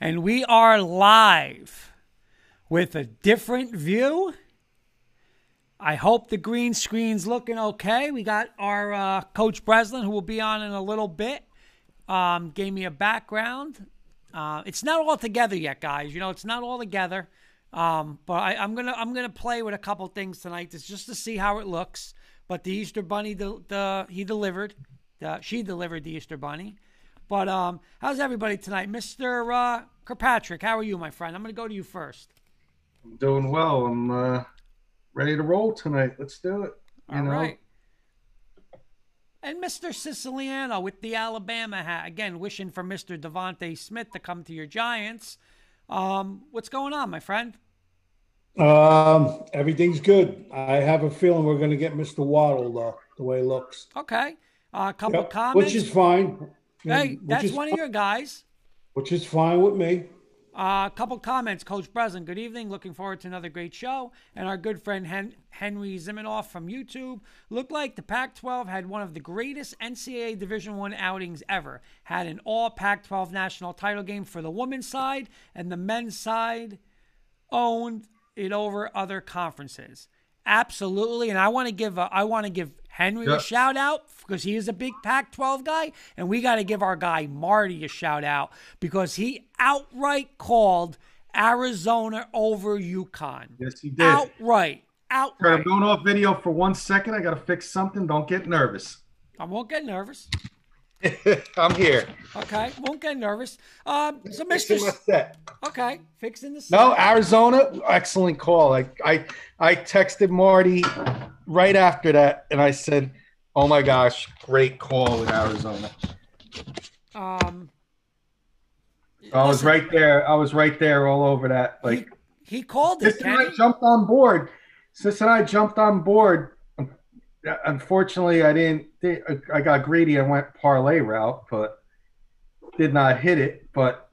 And we are live with a different view. I hope the green screen's looking okay. We got our uh, coach Brislin, who will be on in a little bit, um, gave me a background. Uh, it's not all together yet, guys. You know, it's not all together. Um, but I, am gonna I'm gonna play with a couple things tonight, just just to see how it looks. But the Easter Bunny, the, the he delivered, the, she delivered the Easter Bunny. But um, how's everybody tonight, Mister uh, Kirkpatrick? How are you, my friend? I'm gonna go to you first. I'm doing well. I'm uh, ready to roll tonight. Let's do it. You All know? right. And Mr. Siciliano with the Alabama hat. Again, wishing for Mr. DeVonta Smith to come to your Giants. Um, what's going on, my friend? Um, everything's good. I have a feeling we're going to get Mr. Waddle, though, the way it looks. Okay. Uh, a couple yep, comments. Which is fine. Hey, that's one fine. of your guys. Which is fine with me. A uh, couple comments, Coach Brislin. Good evening. Looking forward to another great show. And our good friend Hen- Henry Zimenoff from YouTube. Looked like the Pac-12 had one of the greatest NCAA Division One outings ever. Had an All Pac-12 national title game for the women's side, and the men's side owned it over other conferences. Absolutely, and I want to give a, I want to give Henry yep. a shout out because he is a big Pac-12 guy, and we got to give our guy Marty a shout out because he outright called Arizona over UConn. Yes, he did. Outright, outright. I'm going off video for one second. I got to fix something. Don't get nervous. I won't get nervous. I'm here. Okay, won't get nervous. Um, so Mr. Set. Okay, fixing the set. No, Arizona, excellent call. I, I I texted Marty right after that, and I said, "Oh my gosh, great call with Arizona." Um, I was right there. I was right there, all over that. Like he, he called it. I jumped on board. Sis and I jumped on board unfortunately, I didn't. I got greedy. I went parlay route, but did not hit it. But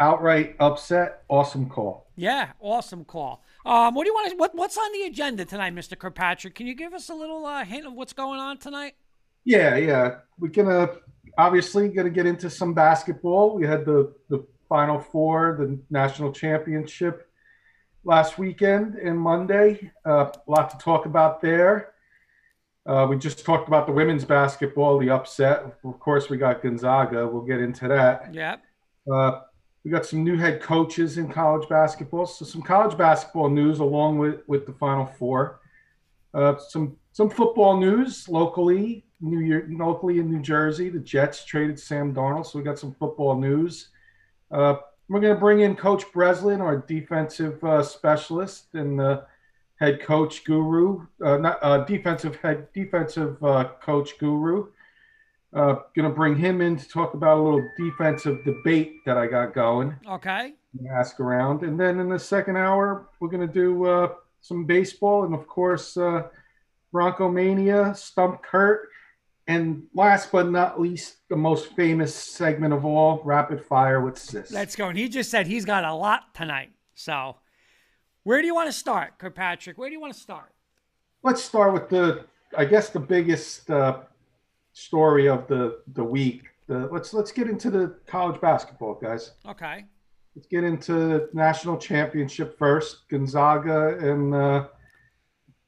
outright upset, awesome call. Yeah, awesome call. Um, what do you want to? What, what's on the agenda tonight, Mister Kirkpatrick? Can you give us a little uh, hint of what's going on tonight? Yeah, yeah. We're gonna obviously gonna get into some basketball. We had the the Final Four, the national championship last weekend and Monday. Uh, a lot to talk about there. Uh, we just talked about the women's basketball, the upset. Of course, we got Gonzaga. We'll get into that. Yeah. Uh, we got some new head coaches in college basketball. So some college basketball news along with, with the Final Four. Uh, some some football news locally, New Year, locally in New Jersey. The Jets traded Sam Darnold, so we got some football news. Uh, we're going to bring in Coach Brislin, our defensive uh, specialist, and head coach guru, uh, not uh, defensive head defensive uh, coach guru. Uh, gonna bring him in to talk about a little defensive debate that I got going. Okay. Ask around, and then in the second hour, we're gonna do uh, some baseball, and of course, uh, Bronco Mania, Stump Kurt, and last but not least, the most famous segment of all, Rapid Fire with Sis. Let's go. And he just said he's got a lot tonight, so where do you want to start, Kirkpatrick? Where do you want to start? Let's start with the, I guess, the biggest uh, story of the the week. The, let's let's get into the college basketball, guys. Okay. Let's get into national championship first. Gonzaga and uh,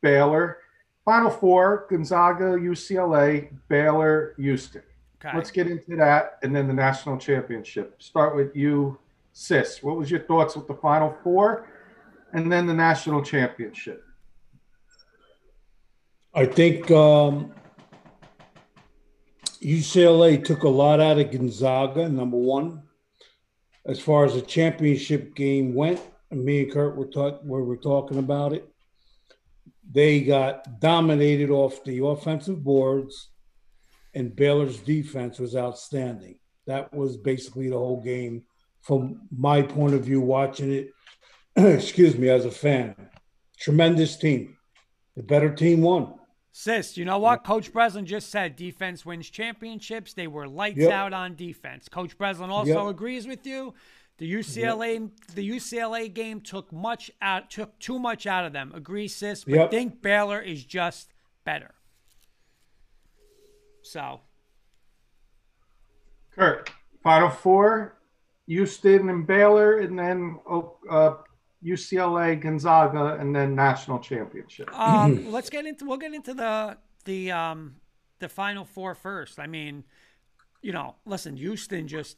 Baylor. Final four: Gonzaga, UCLA, Baylor, Houston. Okay. Let's get into that, and then the national championship. Start with you, Sis. What was your thoughts with the Final Four? And then the national championship? I think um, UCLA took a lot out of Gonzaga, number one. As far as the championship game went, and me and Kurt were, talk, we were talking about it. They got dominated off the offensive boards, and Baylor's defense was outstanding. That was basically the whole game from my point of view, watching it excuse me, as a fan. Tremendous team. The better team won. Sis, you know what? Coach Brislin just said defense wins championships. They were lights yep. out on defense. Coach Brislin also yep. agrees with you. The UCLA yep. the UCLA game took much out took too much out of them. Agree, sis, but yep. think Baylor is just better. So Kurt, Final Four, Houston and Baylor, and then uh, UCLA, Gonzaga, and then national championship. Um, let's get into we'll get into the the um, the final four first. I mean, you know, listen, Houston just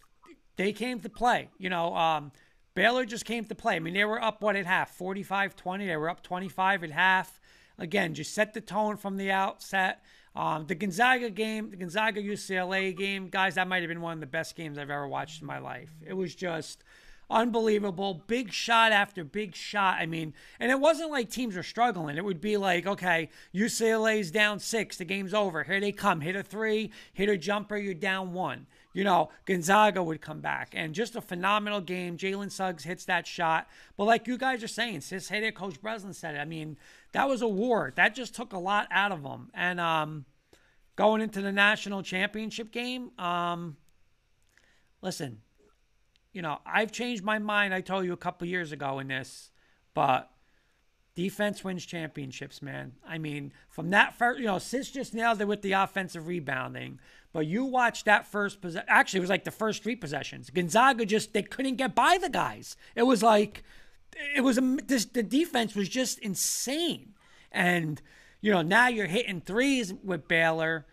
they came to play. You know, um, Baylor just came to play. I mean, they were up what at half, 45-20. They were up 25 at half. Again, just set the tone from the outset. Um, the Gonzaga game, the Gonzaga UCLA game, guys, that might have been one of the best games I've ever watched in my life. It was just unbelievable. Big shot after big shot. I mean, and it wasn't like teams were struggling. It would be like, okay, UCLA's down six, the game's over. Here they come. Hit a three, hit a jumper, you're down one. You know, Gonzaga would come back. And just a phenomenal game. Jalen Suggs hits that shot. But like you guys are saying, Sis hit it, Coach Brislin said it. I mean, that was a war. That just took a lot out of them. And um, going into the national championship game, um, listen, you know, I've changed my mind. I told you a couple years ago in this, but defense wins championships, man. I mean, from that first, you know, Sis just nailed it with the offensive rebounding. But you watch that first possession. Actually, it was like the first three possessions. Gonzaga just they couldn't get by the guys. It was like it was a this, the defense was just insane. And you know now you're hitting threes with Baylor.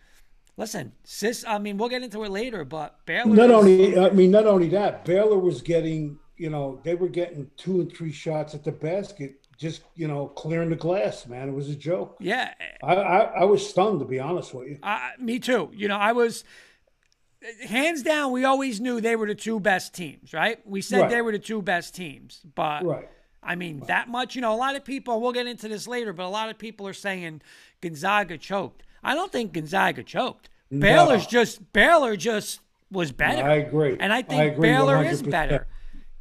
Listen, sis. I mean, we'll get into it later, but Baylor. Not only, I mean, not only that, Baylor was getting, you know, they were getting two and three shots at the basket, just you know, clearing the glass. Man, it was a joke. Yeah, I, I, I was stunned to be honest with you. Uh, me too. You know, I was hands down. We always knew they were the two best teams, right? We said Right. they were the two best teams, but Right. I mean, that much, you know, a lot of people, we'll get into this later, but a lot of people are saying Gonzaga choked. I don't think Gonzaga choked. Baylor's just, Baylor just was better. I agree. And I I think agree Baylor is 100%. better.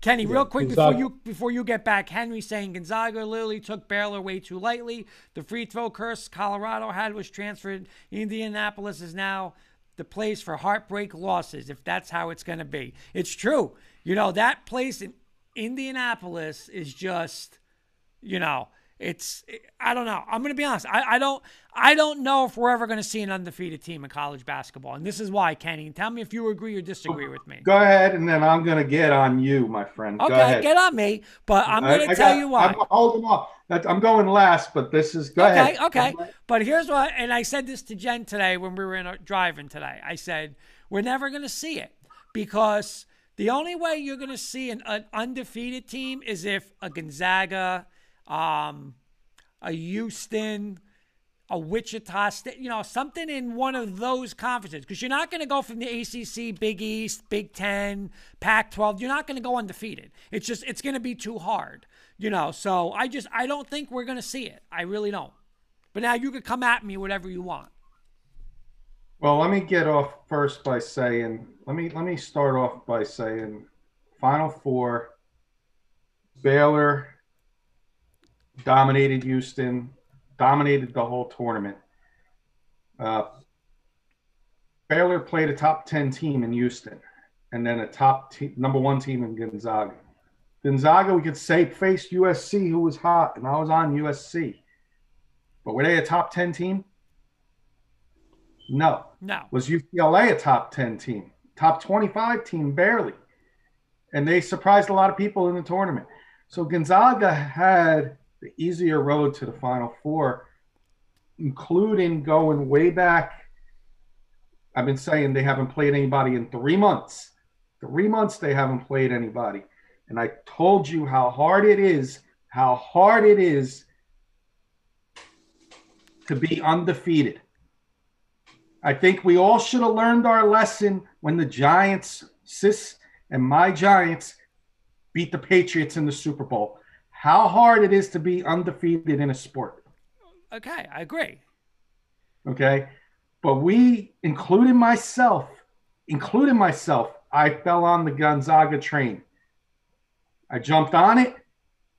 Kenny, real quick Gonzaga- before you before you get back, Henry saying Gonzaga literally took Baylor way too lightly. The free throw curse Colorado had was transferred. Indianapolis is now the place for heartbreak losses, if that's how it's going to be. It's true. You know that place in Indianapolis is just, you know, it's I don't know. I'm going to be honest. I, I don't I don't know if we're ever going to see an undefeated team in college basketball, and this is why. Kenny, tell me if you agree or disagree with me. Go ahead, and then I'm going to get on you, my friend. Go Okay, ahead. get on me, but I'm I- going I to tell got- you why. I'm holding off. I'm going last, but this is go okay, ahead. okay. But here's what, and I said this to Jen today when we were in our, driving today. I said we're never going to see it because the only way you're going to see an, an undefeated team is if a Gonzaga, um, a Houston, a Wichita State, you know, something in one of those conferences. Because you're not going to go from the ACC, Big East, Big Ten, Pac 12. You're not going to go undefeated. It's just, it's going to be too hard, you know. So I just, I don't think we're going to see it. I really don't. But now you could come at me whatever you want. Well, let me get off first by saying, let me let me start off by saying, Final Four, Baylor dominated Houston, dominated the whole tournament. Uh, Baylor played a top ten team in Houston, and then a top te- number one team in Gonzaga. Gonzaga, we could say, faced USC, who was hot, and I was on USC. But were they a top ten team? No. No. Was UCLA a top 10 team? Top 25 team, barely. And they surprised a lot of people in the tournament. So Gonzaga had the easier road to the Final Four, including going way back. I've been saying they haven't played anybody in three months. Three months they haven't played anybody. And I told you how hard it is, how hard it is to be undefeated. I think we all should have learned our lesson when the Giants, Sis and my Giants, beat the Patriots in the Super Bowl. How hard it is to be undefeated in a sport. Okay, I agree. Okay. But we, including myself, including myself, I fell on the Gonzaga train. I jumped on it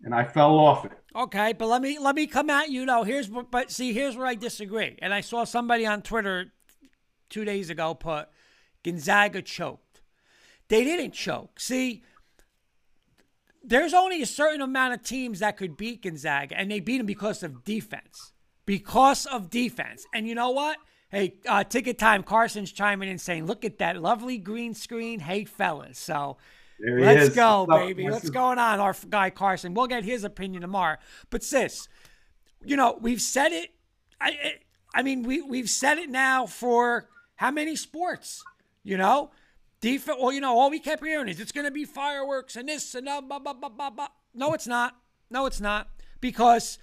and I fell off it. Okay, but let me let me come at you now. Here's but see here's where I disagree. And I saw somebody on Twitter two days ago put Gonzaga choked. They didn't choke. See, there's only a certain amount of teams that could beat Gonzaga, and they beat them because of defense. Because of defense. And you know what? Hey, uh, ticket time. Carson's chiming in saying, "Look at that lovely green screen." Hey, fellas. So Let's is. go, baby. What's going on, our guy Carson? We'll get his opinion tomorrow. But sis, you know we've said it. I, I, I mean, we we've said it now for how many sports? You know, defense. Well, you know, all we kept hearing is it's going to be fireworks and this and that. Blah, blah, blah, blah, blah. No, it's not. No, it's not because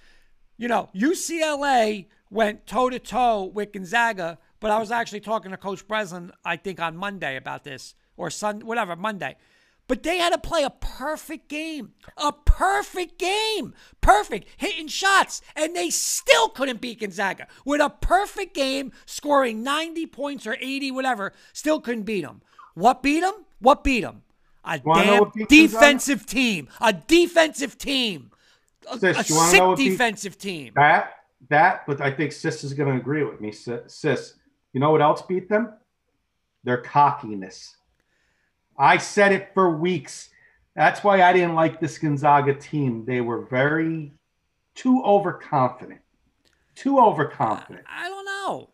you know UCLA went toe to toe with Gonzaga. But I was actually talking to Coach Brislin, I think, on Monday about this or Sun, whatever, Monday. But they had to play a perfect game. A perfect game. Perfect. Hitting shots. And they still couldn't beat Gonzaga. With a perfect game, scoring 90 points or 80, whatever, still couldn't beat them. What beat them? What beat them? A damn defensive team. A defensive team. A, Sis, a you sick know what beat- defensive team. That that, but I think Sis is going to agree with me. Sis, Sis, you know what else beat them? Their cockiness. I said it for weeks. That's why I didn't like this Gonzaga team. They were very too overconfident. Too overconfident. I don't know.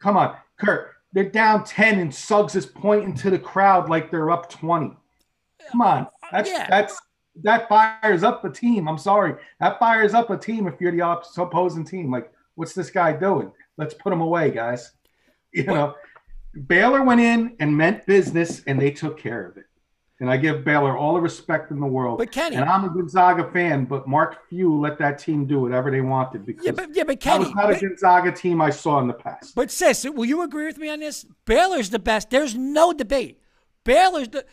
Come on, Kurt. They're down 10 and Suggs is pointing to the crowd like they're up 20. Come on. Uh, uh, that's Yeah. that's that fires up a team. I'm sorry. That fires up a team if you're the opposing team. Like, what's this guy doing? Let's put him away, guys. You know, Baylor went in and meant business and they took care of it. And I give Baylor all the respect in the world. But Kenny- and I'm a Gonzaga fan, but Mark Few let that team do whatever they wanted because Yeah, but yeah, but that Kenny. was not a Gonzaga team I saw in the past. But sis, will you agree with me on this? Baylor's the best. There's no debate. Baylor's the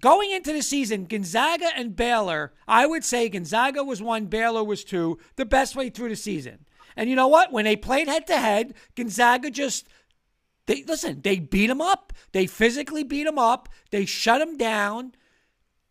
going into the season. Gonzaga and Baylor. I would say Gonzaga was one, Baylor was two. The best way through the season. And you know what? When they played head to head, Gonzaga just they listen. They beat them up. They physically beat them up. They shut them down.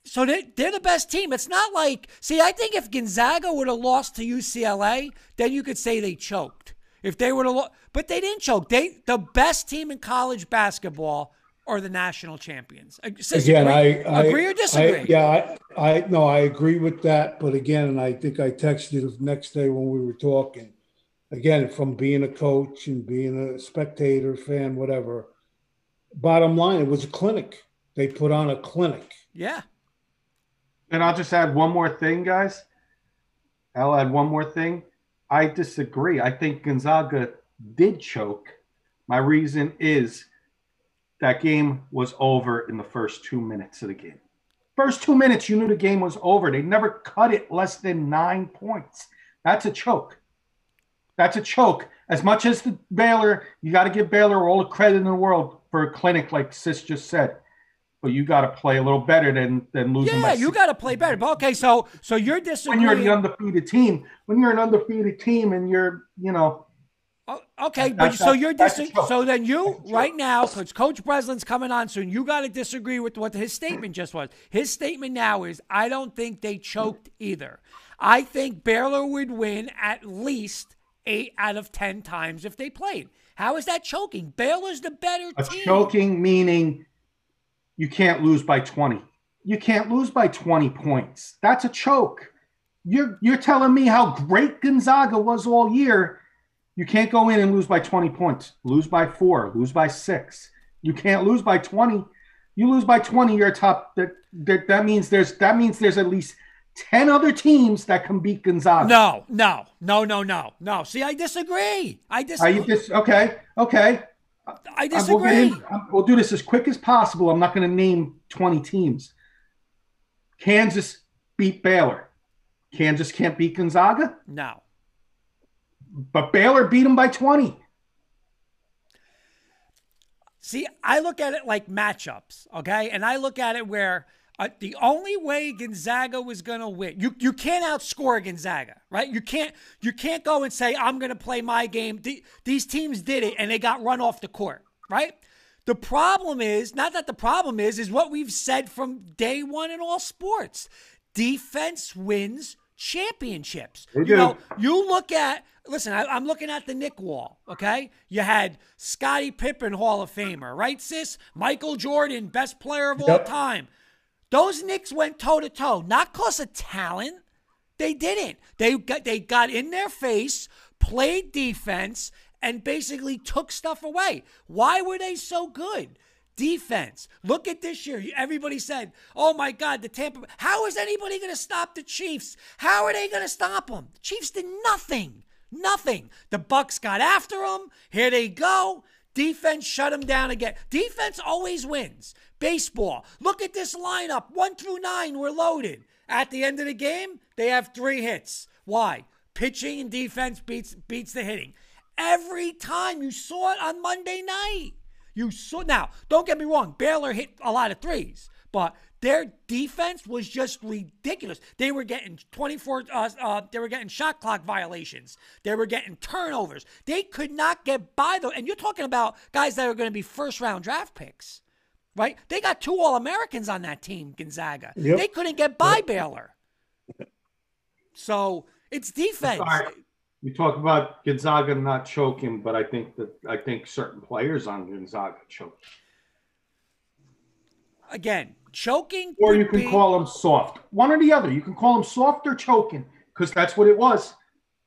So they, they're the best team. It's not like, see, I think if Gonzaga would have lost to UCLA, then you could say they choked. If they would have, lo- but they didn't choke. They the best team in college basketball are the national champions. Again, agree, I, I agree or disagree. I, yeah, I, I no, I agree with that. But again, and I think I texted the next day when we were talking. Again, from being a coach and being a spectator, fan, whatever. Bottom line, it was a clinic. They put on a clinic. yeah. And I'll just add one more thing, guys. I'll add one more thing. I disagree. I think Gonzaga did choke. My reason is that game was over in the first two minutes of the game. First two minutes, you knew the game was over. They never cut it less than nine points. That's a choke. That's a choke. As much as the Baylor, you got to give Baylor all the credit in the world for a clinic, like Sis just said. But you got to play a little better than than losing. Yeah, you got to play better. But okay, so so you're disagreeing. when you're the undefeated team, when you're an undefeated team and you're, you know, Oh, okay, but so you're that's a dis- so then you That's a joke. right now, because Coach Brislin's coming on soon, you got to disagree with what his statement just was. His statement now is, I don't think they choked either. I think Baylor would win at least eight out of ten times if they played. How is that choking? Baylor's the better a team. choking meaning you can't lose by 20. You can't lose by 20 points. That's a choke. You're you're telling me how great Gonzaga was all year. You can't go in and lose by 20 points. Lose by 4, lose by 6. You can't lose by 20. You lose by 20, you're a top that that, that means there's that means there's at least 10 other teams that can beat Gonzaga. No, no, no, no, no, no. See, I disagree. I Are disagree. you just okay? Okay. I Uh, We'll, disagree. in- um, we'll do this as quick as possible. I'm not going to name 20 teams. Kansas beat Baylor. Kansas can't beat Gonzaga, No. but Baylor beat them by 20. See, I look at it like matchups, okay? And I look at it where uh, the only way Gonzaga was going to win, you you can't outscore Gonzaga, right? You can't you can't go and say I'm going to play my game. The- these teams did it and they got run off the court, right? The problem is not that the problem is is what we've said from day one in all sports. Defense wins championships. You know, you look at listen I, i'm looking at the nick wall okay you had scottie pippen hall of famer right sis michael jordan best player of all time those knicks went toe to toe not cause of talent they didn't they got they got in their face played defense and basically took stuff away why were they so good defense. Look at this year. Everybody said, "Oh my God, the Tampa." How is anybody going to stop the Chiefs? How are they going to stop them? The Chiefs did nothing. Nothing. The Bucs got after them. Here they go. Defense shut them down again. Defense always wins. Baseball. Look at this lineup. One through nine were loaded. At the end of the game, they have three hits. Why? Pitching and defense beats beats the hitting. Every time you saw it on Monday night. You saw now, don't get me wrong, Baylor hit a lot of threes, but their defense was just ridiculous. They were getting 24 uh, uh, they were getting shot clock violations. They were getting turnovers. They could not get by though. And you're talking about guys that are going to be first round draft picks. Right? They got two All-Americans on that team, Gonzaga. Yep. They couldn't get by Baylor. So, it's defense. We talk about Gonzaga not choking, but I think that I think certain players on Gonzaga choke. Again, choking Or you can be- call them soft. One or the other. You can call them soft or choking because that's what it was.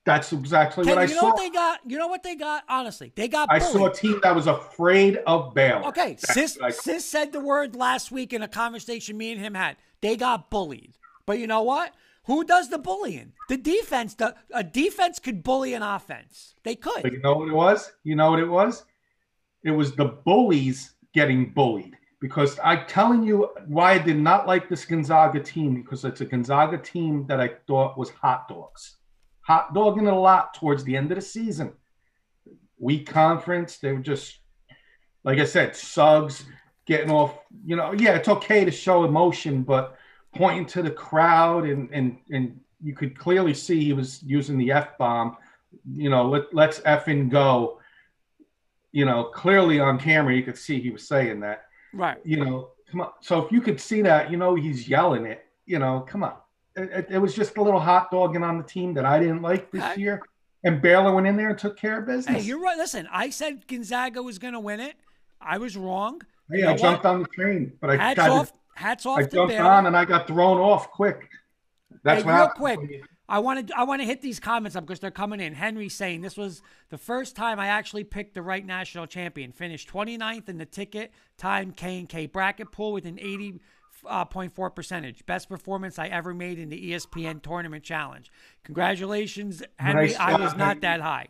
That's exactly what I you know saw. what they got? You know what they got? Honestly, they got I saw a team that was afraid of Baylor. Okay, That's Sis, Sis said the word last week in a conversation me and him had. They got bullied. But you know what? Who does the bullying? The defense. The, a defense could bully an offense. They But could. you know what it was? You know what it was? It was the bullies getting bullied. Because I'm telling you why I did not like this Gonzaga team, because it's a Gonzaga team that I thought was hot dogs. Hot dogging a lot towards the end of the season. Weak conference. They were just, like I said, Suggs getting off. You know, yeah, it's okay to show emotion, but pointing to the crowd and and and you could clearly see he was using the F bomb you know, let, let's effing go. You know, clearly on camera, you could see he was saying that. Right. You know, come on. So if you could see that, you know, he's yelling it. You know, come on. It, it- was just a little hot dogging on the team that I didn't like this I- year. And Baylor went in there and took care of Hey, business. you're right. Listen, I said Gonzaga was going to win it. I was wrong. Hey, You I know jumped what? on the train, but I Hats got off. Hats off I to jumped Baylor. on and I got thrown off quick. That's Hey, what real quick, I want to I want to hit these comments up because they're coming in. Henry saying this was the first time I actually picked the right national champion. Finished 29th in the ticket time K and K bracket pool with an 80.4 uh, percentage. Best performance I ever made in the ESPN tournament challenge. Congratulations, Henry. Nice I was not that high.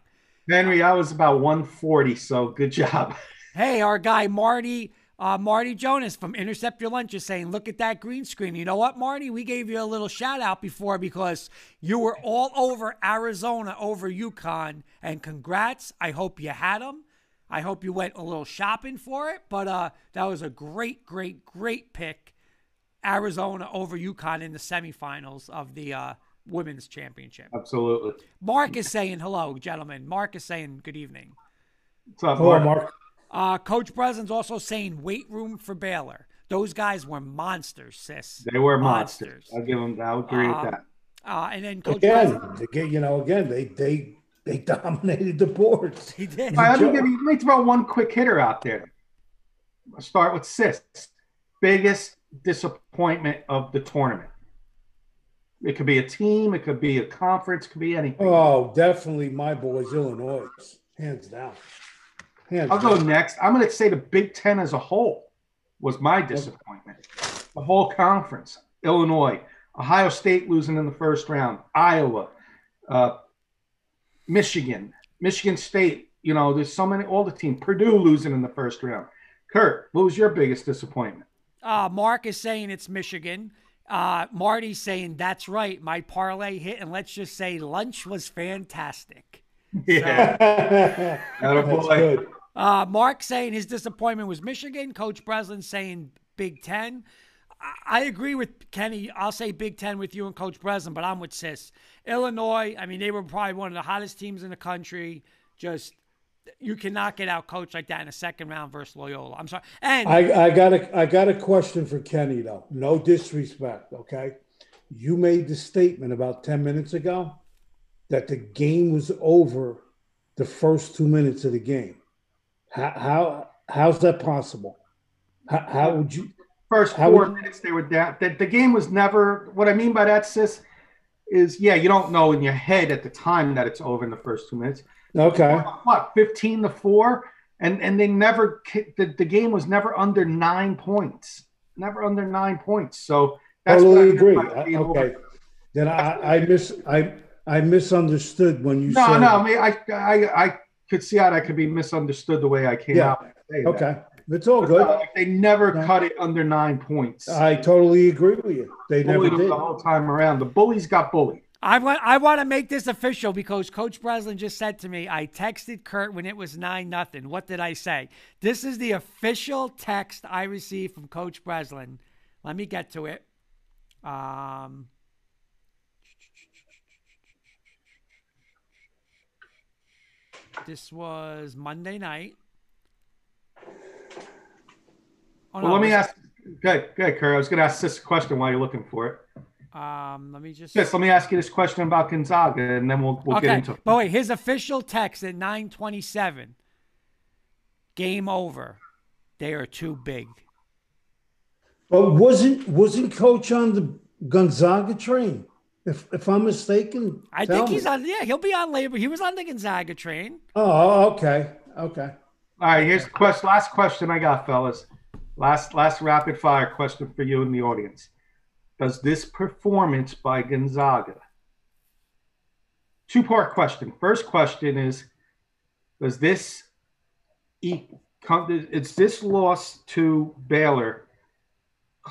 Henry, I was about 140, so good job. Hey, our guy Marty, uh, Marty Jonas from Intercept Your Lunch is saying, "Look at that green screen." You know what, Marty? We gave you a little shout out before because you were all over Arizona, over UConn, and congrats. I hope you had them. I hope you went a little shopping for it. But uh, that was a great, great, great pick. Arizona over UConn in the semifinals of the uh, women's championship. Absolutely. Mark is saying hello, gentlemen. Mark is saying good evening. What's up, Hello, Mark? Mark. Uh, Coach Brislin's also saying weight room for Baylor. Those guys were monsters, sis. They were monsters. I'll give them. I'll agree Um, with that. Uh, and then Coach Again, Brislin, again, you know, again, they they they dominated the boards. he did. All right, let me, Joe- give you, let me throw one quick hitter out there. I'll start with Sis. Biggest disappointment of the tournament. It could be a team, it could be a conference, it could be anything. Oh, definitely my boys, Illinois, hands down. Hands I'll go next. I'm going to say the Big Ten as a whole was my disappointment. The whole conference. Illinois, Ohio State losing in the first round, Iowa, uh, Michigan, Michigan State. You know, there's so many, all the team. Purdue losing in the first round. Kurt, what was your biggest disappointment? Uh, Mark is saying it's Michigan. Uh, Marty's saying that's right. My parlay hit, and let's just say lunch was fantastic. Yeah. That's good. Uh, Mark saying his disappointment was Michigan. Coach Brislin saying Big Ten. I- agree with Kenny. I'll say Big Ten with you and Coach Brislin, but I'm with Sis. Illinois, I mean, they were probably one of the hottest teams in the country. Just, you cannot get out coached like that in a second round versus Loyola. I'm sorry. And I, I got a I got a question for Kenny though. No disrespect, okay? You made the statement about 10 minutes ago that the game was over the first two minutes of the game. How, how how's that possible? How, how would you First How four would- minutes they were down. The, the game was never. What I mean by that, sis, is yeah, you don't know in your head at the time that it's over in the first two minutes. okay? What, fifteen to four, and and they never the, the game was never under nine points, never under nine points. So that's oh, totally agree. Uh, I, okay, then I, I miss I I misunderstood when you no said no I mean I I I could see how that could be misunderstood the way I came yeah. out. okay. That. It's all good. Uh, they never no. cut it under nine points. I totally agree with you. They Bullied never did the whole time around. The bullies got bullied. I want I want to make this official because Coach Brislin just said to me, I texted Kurt when it was nine nothing. What did I say? This is the official text I received from Coach Brislin. Let me get to it. Um, this was Monday night. Oh, well, no, let me ask. Good, good, Kurt. I was going to ask this question while you're looking for it. Um, let me just. Yes, let me ask you this question about Gonzaga, and then we'll we'll okay. get into. It. But wait, his official text at nine twenty-seven. Game over. They are too big. But wasn't wasn't coach on the Gonzaga train? If if I'm mistaken, I think he's on. Yeah, he'll be on labor. He was on the Gonzaga train. Oh, okay, okay. All right. Here's the question. Last question I got, fellas. Last last rapid fire question for you in the audience does this performance by Gonzaga? Two part question. First question is Does this it's this loss to Baylor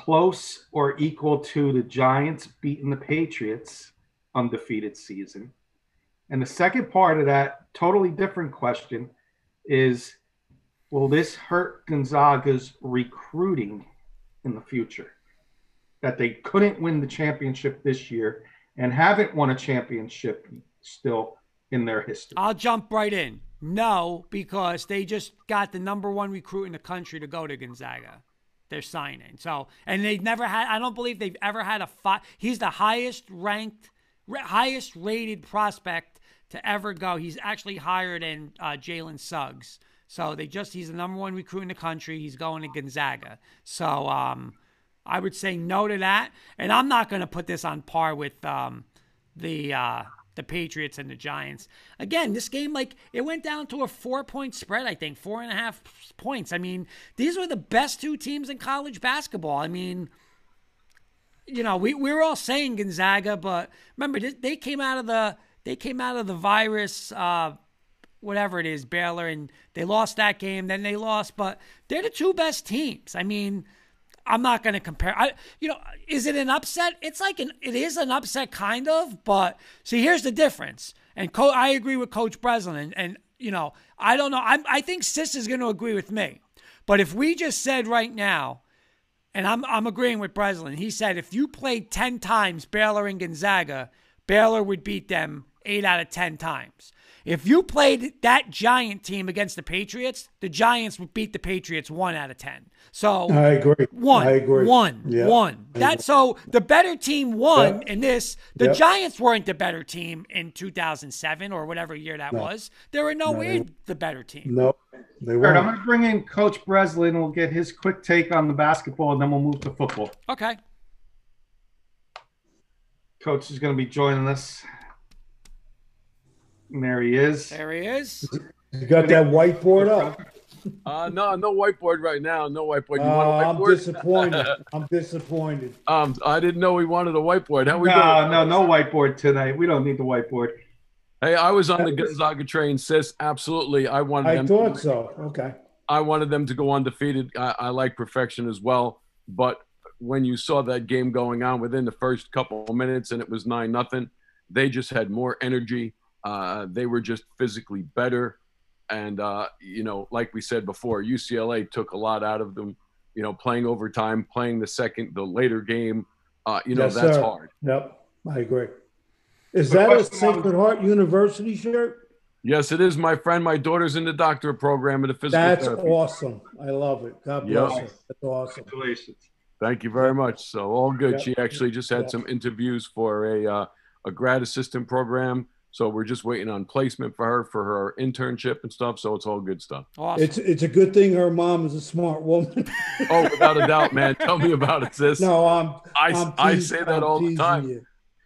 close or equal to the Giants beating the Patriots undefeated season? And the second part of that, totally different question, is will this hurt Gonzaga's recruiting in the future? that they couldn't win the championship this year and haven't won a championship still in their history. I'll jump right in. No, because they just got the number one recruit in the country to go to Gonzaga. They're signing. So, and they've never had, I don't believe they've ever had a five. He's the highest ranked, highest rated prospect to ever go. He's actually higher than uh, Jalen Suggs. So they just, he's the number one recruit in the country. He's going to Gonzaga. So, um, I would say no to that. And I'm not going to put this on par with um, the uh, the Patriots and the Giants. Again, this game, like, it went down to a four point spread, I think, four and a half points. I mean, these were the best two teams in college basketball. I mean, you know, we, we were all saying Gonzaga, but remember, they came out of the they came out of the virus, uh, whatever it is, Baylor, and they lost that game. Then they lost, but they're the two best teams. I mean, I'm not going to compare. I, you know, is it an upset? It's like an, it is an upset kind of, but see, here's the difference. And Co- I agree with Coach Brislin, and, and you know, I don't know. I, I think Sis is going to agree with me. But if we just said right now, and I'm I'm agreeing with Brislin, he said if you played ten times Baylor and Gonzaga, Baylor would beat them eight out of ten times. If you played that Giant team against the Patriots, the Giants would beat the Patriots one out of ten. So I agree. One, I agree. One, yeah. one. That so the better team won in this. The yep. Giants weren't the better team in 2007 or whatever year that no. was. They were nowhere no, the better team. No, they weren't. I'm going to bring in Coach Brislin. and We'll get his quick take on the basketball, and then we'll move to football. Okay. Coach is going to be joining us. And there he is. There he is. You got that whiteboard up. Uh, no, no whiteboard right now. No whiteboard. You uh, want a uh, whiteboard? I'm disappointed. I'm disappointed. Um, I didn't know we wanted a whiteboard. How we no, doing? No, no whiteboard tonight. We don't need the whiteboard. Hey, I was on the Gonzaga train, sis. Absolutely, I wanted. I them thought to, so. Okay. I wanted them to go undefeated. I, I like perfection as well, but when you saw that game going on within the first couple of minutes and it was nine nothing, they just had more energy. Uh, they were just physically better. And, uh, you know, like we said before, UCLA took a lot out of them, you know, playing overtime, playing the second, the later game. Uh, you know, yes, that's sir. hard. Yep. I agree. Is that a Sacred Heart University shirt? Yes, it is, my friend. My daughter's in the doctorate program in the physical That's therapy. awesome. I love it. God bless yep. you. That's awesome. Congratulations. Thank you very much. So all good. Yep. She actually just had yep. some interviews for a uh, a grad assistant program so we're just waiting on placement for her for her internship and stuff. So it's all good stuff. Awesome. It's it's a good thing her mom is a smart woman. oh, without a doubt, man. Tell me about it, sis. No, I'm. I, I'm I say that I'm all the time. You.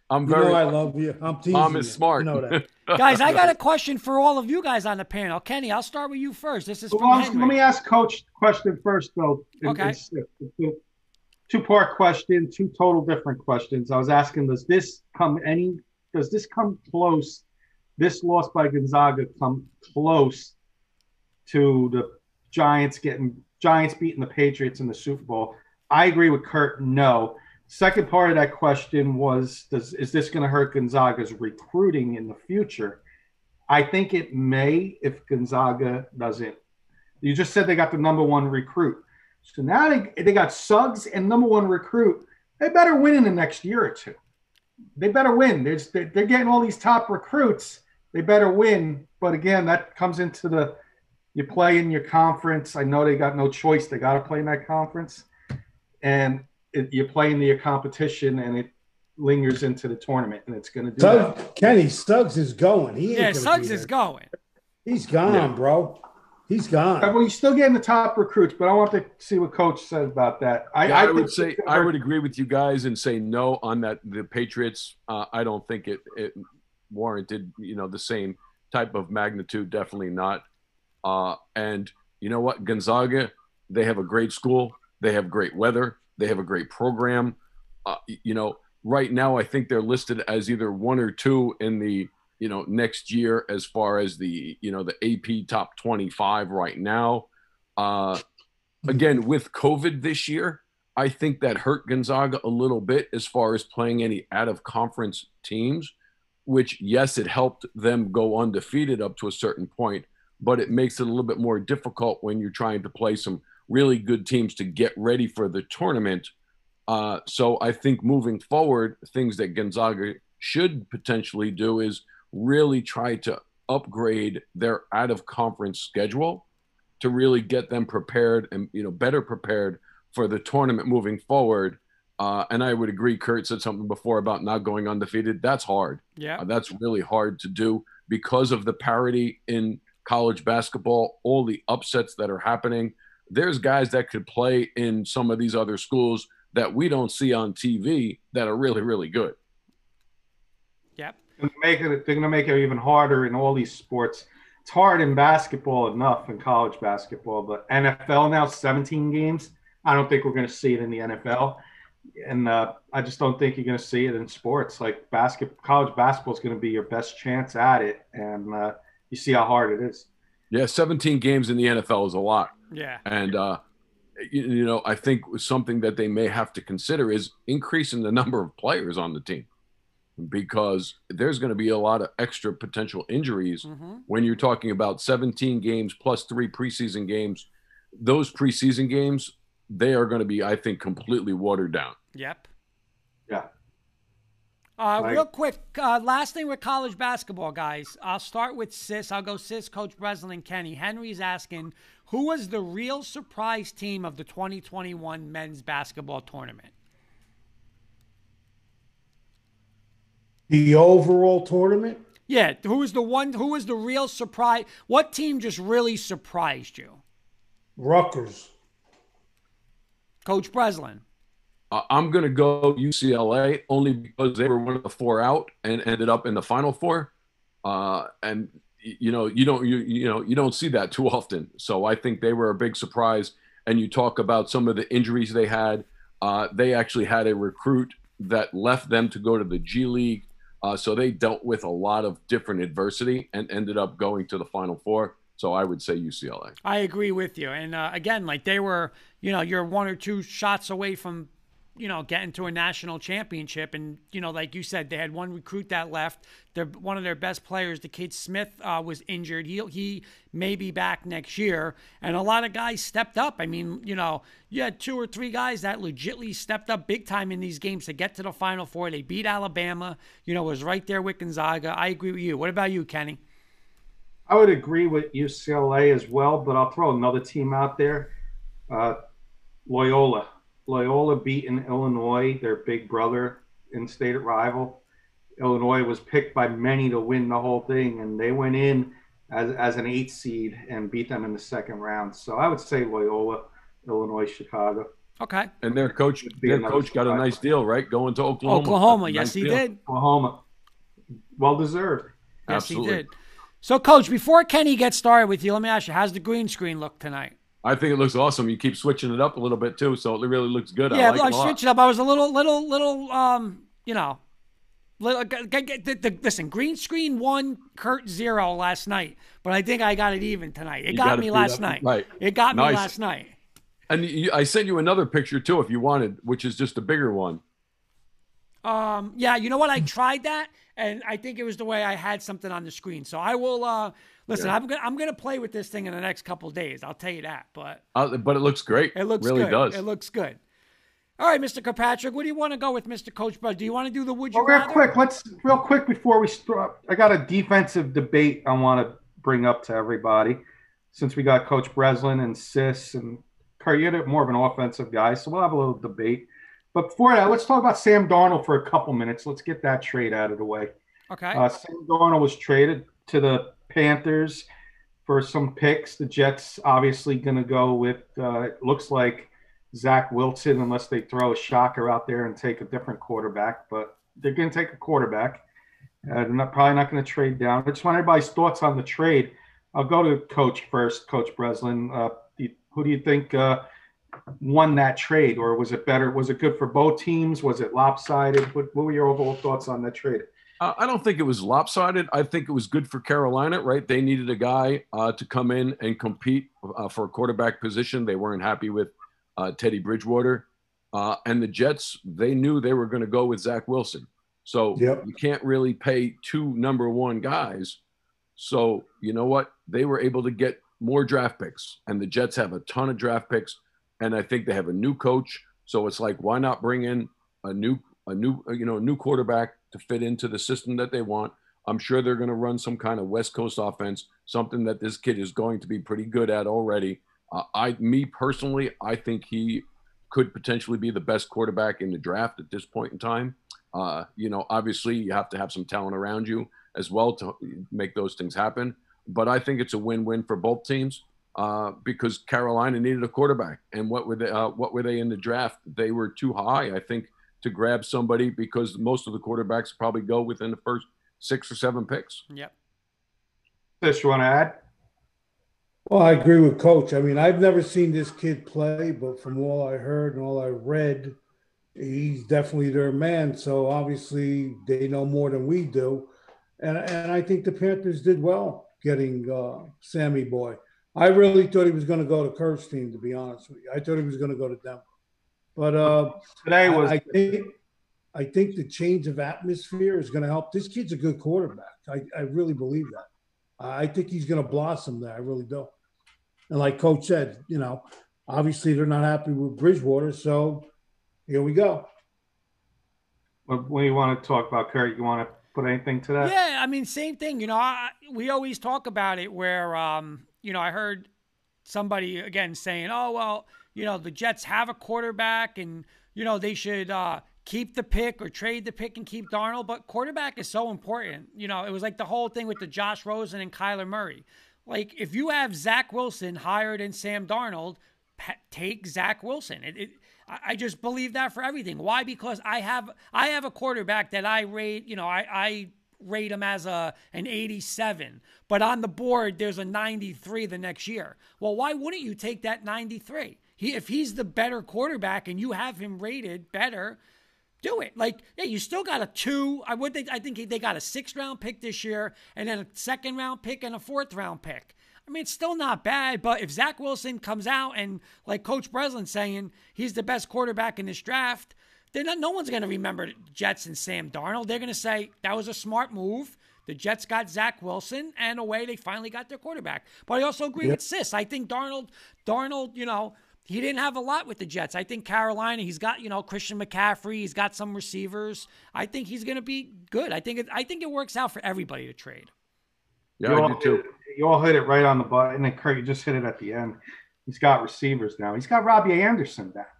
I'm You very. know I love you. I'm teasing Mom is you. smart. You know that. Guys, I got a question for all of you guys on the panel. Kenny, I'll start with you first. This is from Well, Henry. let me ask Coach question first, though. It- Okay. It's, it's two-part question, two total different questions. I was asking, does this come any? Does this come close? This loss by Gonzaga come close to the Giants getting Giants beating the Patriots in the Super Bowl? I agree with Kurt. No. Second part of that question was, does is this going to hurt Gonzaga's recruiting in the future? I think it may if Gonzaga doesn't. You just said they got the number one recruit. So now they, they got Suggs and number one recruit. They better win in the next year or two. They better win. There's, they're, they're getting all these top recruits. They better win. But again, that comes into the you play in your conference. I know they got no choice. They got to play in that conference. And it, you play in your competition and it lingers into the tournament and it's going to do that. Suggs, Kenny Suggs is going. He ain't yeah, gonna Suggs be is there. going. He's gone, Yeah. bro. He's gone. Well, you're still getting the top recruits, but I want to see what Coach says about that. I, Yeah, I, think would say gonna I would agree with you guys and say no on that. The Patriots, uh, I don't think it, it warranted you know the same type of magnitude. Definitely not. Uh, and you know what, Gonzaga, they have a great school. They have great weather. They have a great program. Uh, you know, right now I think they're listed as either one or two in the you know next year as far as the you know the AP top twenty five right now. Uh, again with COVID this year, I think that hurt Gonzaga a little bit as far as playing any out of conference teams, which, yes, it helped them go undefeated up to a certain point, but it makes it a little bit more difficult when you're trying to play some really good teams to get ready for the tournament. Uh, so I think moving forward, things that Gonzaga should potentially do is really try to upgrade their out of conference schedule to really get them prepared and you know better prepared for the tournament moving forward. Uh, and I would agree. Kurt said something before about not going undefeated. That's hard. Yeah. Uh, that's really hard to do because of the parity in college basketball, all the upsets that are happening. There's guys that could play in some of these other schools that we don't see on TV that are really, really good. Yep. And make it, they're going to make it even harder in all these sports. It's hard in basketball enough in college basketball, but NFL now 17 games. I don't think we're going to see it in the NFL, and uh, I just don't think you're going to see it in sports. Like basket, college basketball is going to be your best chance at it, and uh, you see how hard it is. Yeah, 17 games in the NFL is a lot. Yeah. And uh, you, you know, I think something that they may have to consider is increasing the number of players on the team because there's going to be a lot of extra potential injuries hmm when you're talking about 17 games plus three preseason games. Those preseason games, they are going to be, I think, completely watered down. Yep. Yeah. Uh, Like- real quick, uh, last thing with college basketball, guys. I'll start with Sis. I'll go Sis, Coach Brislin, and Kenny. Henry's asking, who was the real surprise team of the 2021 men's basketball tournament? The overall tournament, Yeah, who was the one? Who was the real surprise? What team just really surprised you, Rutgers. Coach Brislin? Uh, I'm going to go UCLA only because they were one of the four out and ended up in the final four. Uh, and you know, you don't you you know you don't see that too often. So I think they were a big surprise. And you talk about some of the injuries they had. Uh, they actually had a recruit that left them to go to the G League. Uh, so they dealt with a lot of different adversity and ended up going to the final four. So I would say UCLA. I agree with you. And uh, again, like they were, you know, you're one or two shots away from, you know, getting to a national championship. And you know, like you said, they had one recruit that left. They're one of their best players, the kid Smith, uh, was injured. He he may be back next year. And a lot of guys stepped up. I mean, you know, you had two or three guys that legitly stepped up big time in these games to get to the Final Four. They beat Alabama. You know, was right there with Gonzaga. I agree with you. What about you, Kenny? I would agree with UCLA as well, but I'll throw another team out there. Uh, Loyola. Loyola beating Illinois, their big brother in state rival. Illinois was picked by many to win the whole thing, and they went in as, as an eight seed and beat them in the second round. So I would say Loyola, Illinois, Chicago. Okay. And their coach, their coach got a nice deal, right? Going to Oklahoma. Oklahoma, yes, nice he deal. did. Oklahoma, well deserved. Yes, Absolutely. he did. So, Coach, before Kenny gets started with you, let me ask you: How's the green screen look tonight? I think it looks awesome. You keep switching it up a little bit too, so it really looks good. yeah, I like I it a lot. switched it up. I was a little, little, little, um, you know, little, the, the, listen, green screen one, Kurt zero last night, but I think I got it even tonight. It You got me last night. Right. It got me last night. And you, I sent you another picture too, if you wanted, which is just a bigger one. Um, yeah, you know what? I tried that, and I think it was the way I had something on the screen. So I will. Uh, listen, I'm gonna I'm gonna play with this thing in the next couple of days. I'll tell you that. But Uh, but it looks great. it looks really good. does. It looks good. All right, Mr. Kirkpatrick, what do you want to go with, Mr. Coach Bud? Do you want to do the would you Well, real rather? quick, let's real quick before we start. I got a defensive debate I want to bring up to everybody, since we got Coach Brislin and Sis and Kurt. You're more of an offensive guy, so we'll have a little debate. But before that, let's talk about Sam Darnold for a couple minutes. Let's get that trade out of the way. Okay. Uh, Sam Darnold was traded to the Panthers for some picks. The Jets obviously going to go with. Uh, it looks like Zach Wilson, unless they throw a shocker out there and take a different quarterback. But they're going to take a quarterback. Uh, they're not, probably not going to trade down. I just want everybody's thoughts on the trade. I'll go to Coach first, Coach Brislin. Uh, who do you think uh, won that trade, or was it better? Was it good for both teams? Was it lopsided? What, what were your overall thoughts on that trade? Uh, I don't think it was lopsided. I think it was good for Carolina, right? They needed a guy uh, to come in and compete uh, for a quarterback position. They weren't happy with uh, Teddy Bridgewater. Uh, and the Jets, they knew they were going to go with Zach Wilson. So Yep. you can't really pay two number one guys. So you know what? They were able to get more draft picks, and the Jets have a ton of draft picks, and I think they have a new coach. So it's like, why not bring in a new, a new, you know, a new quarterback to fit into the system that they want? I'm sure they're going to run some kind of West Coast offense, something that this kid is going to be pretty good at already. Uh, I, me personally, I think he could potentially be the best quarterback in the draft at this point in time. Uh, you know, obviously you have to have some talent around you as well to make those things happen. But I think it's a win-win for both teams uh, because Carolina needed a quarterback, and what were they? Uh, what were they in the draft? They were too high, I think, to grab somebody because most of the quarterbacks probably go within the first six or seven picks. Yep. This you want to add? Well, I agree with Coach. I mean, I've never seen this kid play, but from all I heard and all I read, he's definitely their man. So obviously, they know more than we do, and and I think the Panthers did well getting uh, Sammy Boy. I really thought he was going to go to Kurt's team. To be honest with you, I thought he was going to go to Denver, but uh, Today was I, I think I think the change of atmosphere is going to help. This kid's a good quarterback. I, I really believe that. I think he's going to blossom there. I really do. And like Coach said, you know, obviously they're not happy with Bridgewater, so here we go. what, what do you want to talk about, Kurt? You want to put anything to that? Yeah, I mean, same thing. You know, I, we always talk about it where, um, you know, I heard somebody again saying, "Oh, well, you know, the Jets have a quarterback, and you know they should uh, keep the pick or trade the pick and keep Darnold." But quarterback is so important. You know, it was like the whole thing with the Josh Rosen and Kyler Murray. Like, if you have Zach Wilson higher than Sam Darnold, take Zach Wilson. It, it, I I just believe that for everything. Why? Because I have I have a quarterback that I rate. You know, I I rate him as a an 87, but on the board there's a 93 the next year. Well, why wouldn't you take that 93? He if he's the better quarterback and you have him rated better, do it. Like, yeah, you still got a two. I would think I think they got a sixth round pick this year, and then a second round pick and a fourth round pick. I mean, it's still not bad, but if Zach Wilson comes out and like Coach Brislin saying he's the best quarterback in this draft, then no one's going to remember Jets and Sam Darnold. They're going to say that was a smart move. The Jets got Zach Wilson, and away they finally got their quarterback. But I also agree with Sis. I think Darnold, Darnold, you know, he didn't have a lot with the Jets. I think Carolina, he's got you know Christian McCaffrey, he's got some receivers. I think he's going to be good. I think it, I think it works out for everybody to trade. Yeah, you, I all do too. it, you all hit it right on the button, and Kurt, you just hit it at the end. He's got receivers now. He's got Robbie Anderson back.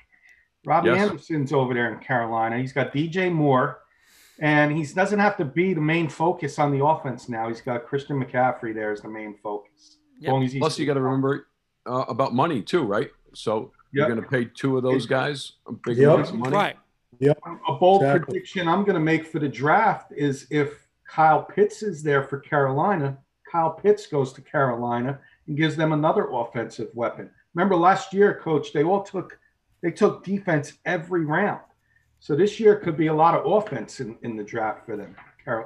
Robbie Yes. Anderson's over there in Carolina. He's got DJ Moore, and he doesn't have to be the main focus on the offense now. He's got Christian McCaffrey there as the main focus. As Yep. long as he's Plus, you got to remember uh, about money too, right? So You're going to pay two of those guys a big Yep. amounts of money. Right. A bold Exactly. prediction I'm going to make for the draft is if Kyle Pitts is there for Carolina, Kyle Pitts goes to Carolina and gives them another offensive weapon. Remember last year, coach, they all took they took defense every round. So this year could be a lot of offense in, in the draft for them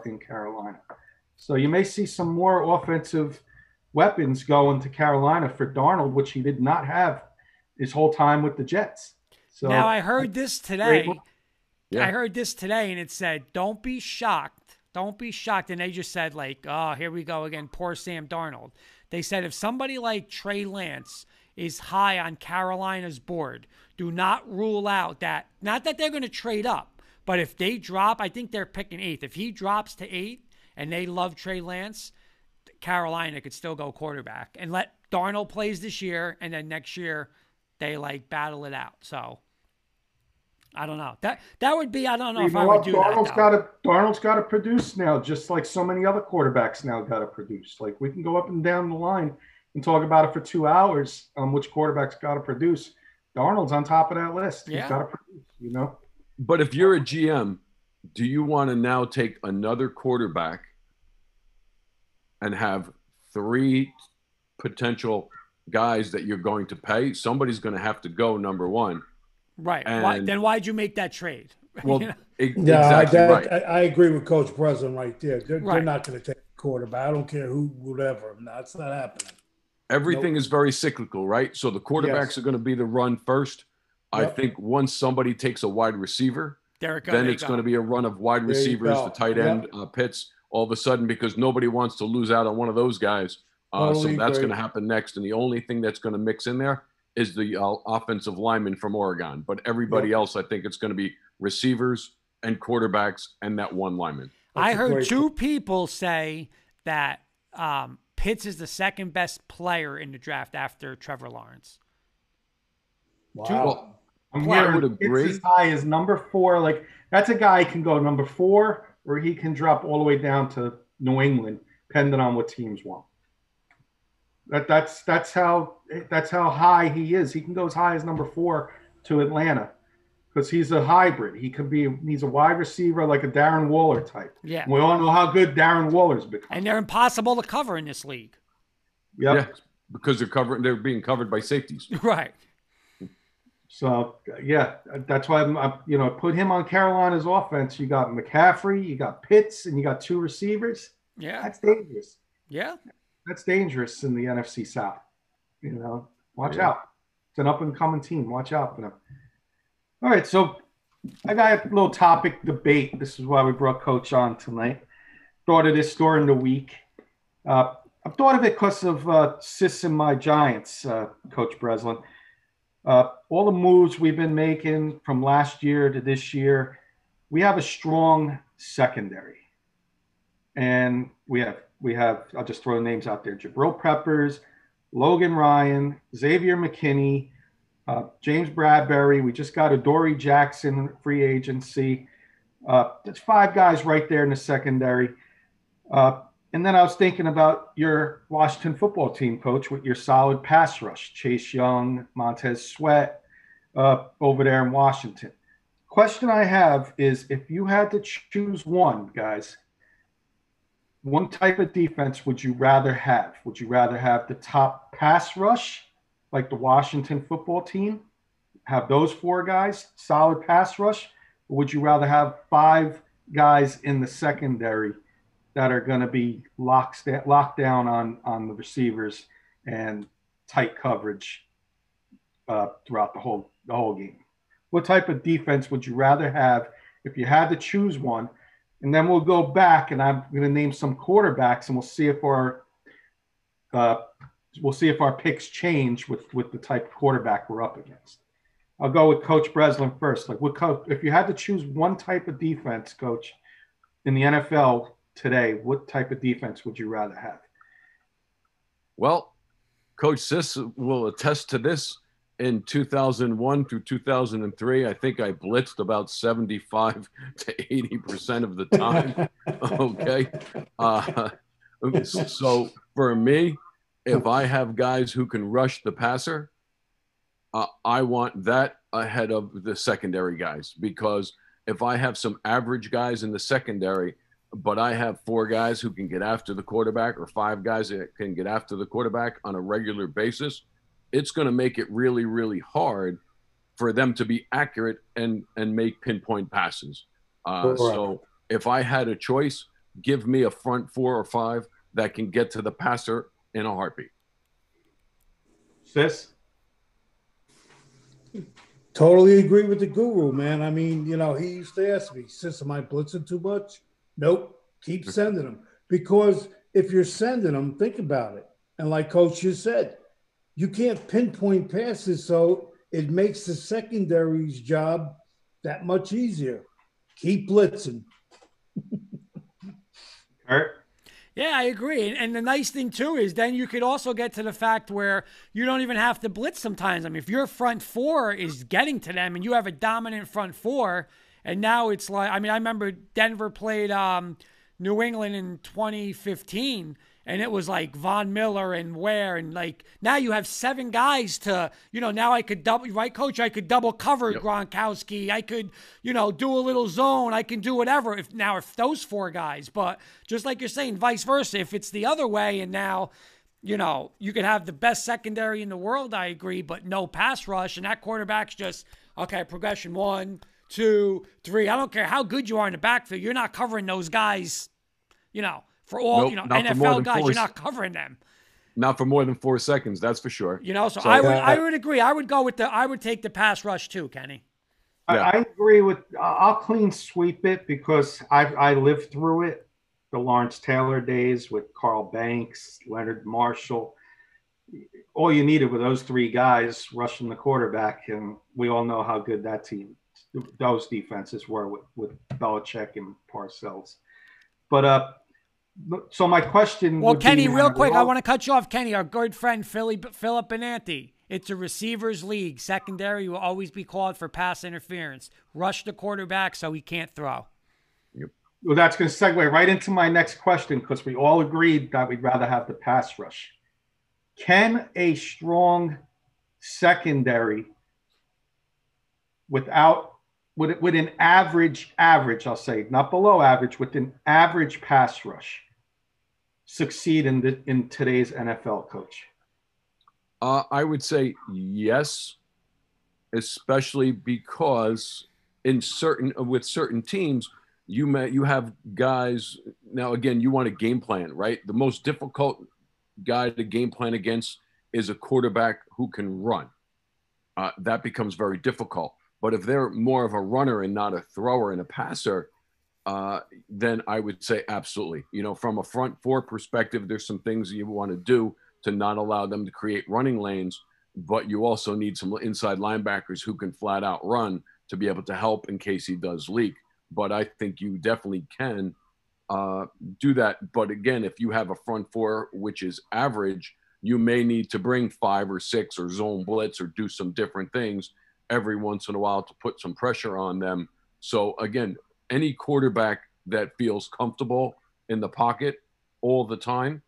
in Carolina. So you may see some more offensive weapons going to Carolina for Darnold, which he did not have his whole time with the Jets. So now I heard this today. Yeah. I heard this today, and it said, "Don't be shocked. Don't be shocked." And they just said, like, "Oh, here we go again. Poor Sam Darnold." They said if somebody like Trey Lance is high on Carolina's board, do not rule out that not that they're going to trade up, but if they drop, I think they're picking eighth. If he drops to eight and they love Trey Lance, Carolina could still go quarterback and let Darnold plays this year, and then next year they like battle it out. So. I don't know. That that would be. I don't know You if know I what? would do Darnold's that. got to Darnold's got to produce now, just like so many other quarterbacks now got to produce. Like we can go up and down the line and talk about it for two hours on which quarterbacks got to produce. Darnold's on top of that list. Yeah. He's got to produce. You know, But if you're a GM, do you want to now take another quarterback and have three potential guys that you're going to pay? Somebody's going to have to go, number one. right. Why, then why'd you make that trade? Well, You know? Yeah, exactly I, right. I, I agree with Coach Brislin right there. They're, Right. they're not going to take a quarterback. I don't care who, whatever. No, it's not happening. Everything is very cyclical, right? So the quarterbacks Yes. are going to be the run first. I think once somebody takes a wide receiver, Derek, then it's going to be a run of wide There receivers, the tight Yep. end, uh, Pitts, all of a sudden, because nobody wants to lose out on one of those guys. Uh, so that's going to happen next. And the only thing that's going to mix in there is the uh, offensive lineman from Oregon. But everybody Yep. else, I think it's going to be receivers and quarterbacks and that one lineman. I That's a heard great two people say that um, Pitts is the second best player in the draft after Trevor Lawrence. Wow. I'm Well, I hearing would Pitts agree. as high as number four. Like that's a guy who can go number four, or he can drop all the way down to New England, depending on what teams want. That that's that's how that's how high he is. He can go as high as number four to Atlanta because he's a hybrid. He could be he's a wide receiver like a Darren Waller type. Yeah. We all know how good Darren Waller's become. And they're impossible to cover in this league. Yep. Yeah, because they're covering, they're being covered by safeties. Right. So yeah, that's why I'm, I, you know put him on Carolina's offense. You got McCaffrey, you got Pitts, and you got two receivers. Yeah. That's dangerous. Yeah. That's dangerous in the NFC South. You know, watch Yeah. out. It's an up and coming team. Watch out for them. All right, so I got a little topic debate. This is why we brought Coach on tonight. Thought of this during the week. Uh, I thought of it because of uh, Sis and my Giants, uh, Coach Brislin. Uh, all the moves we've been making from last year to this year, we have a strong secondary, and we have we have I'll just throw names out there: Jabril Peppers, Logan Ryan, Xavier McKinney, uh, James Bradberry. We just got Adoree' Jackson free agency. Uh, that's five guys right there in the secondary. Uh, and then I was thinking about your Washington football team, coach, with your solid pass rush, Chase Young, Montez Sweat, uh, over there in Washington. Question I have is if you had to choose one, guys, one type of defense would you rather have? Would you rather have the top pass rush, like the Washington football team, have those four guys, solid pass rush? Or would you rather have five guys in the secondary that are going to be locked, locked down on, on the receivers and tight coverage uh, throughout the whole, the whole game? What type of defense would you rather have if you had to choose one? And then we'll go back and I'm going to name some quarterbacks and we'll see if our uh, we'll see if our picks change with with the type of quarterback we're up against. I'll go with Coach Brislin first. Like, what co- if you had to choose one type of defense, Coach, in the NFL today, what type of defense would you rather have? Well, Coach Sis will attest to this. In 2001 through 2003, I think I blitzed about 75 to 80 percent of the time. okay, uh, so for me, if I have guys who can rush the passer, uh, I want that ahead of the secondary guys because if I have some average guys in the secondary, but I have four guys who can get after the quarterback or five guys that can get after the quarterback on a regular basis, it's going to make it really, really hard for them to be accurate and and make pinpoint passes. Uh, so if I had a choice, give me a front four or five that can get to the passer in a heartbeat. Sis? Totally agree with the guru, man. I mean, you know, he used to ask me, "Sis, am I blitzing too much?" Nope. Keep mm-hmm. sending them because if you're sending them, think about it. And like Coach just said, you can't pinpoint passes, so it makes the secondary's job that much easier. Keep blitzing. Kurt? Yeah, I agree. And the nice thing too is then you could also get to the fact where you don't even have to blitz sometimes. I mean, if your front four is getting to them and you have a dominant front four, and now it's like I mean, I remember Denver played um, New England in 2015 and it was like Von Miller and Ware and like now you have seven guys to you know now I could double right coach? I could double cover yep. Gronkowski. I could you know do a little zone. I can do whatever if now if those four guys. But just like you're saying vice versa. If it's the other way and now you know you could have the best secondary in the world I agree but no pass rush. And that quarterback's just okay progression one two three. I don't care how good you are in the backfield. You're not covering those guys you know for all nope, you know NFL guys. You're not covering them. Not for more than four seconds, that's for sure. You know, so, so I would uh, I would agree. I would go with the I would take the pass rush too, Kenny. I, yeah. I agree with. I'll clean sweep it because I I lived through it. The Lawrence Taylor days with Carl Banks, Leonard Marshall. All you needed were those three guys rushing the quarterback, and we all know how good that team, those defenses were with with Belichick and Parcells. But uh, so my question. Well, Kenny, be, real quick, I want to cut you off, Kenny. Our good friend Philly Philip Benanti. It's a receivers league. Secondary will always be called for pass interference. Rush the quarterback so he can't throw. Yep. Well, that's going to segue right into my next question because we all agreed that we'd rather have the pass rush. Can a strong secondary without with, with an average average, I'll say not below average, with an average pass rush succeed in the, in today's NFL, coach? Uh, I would say yes, especially because in certain with certain teams, you may you have guys now again you want a game plan right? The most difficult guy to game plan against is a quarterback who can run. Uh, that becomes very difficult. But if they're more of a runner and not a thrower and a passer uh, then I would say absolutely. You know, from a front four perspective, there's some things you want to do to not allow them to create running lanes, but you also need some inside linebackers who can flat out run to be able to help in case he does leak. But I think you definitely can uh, do that. But again, if you have a front four which is average, you may need to bring five or six or zone blitz or do some different things every once in a while to put some pressure on them. So again, any quarterback that feels comfortable in the pocket all the time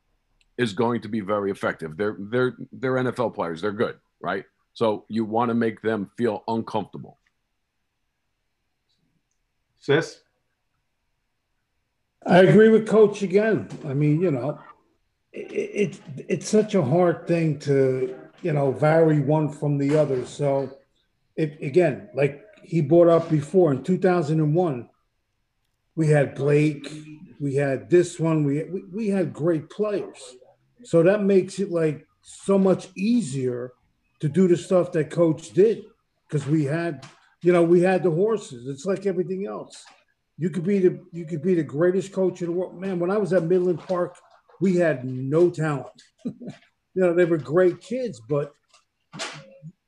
is going to be very effective. They're they're they're NFL players. They're good, right? So you want to make them feel uncomfortable. Sis? I agree with Coach again. I mean, you know, it, it, it's such a hard thing to, you know, vary one from the other. So, it, again, like he brought up before in 2001, we had Blake, we had this one, we, we, we had great players. So that makes it like so much easier to do the stuff that coach did because we had, you know, we had the horses. It's like everything else. You could be the you could be the greatest coach in the world. Man, when I was at Midland Park, we had no talent. you know, they were great kids, but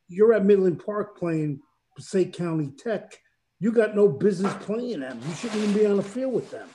you're at Midland Park playing Passaic County Tech you got no business playing them. You shouldn't even be on the field with them.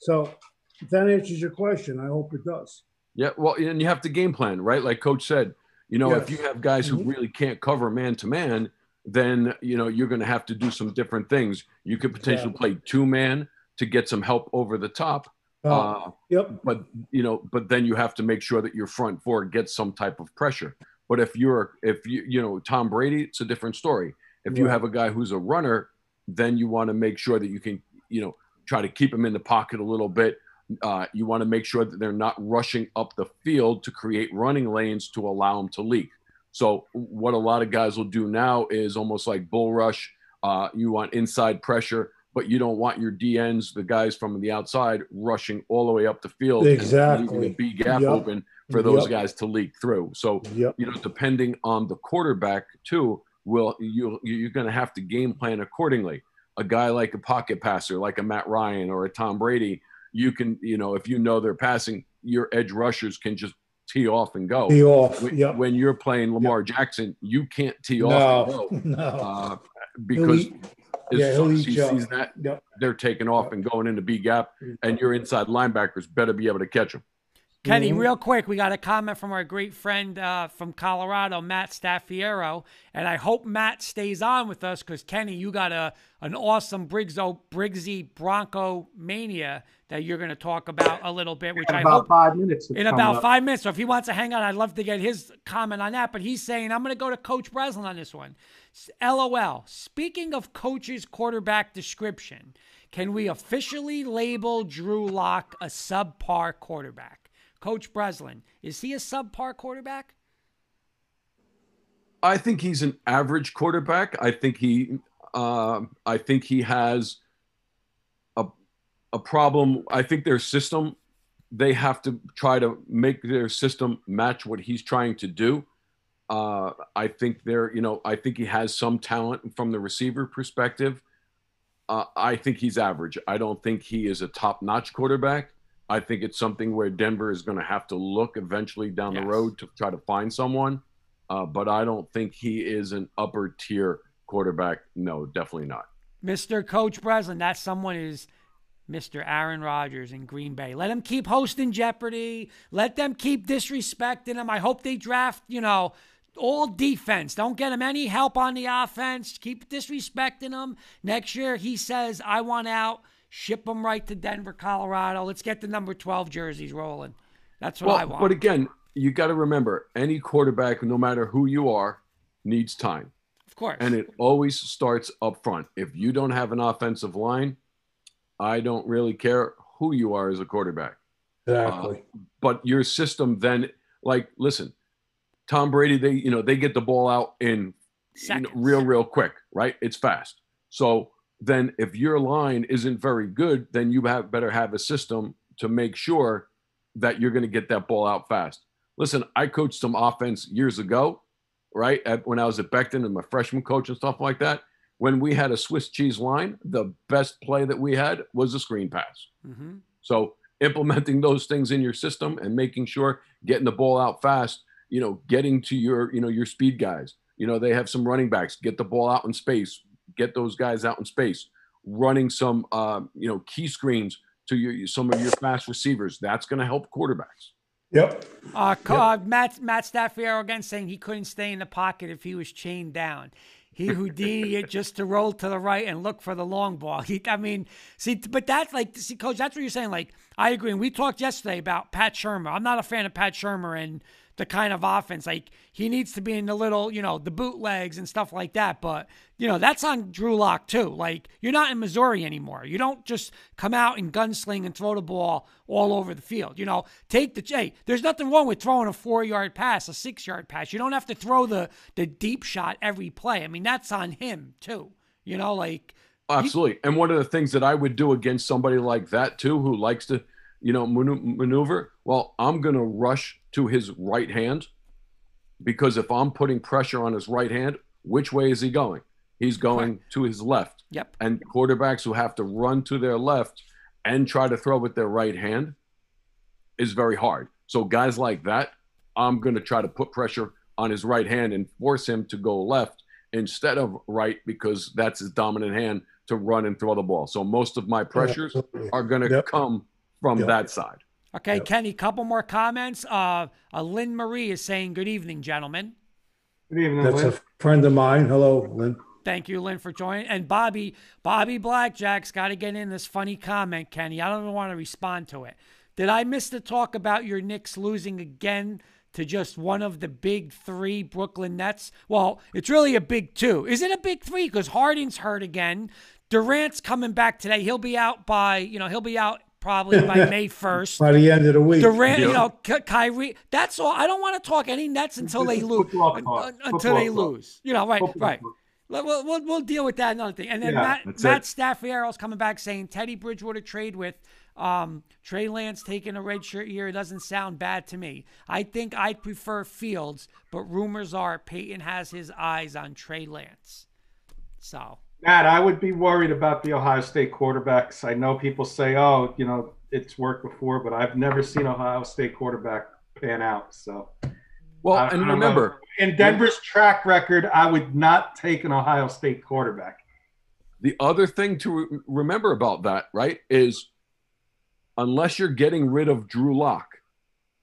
So if that answers your question, I hope it does. Yeah, well, and you have to game plan, right? Like Coach said, you know, yes. if you have guys who mm-hmm. really can't cover man to man, then you know you're going to have to do some different things. You could potentially yeah. play two man to get some help over the top. Oh, uh, yep. But you know, but then you have to make sure that your front four gets some type of pressure. But if you're if you you know Tom Brady, it's a different story. If you have a guy who's a runner, then you want to make sure that you can you know try to keep them in the pocket a little bit. Uh, you want to make sure that they're not rushing up the field to create running lanes to allow them to leak. So what a lot of guys will do now is almost like bull rush. Uh, you want inside pressure, but you don't want your DNs, the guys from the outside, rushing all the way up the field, and Exactly. leaving a B gap Yep. open for those Yep. guys to leak through. So Yep. you know, depending on the quarterback too, will you you're going to have to game plan accordingly. A guy like a pocket passer, like a Matt Ryan or a Tom Brady, you can you know if you know they're passing, your edge rushers can just tee off and go. Tee off. When, Yep. when you're playing Lamar Jackson, you can't tee off and No. go No. uh, because as yeah, soon as he sees that, Yep. they're taking off and going into B gap, and your inside linebackers better be able to catch them. Kenny, Mhm. real quick, we got a comment from our great friend uh, from Colorado, Matt Staffiero, and I hope Matt stays on with us because Kenny, you got a an awesome Briggs Briggsy Bronco mania that you're going to talk about a little bit, which In I about hope five minutes. in about up. five minutes. So if he wants to hang on, I'd love to get his comment on that. But he's saying I'm going to go to Coach Brislin on this one. LOL. Speaking of coach's quarterback description, can we officially label Drew Lock a subpar quarterback? Coach Brislin, is he a subpar quarterback? I think he's an average quarterback. I think he, uh, I think he has a a problem. I think their system, they have to try to make their system match what he's trying to do. Uh, I think they're, you know, I think he has some talent from the receiver perspective. Uh, I think he's average. I don't think he is a top notch quarterback. I think it's something where Denver is going to have to look eventually down Yes. the road to try to find someone uh, but I don't think he is an upper tier quarterback. No, definitely not. Mr. Coach Brislin, that someone is Mr. Aaron Rodgers in Green Bay. Let him keep hosting Jeopardy. Let them keep disrespecting him. I hope they draft, you know, all defense. Don't get him any help on the offense. Keep disrespecting him. Next year, he says, I want out. Ship them right to Denver, Colorado. Let's get the number 12 jerseys rolling. That's what I want. but again, you got to remember any quarterback, no matter who you are, needs time. of course. And it always starts up front. If you don't have an offensive line, I don't really care who you are as a quarterback. Exactly. Uh, but your system then, like, listen, Tom Brady, they, you know, they get the ball out in you know, Seconds. real, real quick, right? It's fast. So then if your line isn't very good, then you have better have a system to make sure that you're going to get that ball out fast. Listen, I coached some offense years ago, right? At, when I was at Becton and my freshman coach and stuff like that. When we had a Swiss cheese line, the best play that we had was a screen pass. hmm So implementing those things in your system and making sure getting the ball out fast, you know, getting to your, you know, your speed guys. You know, they have some running backs, get the ball out in space, get those guys out in space, running some uh, you know, key screens to your some of your fast receivers. That's going to help quarterbacks. Yep. Uh, co- uh, Matt Matt Staffiero again saying he couldn't stay in the pocket if he was chained down. He Houdini it just to roll to the right and look for the long ball. He, I mean, see, but that's like, see, coach, that's what you're saying. Like, I agree. And we talked yesterday about Pat Shurmur. I'm not a fan of Pat Shurmur and the kind of offense. Like, he needs to be in the little, you know, the bootlegs and stuff like that. But, you know, that's on Drew Lock too. Like, you're not in Missouri anymore. You don't just come out and gunsling and throw the ball all over the field. You know, take the hey, there's nothing wrong with throwing a four yard pass, a six yard pass. You don't have to throw the the deep shot every play. I mean, that's on him too. You know, like Absolutely. And one of the things that I would do against somebody like that too, who likes to, you know, maneuver. Well, I'm going to rush to his right hand because if I'm putting pressure on his right hand, which way is he going? He's going to his left. Yep. And quarterbacks who have to run to their left and try to throw with their right hand is very hard. So guys like that, I'm going to try to put pressure on his right hand and force him to go left instead of right because that's his dominant hand to run and throw the ball. So most of my pressures Absolutely. are going to Yep. come from Yep. that side. Okay, Yep. Kenny, couple more comments. Uh, uh, Lynn Marie is saying, Good evening, gentlemen. Good evening, That's Lynn. a friend of mine. Hello, Lynn. Thank you, Lynn, for joining. And Bobby, Bobby Blackjack's got to get in this funny comment, Kenny. I don't even want to respond to it. Did I miss the talk about your Knicks losing again to just one of the big three Brooklyn Nets. Well, it's really a big two. Is it a big three? Because Harden's hurt again. Durant's coming back today. He'll be out by, you know, he'll be out probably by May 1st. By the end of the week. Durant, you know, Ky- Kyrie. That's all. I don't want to talk any Nets until they lose. Until they lose. You know, right, right. We'll, we'll, we'll deal with that another thing. And then Yeah, Matt, Matt Staffiero's coming back saying Teddy Bridgewater trade with um, Trey Lance taking a red shirt year. It doesn't sound bad to me. I think I'd prefer Fields, but rumors are Peyton has his eyes on Trey Lance. So Matt, I would be worried about the Ohio State quarterbacks. I know people say, "Oh, you know, it's worked before," but I've never seen Ohio State quarterback pan out. So, Well, I- I and don't know. remember, in Denver's track record, I would not take an Ohio State quarterback. the other thing to re- remember about that, right, is unless you're getting rid of Drew Lock,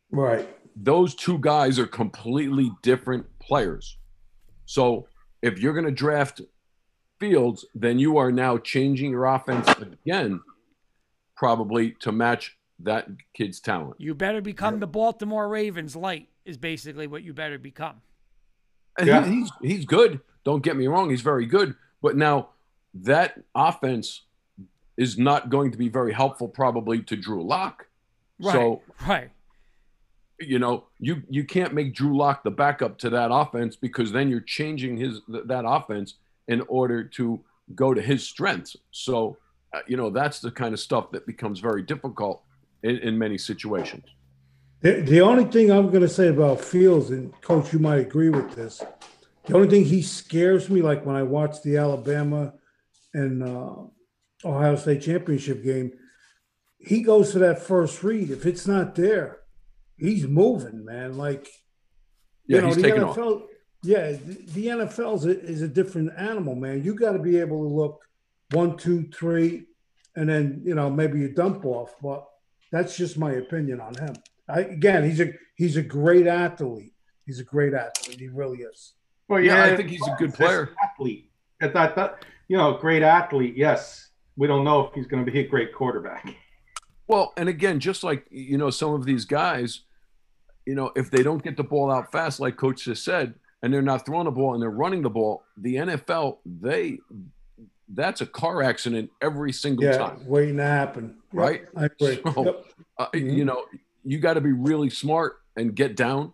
Right. those two guys are completely different players. So if you're going to draft Fields, then you are now changing your offense again, probably to match that kid's talent. you better become the Baltimore Ravens light, is basically what you better become. And Yeah. he, he's he's good. Don't get me wrong, he's very good. But now that offense is not going to be very helpful, probably to Drew Lock. Right. So right. you know you you can't make Drew Lock the backup to that offense because then you're changing his th- that offense in order to go to his strengths. So uh, you know that's the kind of stuff that becomes very difficult in, in many situations. The, the only thing I'm going to say about Fields, and Coach, you might agree with this. The only thing he scares me, like when I watch the Alabama and uh, Ohio State championship game, he goes to that first read. If it's not there, he's moving, man. Like, Yeah, he's the taking NFL, off. Yeah, the, the NFL is a, is a different animal, man. You got to be able to look one, two, three, and then you know maybe you dump off. But that's just my opinion on him. I, again, he's a he's a great athlete. He's a great athlete. He really is. Well, Yeah, I think he's a good player. Athlete. I thought that you know, great athlete. Yes, we don't know if he's going to be a great quarterback. Well, and again, just like you know, some of these guys, you know, if they don't get the ball out fast, like Coach just said, and they're not throwing the ball and they're running the ball, the NFL they that's a car accident every single Yeah, time, waiting to happen. Yep, right? I agree. So- Yep. Uh, Mhm. You know, you got to be really smart and get down,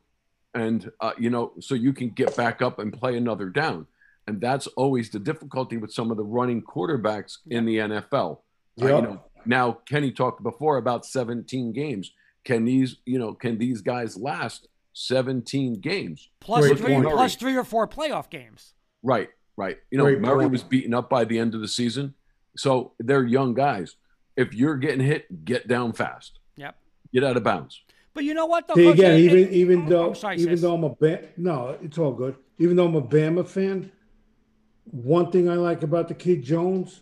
and uh, you know, so you can get back up and play another down. And that's always the difficulty with some of the running quarterbacks in the NFL. Uh, you know, now Kenny talked before about 17 games. Can these, you know, can these guys last 17 games? Three, point. plus three or four playoff games. Right, right. You know, Great Murray point. was beaten up by the end of the season. So they're young guys. If you're getting hit, get down fast. Yep. Get out of bounds. But you know what? Though, See again, even it- even oh, though sorry, even sis. though I'm a ba- no, it's all good. Even though I'm a Bama fan, one thing I like about the kid Jones,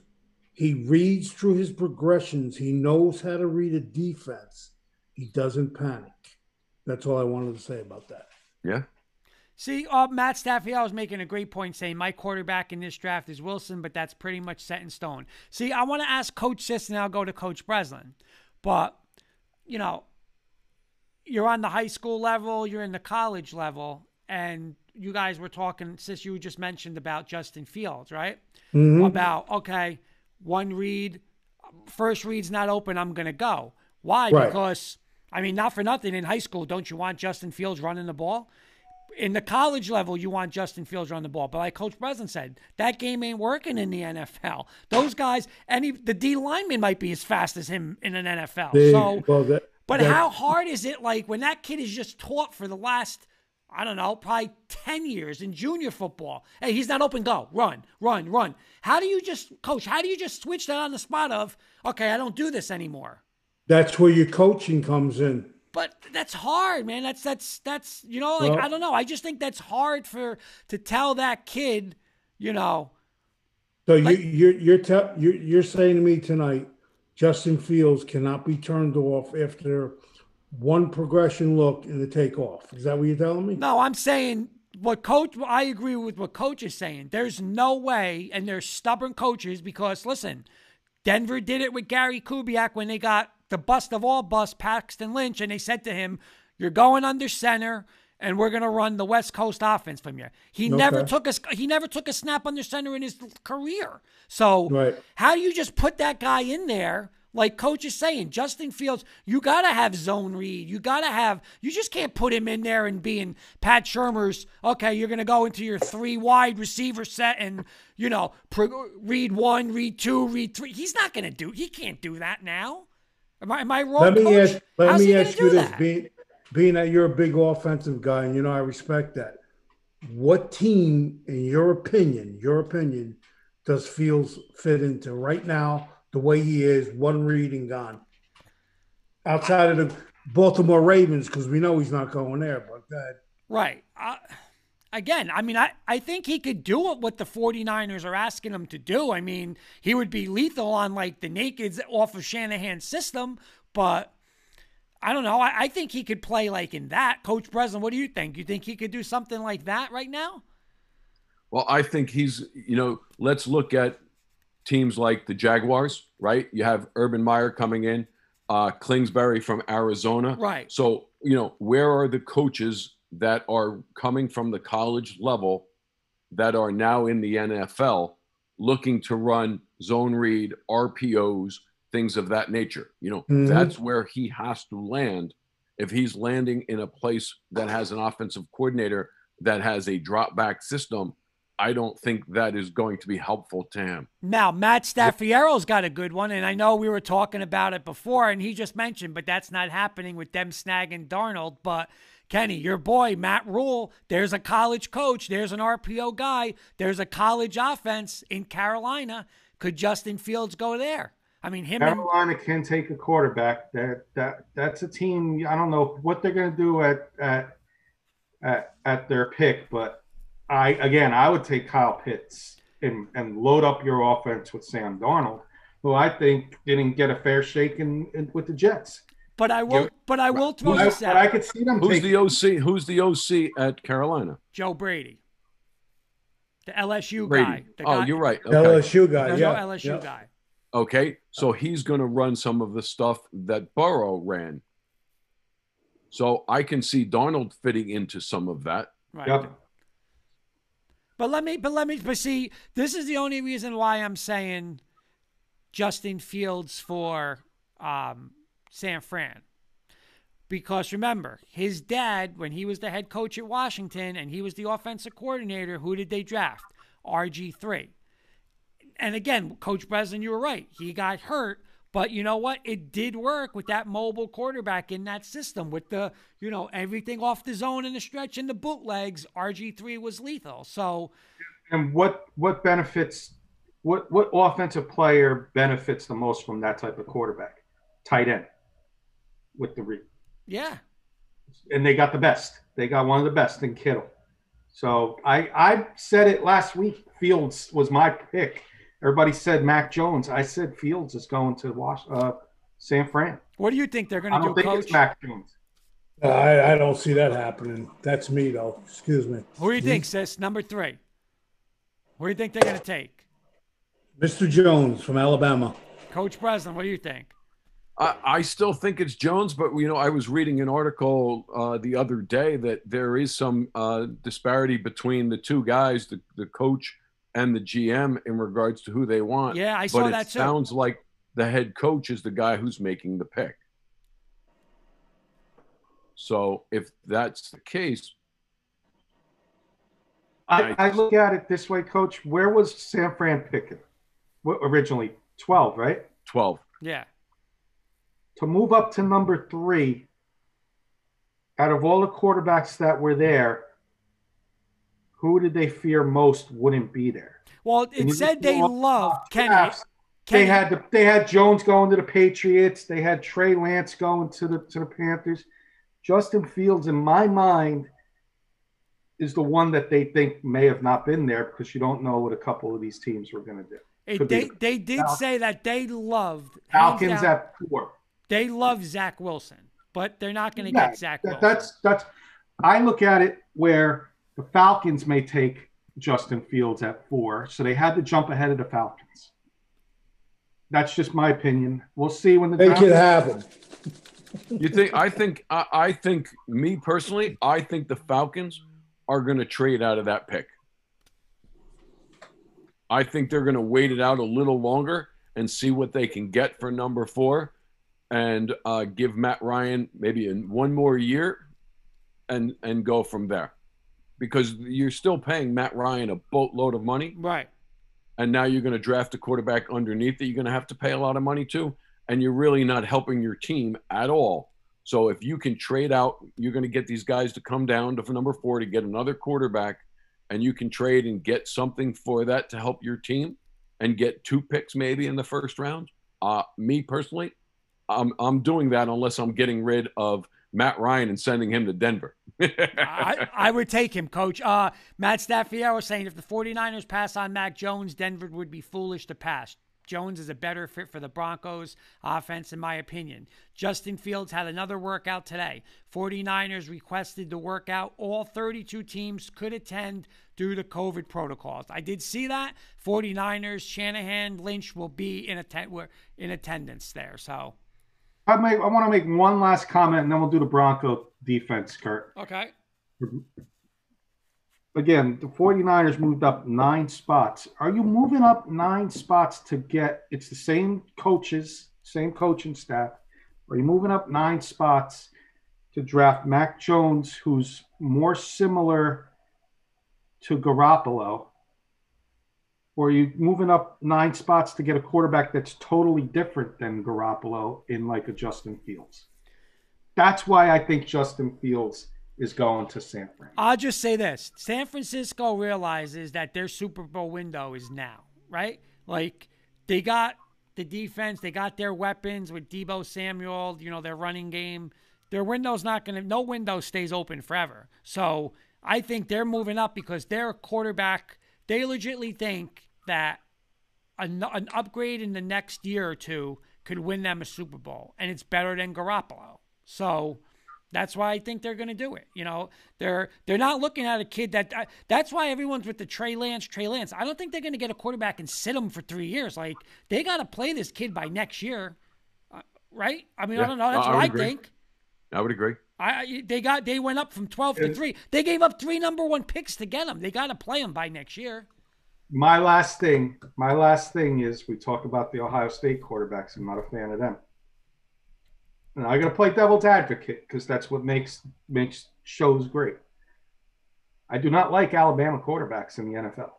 he reads through his progressions. He knows how to read a defense. He doesn't panic. That's all I wanted to say about that. Yeah. See, uh, Matt Staffiero was making a great point saying my quarterback in this draft is Wilson, but that's pretty much set in stone. See, I want to ask Coach Sis and I'll go to Coach Brislin. But, you know, you're on the high school level, you're in the college level, and you guys were talking, Sis, you just mentioned about Justin Fields, right? Mhm. About, okay, one read, first read's not open, I'm going to go. Why? Right. Because, I mean, not for nothing in high school, don't you want Justin Fields running the ball? in the college level, you want Justin Fields running the ball. But like Coach Brislin said, that game ain't working in the NFL. Those guys, any the D lineman might be as fast as him in an NFL. They- so, well, that- but that- how hard is it? Like when that kid is just taught for the last, I don't know, probably ten years in junior football. Hey, he's not open. Go run, run, run. How do you just, Coach? How do you just switch that on the spot of, okay, I don't do this anymore. That's where your coaching comes in. But that's hard, man. That's that's that's you know, like Well- I don't know. I just think that's hard for to tell that kid, you know. So Like- you, you're you're, te- you're you're saying to me tonight, Justin Fields cannot be turned off after one progression look in the takeoff. Is that what you're telling me? No, I'm saying what coach. I agree with what coach is saying. There's no way, and there's stubborn coaches because listen, Denver did it with Gary Kubiak when they got the bust of all bust, Paxton Lynch, and they said to him, "You're going under center." and we're gonna run the West Coast offense from you. He never took a he never took a snap under center in his career. So Right. how do you just put that guy in there? Like coach is saying, Justin Fields, you gotta have zone read. You gotta have. You just can't put him in there and being Pat Shurmur's. Okay, you're gonna go into your three wide receiver set and you know read one, read two, read three. He's not gonna do. He can't do that now. Am I, am I wrong? Let me coach? ask. Let How's me ask you this, that? being being that you're a big offensive guy, and you know I respect that. What team, in your opinion, your opinion, does Fields fit into right now? The way he is, one read and gone. Outside of the Baltimore Ravens, because we know he's not going there. But that Right. Uh, again, I mean, I, I think he could do it what the 49ers are asking him to do. I mean, he would be lethal on like the nakeds off of Shanahan's system, but I don't know. I, I think he could play like in that. Coach Brislin, what do you think? You think he could do something like that right now? Well, I think he's, you know, let's look at teams like the Jaguars, right? You have Urban Meyer coming in, uh, Kingsbury from Arizona. Right. So, you know, where are the coaches that are coming from the college level that are now in the NFL looking to run zone read, RPOs, things of that nature? You know, Mhm. that's where he has to land. If he's landing in a place that has an offensive coordinator that has a drop back system, I don't think that is going to be helpful to him. Now, Matt Staffiero's got a good one, and I know we were talking about it before, and he just mentioned, but that's not happening with them snagging Darnold. But Kenny, your boy, Matt Rhule, there's a college coach, there's an RPO guy, there's a college offense in Carolina. Could Justin Fields go there? I mean, him and Carolina can take a quarterback. That that that's a team. I don't know what they're going to do at at at at their pick, but I again I would take Kyle Pitts and and load up your offense with Sam Darnold, who I think didn't get a fair shake in, in with the Jets. But I will, You- but I will throw But I, this but I could see them Who's take the OC? Who's the OC at Carolina? Joe Brady, the LSU Brady. guy. The Oh, guy, you're right. Okay. LSU guy, the yeah, LSU yeah. guy. Okay. So he's going to run some of the stuff that Burrow ran. So I can see Darnold fitting into some of that. Right. Yep. But let me, but let me, but see, this is the only reason why I'm saying Justin Fields for um, San Fran. Because remember, his dad, when he was the head coach at Washington and he was the offensive coordinator, who did they draft? RG3. And again, Coach Brislin, you were right. He got hurt, but you know what? It did work with that mobile quarterback in that system with the, you know, everything off the zone and the stretch and the bootlegs. RG3 was lethal. So, And what what benefits what what offensive player benefits the most from that type of quarterback? Tight end with the read. yeah. and they got the best. They got one of the best in Kittle. So I I said it last week. Fields was my pick. Everybody said Mac Jones. I said Fields is going to Wash, uh, San Fran. What do you think they're going I to don't do, think Coach? it's Mac Jones. Uh, I, I don't see that happening. That's me, though. Excuse me. Who do you think, sis? Number three. Who do you think they're going to take? Mr. Jones from Alabama. Coach Brislin, what do you think? I, I still think it's Jones, but you know, I was reading an article uh, the other day that there is some uh, disparity between the two guys, the, the coach and the GM, in regards to who they want. Yeah, I saw that. but that it too. sounds like the head coach is the guy who's making the pick. So if that's the case, I, I look at it this way, Coach. Where was San Fran picking? What, originally twelve, right? 12. Yeah. To move up to number three, out of all the quarterbacks that were there, who did they fear most wouldn't be there? Well, it said they at all the loved Kenny. Kenny They had the, they had Jones going to the Patriots. They had Trey Lance going to the to the Panthers. Justin Fields, in my mind, is the one that they think may have not been there because you don't know what a couple of these teams were going to do. it- they, they did Falcons. say that they loved Falcons down, at four. They love Zach Wilson, but they're not going to Yeah, get Zach that- Wilson. that's that's. I look at it where the Falcons may take Justin Fields at four, so they had to jump ahead of the Falcons. That's just my opinion. We'll see when the Make draft- it happen. You think? I think. I, I think. Me personally, I think the Falcons are going to trade out of that pick. I think they're going to wait it out a little longer and see what they can get for number four, and uh, give Matt Ryan maybe in one more year, and and go from there, because you're still paying Matt Ryan a boatload of money, Right. and now you're going to draft a quarterback underneath that you're going to have to pay a lot of money to, and you're really not helping your team at all. So if you can trade out, you're going to get these guys to come down to number four to get another quarterback, and you can trade and get something for that to help your team, and get two picks maybe in the first round. Uh, me personally, I'm I'm doing that unless I'm getting rid of Matt Ryan and sending him to Denver. I, I would take him, coach. Uh, Matt Staffiero saying if the 49ers pass on Mac Jones, Denver would be foolish to pass. Jones is a better fit for the Broncos offense, in my opinion. Justin Fields had another workout today. 49ers requested the workout. All 32 teams could attend due to COVID protocols. I did see that. 49ers, Shanahan, Lynch will be in, were in attendance there. So, I make, I want to make one last comment, and then we'll do the Bronco defense, Kurt. okay. Again, the 49ers moved up nine spots. Are you moving up nine spots to get it's the same coaches, same coaching staff? Are you moving up nine spots to draft Mac Jones, who's more similar to Garoppolo? Or are you moving up nine spots to get a quarterback that's totally different than Garoppolo in like a Justin Fields? That's why I think Justin Fields is going to San Fran. I'll just say this San Francisco realizes that their Super Bowl window is now, right? Like, they got the defense, they got their weapons with Deebo Samuel, you know, their running game. Their window's not going to, no window stays open forever. So I think they're moving up because their quarterback, they legitly think that an, an upgrade in the next year or two could win them a Super Bowl, and it's better than Garoppolo. So that's why I think they're going to do it. You know, they're they're not looking at a kid that. I, that's why everyone's with the Trey Lance, Trey Lance. I don't think they're going to get a quarterback and sit him for three years. Like they got to play this kid by next year, uh, right? I mean, I don't know. That's I- what I agree. think. I would agree. I I- they got they went up from twelve to three. They gave up three number one picks to get him. They got to play him by next year. my last thing, my last thing is we talk about the Ohio State quarterbacks. I'm not a fan of them. And I got to play devil's advocate because that's what makes makes shows great. I do not like Alabama quarterbacks in the NFL.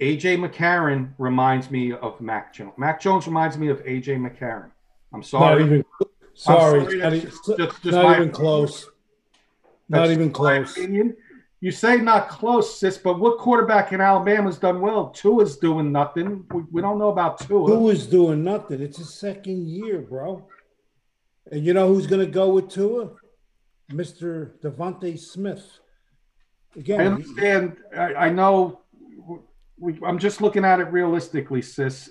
AJ McCarron reminds me of Mac Jones. Mac Jones reminds me of AJ McCarron. I'm Not sorry. even. Sorry, sorry, not, even- just- just- just not even opinion. close. Not even close. opinion. You say not close, sis, but what quarterback in Alabama's done well? Tua's doing nothing. We, we don't know about Tua. Tua is doing nothing. It's his second year, bro. And you know who's going to go with Tua? Mr. DeVonta Smith. Again, I understand. I, I know. We, I'm just looking at it realistically, sis.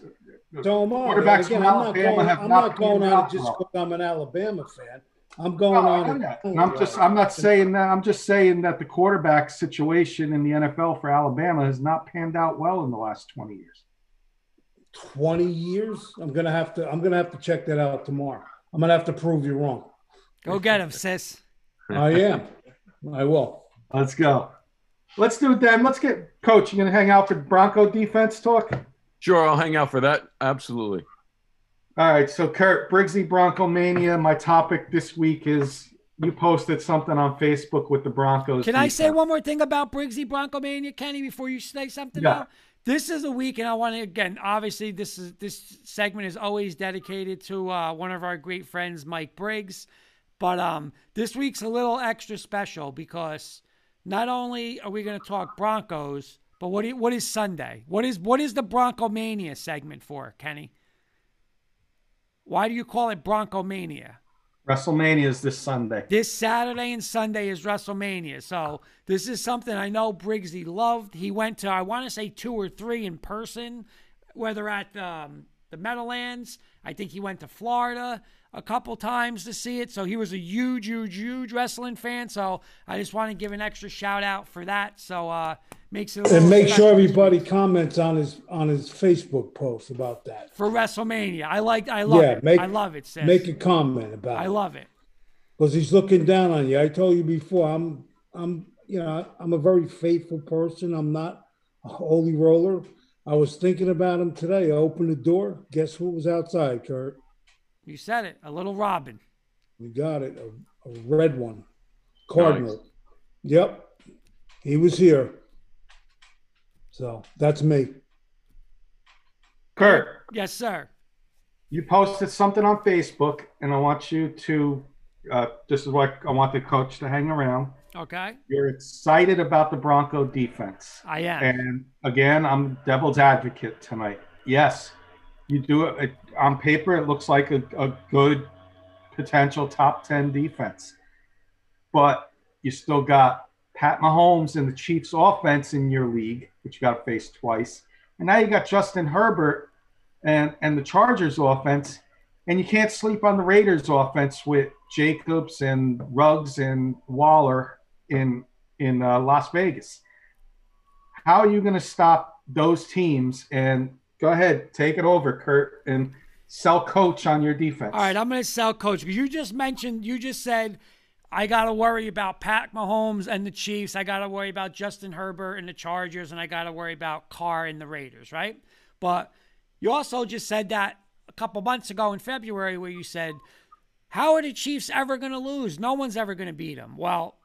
So am I. Quarterbacks Again, from I'm not Alabama going, have I'm not not going on out it just because I'm an Alabama fan. I'm going No, I on know it. that. And I'm just. I'm not saying that. I'm just saying that the quarterback situation in the NFL for Alabama has not panned out well in the last 20 years. 20 years. I'm gonna have to. I'm gonna have to check that out tomorrow. I'm gonna have to prove you wrong. Go get him, sis. I am. I will. Let's go. Let's do it, Dan. Let's get coach. You gonna hang out for Bronco defense talk? Sure, I'll hang out for that. Absolutely. All right, so Kurt Briggsy Bronco Mania. My topic this week is you posted something on Facebook with the Broncos. Can I say one more thing about Briggsy Bronco Mania, Kenny, before you say something? Yeah. now? This is a week, and I want to again. Obviously, this is this segment is always dedicated to uh, one of our great friends, Mike Briggs. But um, this week's a little extra special because not only are we going to talk Broncos, but what what is Sunday? What is what is the Bronco Mania segment for, Kenny? Why do you call it Bronco Mania? WrestleMania is this Sunday. This Saturday and Sunday is WrestleMania. So this is something I know Briggsy loved. He went to, I want to say, two or three in person, whether at um, the Meadowlands. I think he went to Florida a couple times to see it. So he was a huge, huge, huge wrestling fan. So I just want to give an extra shout out for that. So uh, makes it. A And make sure everybody comments on his on his Facebook post about that. for WrestleMania. I like. I love Yeah, it. make- I love it. Sis. Make a comment about I it. love it. because he's looking down on you. I told you before. I'm, I'm, you know, I'm a very faithful person. I'm not a holy roller. I was thinking about him today. I opened the door. Guess who was outside, Kurt? You said it. A little Robin. We got it. A, a red one, cardinal. Yep, he was here. So that's me. Kurt, Yes, sir. you posted something on Facebook, and I want you to. Uh, this is what I want the coach to hang around. Okay. You're excited about the Bronco defense. I am. And again, I'm devil's advocate tonight. Yes, you do it it- on paper. It looks like a, a good potential top 10 defense, but you still got Pat Mahomes and the Chiefs offense in your league, which you got to face twice. And now you got Justin Herbert and, and the Chargers offense. And you can't sleep on the Raiders offense with Jacobs and Ruggs and Waller in in uh, Las Vegas how are you going to stop those teams? And go ahead, take it over, Kurt, and sell coach on your defense. All right, I'm going to sell coach because you just mentioned, you just said, I got to worry about Pat Mahomes and the Chiefs. I got to worry about Justin Herbert and the Chargers, and I got to worry about Carr and the Raiders, right? But you also just said that a couple months ago in February, where you said, How are the Chiefs ever going to lose? No one's ever going to beat them. Well,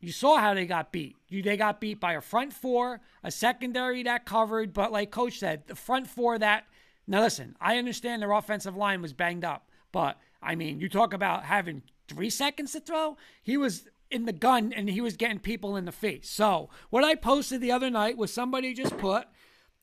you saw how they got beat. You they got beat by a front four, a secondary that covered, but like coach said, the front four that now listen, I understand their offensive line was banged up, but I mean, you talk about having 3 seconds to throw, he was in the gun and he was getting people in the face. So, what I posted the other night was somebody just put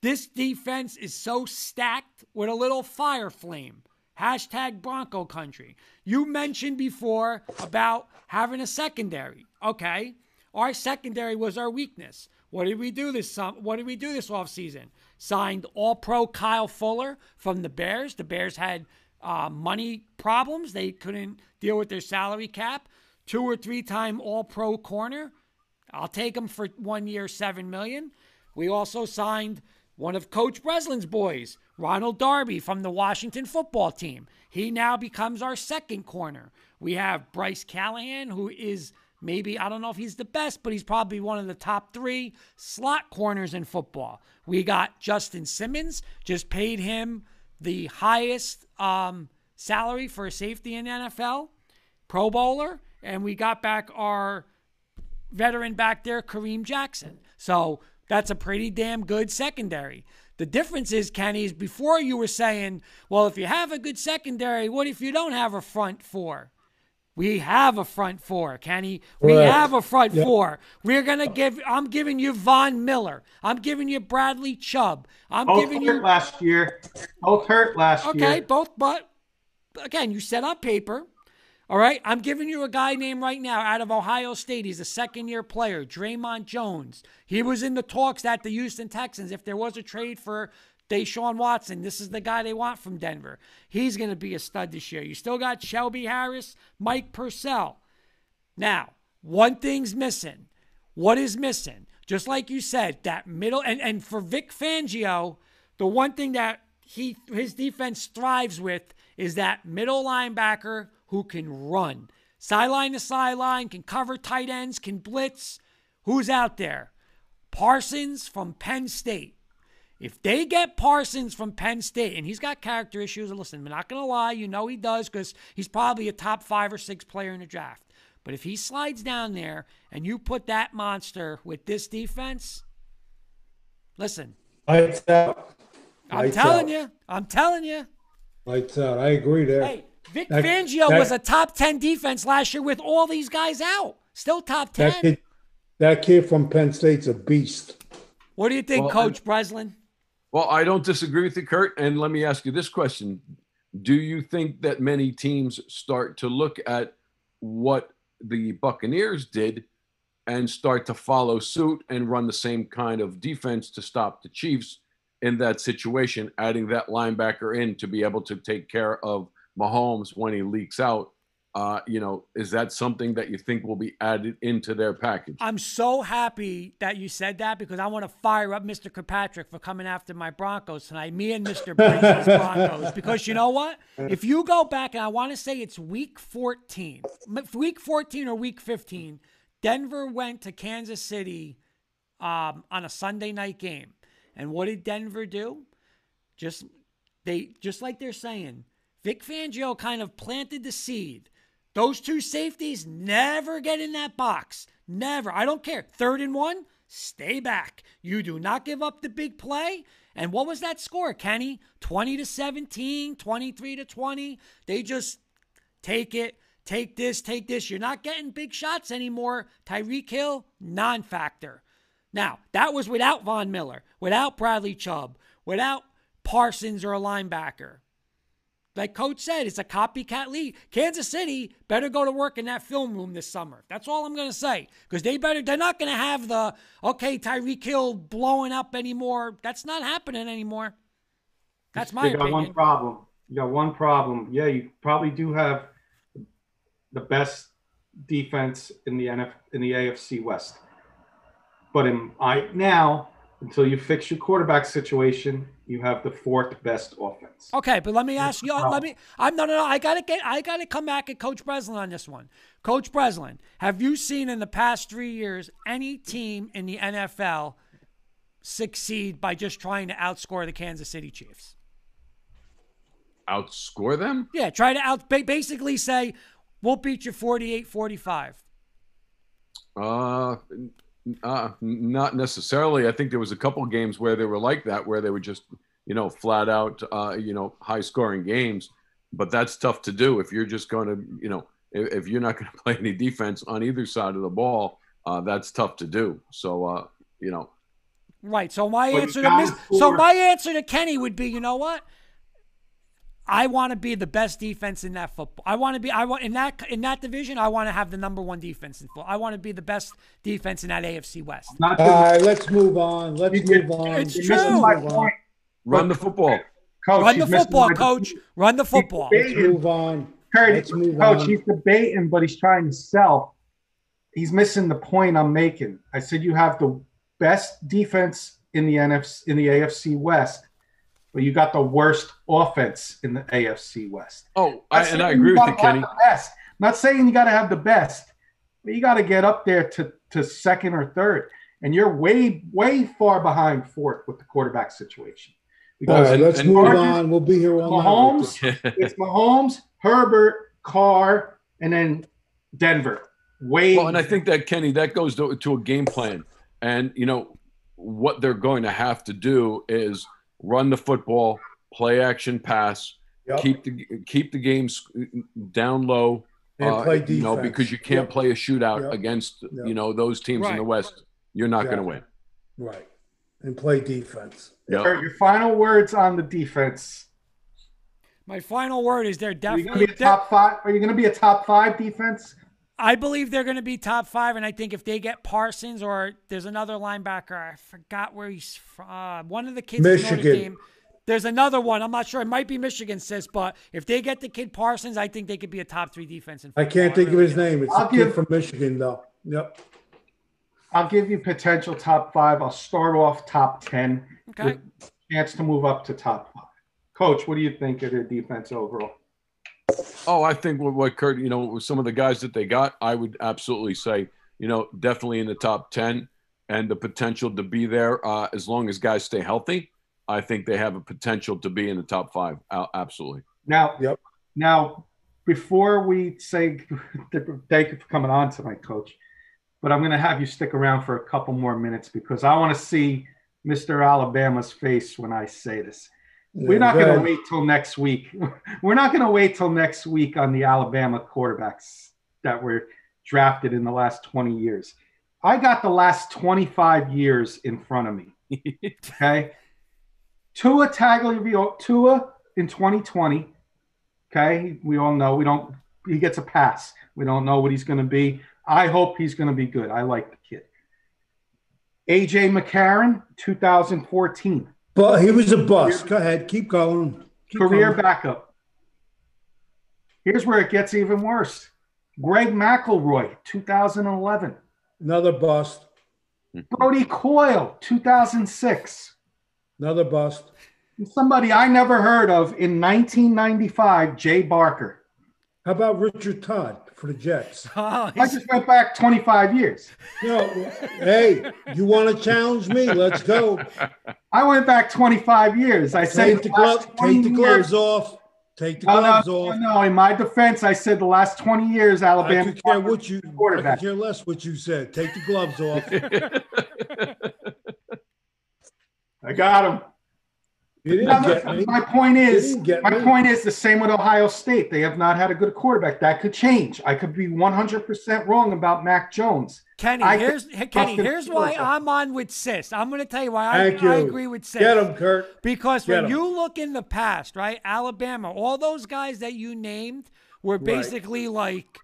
this defense is so stacked with a little fire flame. Hashtag Bronco country. You mentioned before about having a secondary. Okay. Our secondary was our weakness. What did we do this what did we do this offseason? Signed all pro Kyle Fuller from the Bears. The Bears had uh, money problems. They couldn't deal with their salary cap. Two or three time all pro corner. I'll take him for one year, seven million. We also signed one of Coach Brislin's boys, Ronald Darby from the Washington football team. He now becomes our second corner. We have Bryce Callahan, who is maybe, I don't know if he's the best, but he's probably one of the top three slot corners in football. We got Justin Simmons, just paid him the highest um, salary for a safety in the NFL, Pro Bowler, and we got back our veteran back there, Kareem Jackson. So that's a pretty damn good secondary. The difference is, Kenny, is before you were saying, well, if you have a good secondary, what if you don't have a front four? We have a front four, Kenny. We Correct. have a front Yep. four. We're gonna give. I'm giving you Von Miller. I'm giving you Bradley Chubb. I'm Both giving hurt you. last year. Both hurt last Okay, year. Okay, both, but again, you said on paper. All right, I'm giving you a guy named right now out of Ohio State. He's a second year player, Dre'Mont Jones. He was in the talks at the Houston Texans. If there was a trade for Deshaun Watson, this is the guy they want from Denver. He's going to be a stud this year. You still got Shelby Harris, Mike Purcell. Now, one thing's missing. What is missing? Just like you said, that middle and, and for Vic Fangio, the one thing that he his defense thrives with is that middle linebacker who can run. Sideline to sideline, can cover tight ends, can blitz. Who's out there? Parsons from Penn State. If they get Parsons from Penn State, and he's got character issues, and listen, I'm not going to lie, you know he does because he's probably a top five or six player in the draft. But if he slides down there and you put that monster with this defense, listen, Lights out. I'm Lights telling out. you, I'm telling you. Lights out. I agree there. Hey, Vic That- Fangio that- was a top 10 defense last year with all these guys out. Still top 10. that kid, that kid from Penn State's a beast. what do you think, Well, Coach Brislin? Well, I don't disagree with you, Kurt. And let me ask you this question Do you think that many teams start to look at what the Buccaneers did and start to follow suit and run the same kind of defense to stop the Chiefs in that situation, adding that linebacker in to be able to take care of Mahomes when he leaks out Uh, you know, is that something that you think will be added into their package? I'm so happy that you said that because I want to fire up Mr. Kirkpatrick for coming after my Broncos tonight. Me and Mr. Broncos. Because you know what? If you go back, and I want to say it's week 14, week 14 or week 15, Denver went to Kansas City um, on a Sunday night game. And what did Denver do? Just they just like they're saying, Vic Fangio kind of planted the seed those two safeties never get in that box. Never. I don't care. Third and one, stay back. You do not give up the big play. And what was that score, Kenny? 20 to 17, 23 to 20. They just take it, take this, take this. You're not getting big shots anymore. Tyreek Hill, non factor. Now, that was without Von Miller, without Bradley Chubb, without Parsons or a linebacker. Like Coach said, it's a copycat league. Kansas City better go to work in that film room this summer. That's all I'm going to say. Because they better, they're not going to have the, okay, Tyreek Hill blowing up anymore. That's not happening anymore. That's my you got opinion. one problem. You got one problem. Yeah, you probably do have the best defense in the NF in the AFC West. But in I now, until you fix your quarterback situation, you have the fourth best offense. Okay, but let me ask you. Let me. I'm no, no, no. I gotta get. I gotta come back at Coach Brislin on this one. Coach Brislin, have you seen in the past three years any team in the NFL succeed by just trying to outscore the Kansas City Chiefs? Outscore them? Yeah, try to out. Basically, say we'll beat you 48-45. Uh, uh, not necessarily. I think there was a couple games where they were like that, where they were just, you know, flat out, uh, you know, high scoring games. But that's tough to do if you're just going to, you know, if, if you're not going to play any defense on either side of the ball. Uh, that's tough to do. So, uh, you know. Right. So my answer to so my answer to Kenny would be, you know what? I want to be the best defense in that football. I want to be. I want in that in that division. I want to have the number one defense in football. I want to be the best defense in that AFC West. Not All right, let's move on. Let's move on. It's true. Run the football, coach. Run the football, coach. Run the football. Let's move on. Kurt, let's move coach, on. he's debating, but he's trying to sell. He's missing the point I'm making. I said you have the best defense in the NFC in the AFC West but you got the worst offense in the AFC West. Oh, I, and I agree with you, Kenny. The best. I'm not saying you got to have the best, but you got to get up there to, to second or third. And you're way, way far behind fourth with the quarterback situation. Because all right, let's move on. We'll be here all Mahomes, it's Mahomes, Herbert, Carr, and then Denver. Way. Well, and I think that Kenny, that goes to, to a game plan, and you know what they're going to have to do is run the football, play action pass, yep. keep the keep the games down low. And uh, play defense. You know, because you can't yep. play a shootout yep. against you know those teams right. in the West. You're not going to win. Right. And play defense. Yep. Your final words on the defense. My final word is they're definitely are you gonna be a top five. Are you going to be a top five defense? I believe they're going to be top five, and I think if they get Parsons or there's another linebacker, I forgot where he's from. Uh, one of the kids Michigan. There's another one. I'm not sure. It might be Michigan, sis, but if they get the kid Parsons, I think they could be a top three defense. In I can't think of his name. It's I'll a give, kid from Michigan, though. Yep. I'll give you potential top five. I'll start off top ten. Okay. chance to move up to top five. Coach, what do you think of their defense overall? Oh, I think what, what Kurt, you know, with some of the guys that they got, I would absolutely say, you know, definitely in the top 10 and the potential to be there uh, as long as guys stay healthy. I think they have a potential to be in the top five. absolutely. Now, yep. Now, before we say thank you for coming on tonight, Coach, but I'm going to have you stick around for a couple more minutes because I want to see Mr. Alabama's face when I say this. We're not going to wait till next week. We're not going to wait till next week on the Alabama quarterbacks that were drafted in the last 20 years. I got the last 25 years in front of me. okay. Tua Tagovailoa, Tua in 2020. Okay. We all know we don't, he gets a pass. We don't know what he's going to be. I hope he's going to be good. I like the kid. AJ McCarron, 2014. But he was a bust. Go ahead, keep going. Keep Career going. backup. Here's where it gets even worse. Greg McElroy, 2011. Another bust. Brodie Croyle, 2006. Another bust. And somebody I never heard of in 1995, Jay Barker. How about Richard Todd for the Jets? Oh, I just went back 25 years. No, hey, you want to challenge me? Let's go. I went back 25 years. I said Take the last glove. Take the years- gloves off. Take the No, no, gloves no, off. no. In my defense, I said the last 20 years, Alabama. I Alabama. could care what you. quarterback. I could care less what you said. Take the gloves off. I got him. You didn't Now, get me. My point is, didn't my me. point is the same with Ohio State. They have not had a good quarterback. That could change. I could be 100% wrong about Mac Jones. Kenny, I here's Kenny. Here's why I'm on with Sis. I'm going to tell you why I, you. I agree with Sis. Get him, Kurt. Because Get when 'em. you look in the past, right, Alabama, all those guys that you named were Right. basically like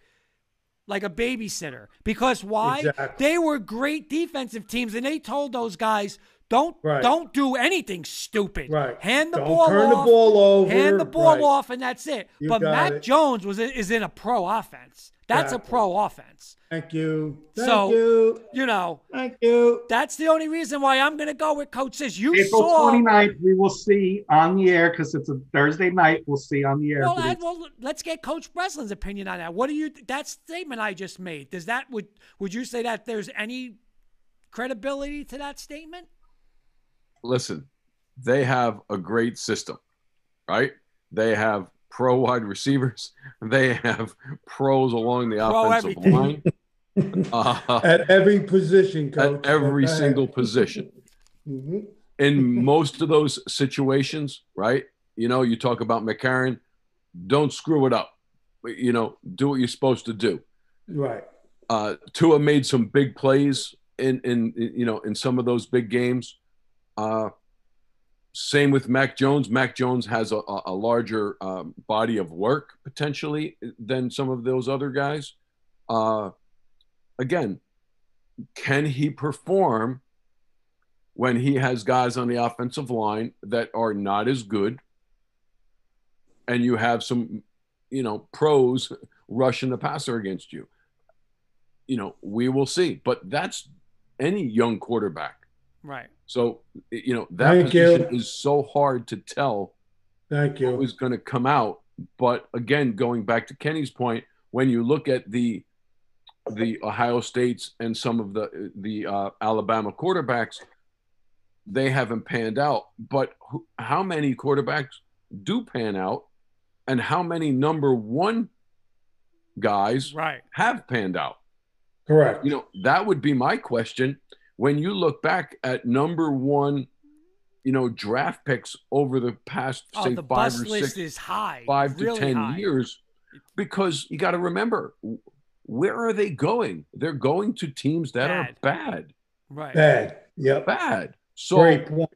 like a babysitter. Because why? Exactly. They were great defensive teams, and they told those guys, "Don't Right. don't do anything stupid. Right. Hand the Don't ball turn the ball over. Hand the ball Right. off, and that's it. You but got Mac it. Jones was is in a pro offense. That's a pro offense. Thank you. Thank So- you. You know, Thank you. that's the only reason why I'm going to go with Coach Sis. You April saw 29th, we will see on the air because it's a Thursday night. We'll see on the air. Well, but I, it's- well, let's get Coach Brislin's opinion on that. What do you that statement I just made? Does that would would you say that there's any credibility to that statement? Listen, they have a great system, right? They have pro wide receivers. They have pros along the Pro offensive everything. line. Uh, At every position, coach. at every Go ahead. single position. Mhm. In most of those situations, right? You know, you talk about McCarron, don't screw it up. You know, do what you're supposed to do. Right. uh, Tua made some big plays in, in you know in some of those big games. Uh, same with Mac Jones. Mac Jones has a, a larger um, body of work potentially than some of those other guys. Uh, again, can he perform when he has guys on the offensive line that are not as good, and you have some, you know, pros rushing the passer against you? you know, we will see. But that's any young quarterback. Right. So, you know, that Thank you. position is so hard to tell Thank you. who's going to come out. But again, going back to Kenny's point, when you look at the the Ohio States and some of the the uh, Alabama quarterbacks, they haven't panned out. But who, how many quarterbacks do pan out, and how many number one guys Right. have panned out? Correct. You know, that would be my question. When you look back at number one, you know, draft picks over the past, Oh, say, the five bus or list six, is high. five to 10 high. years, because you got to remember, where are they going? They're going to teams that are bad, Right. Bad. yeah, bad. So Great point.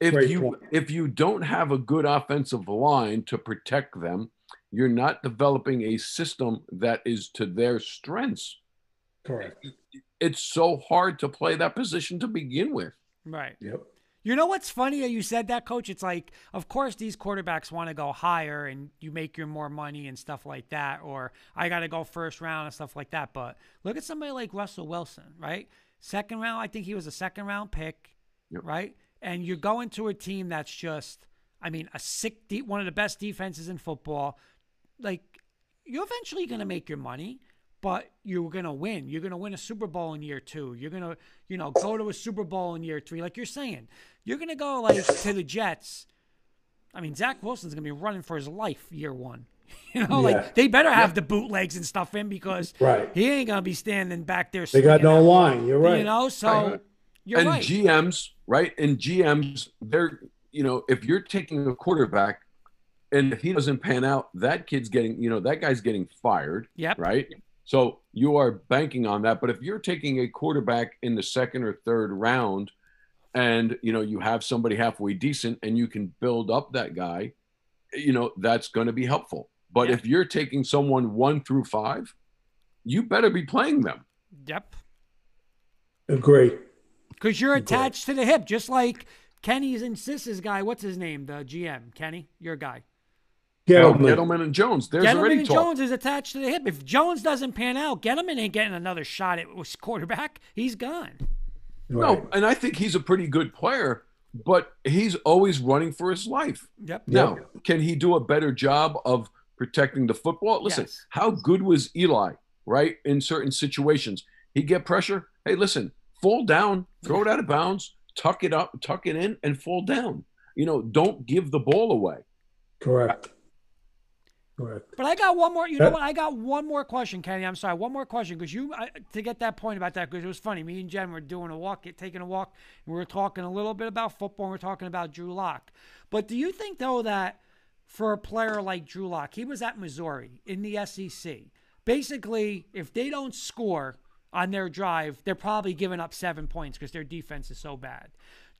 if great you point. if you don't have a good offensive line to protect them, you're not developing a system that is to their strengths. Correct. It's so hard to play that position to begin with. Right. Yep. You know what's funny that you said that, coach? It's like, of course, these quarterbacks want to go higher and you make your more money and stuff like that, or I got to go first round and stuff like that. But look at somebody like Russell Wilson, right? Second round, I think he was a second round pick, Yep. right? And you're going to a team that's just, I mean, a sick, de- one of the best defenses in football. Like, you're eventually going to make your money but you're going to win. You're going to win a Super Bowl in year two. You're going to, you know, go to a Super Bowl in year three. Like you're saying, you're going to go like to the Jets. I mean, Zach Wilson's going to be running for his life year one. You know, Yeah. like they better have the bootlegs and stuff in because Right. he ain't going to be standing back there. They got no that- line. You're right. You know, so you're and right. GMs, right? And GMs, they're you know, if you're taking a quarterback and if he doesn't pan out, that kid's getting, you know, that guy's getting fired, yep. right? So you are banking on that. But if you're taking a quarterback in the second or third round and you know you have somebody halfway decent and you can build up that guy, you know, that's going to be helpful. But Yeah. if you're taking someone one through five, you better be playing them. Yep. Agree. Because you're Okay. attached to the hip, just like Kenny's and Sis's guy. What's his name? The GM, Kenny, your guy. Gettleman. Gettleman and Jones. There's Gettleman already and talk. Jones is attached to the hip. If Jones doesn't pan out, Gettleman ain't getting another shot at quarterback. He's gone. Right. No, and I think he's a pretty good player, but he's always running for his life. Yep. Now, can he do a better job of protecting the football? Listen, Yes. how good was Eli, right? In certain situations, he get pressure. Hey, listen, fall down, throw it out of bounds, tuck it up, tuck it in, and fall down. You know, don't give the ball away. Correct. Correct. But I got one more. You know what? I got one more question, Kenny. I'm sorry. One more question because you I, to get that point about that because it was funny. Me and Jen were doing a walk, taking a walk, and we were talking a little bit about football. and We are talking about Drew Lock. But do you think though that for a player like Drew Lock, he was at Missouri in the SEC. Basically, if they don't score on their drive, they're probably giving up seven points because their defense is so bad.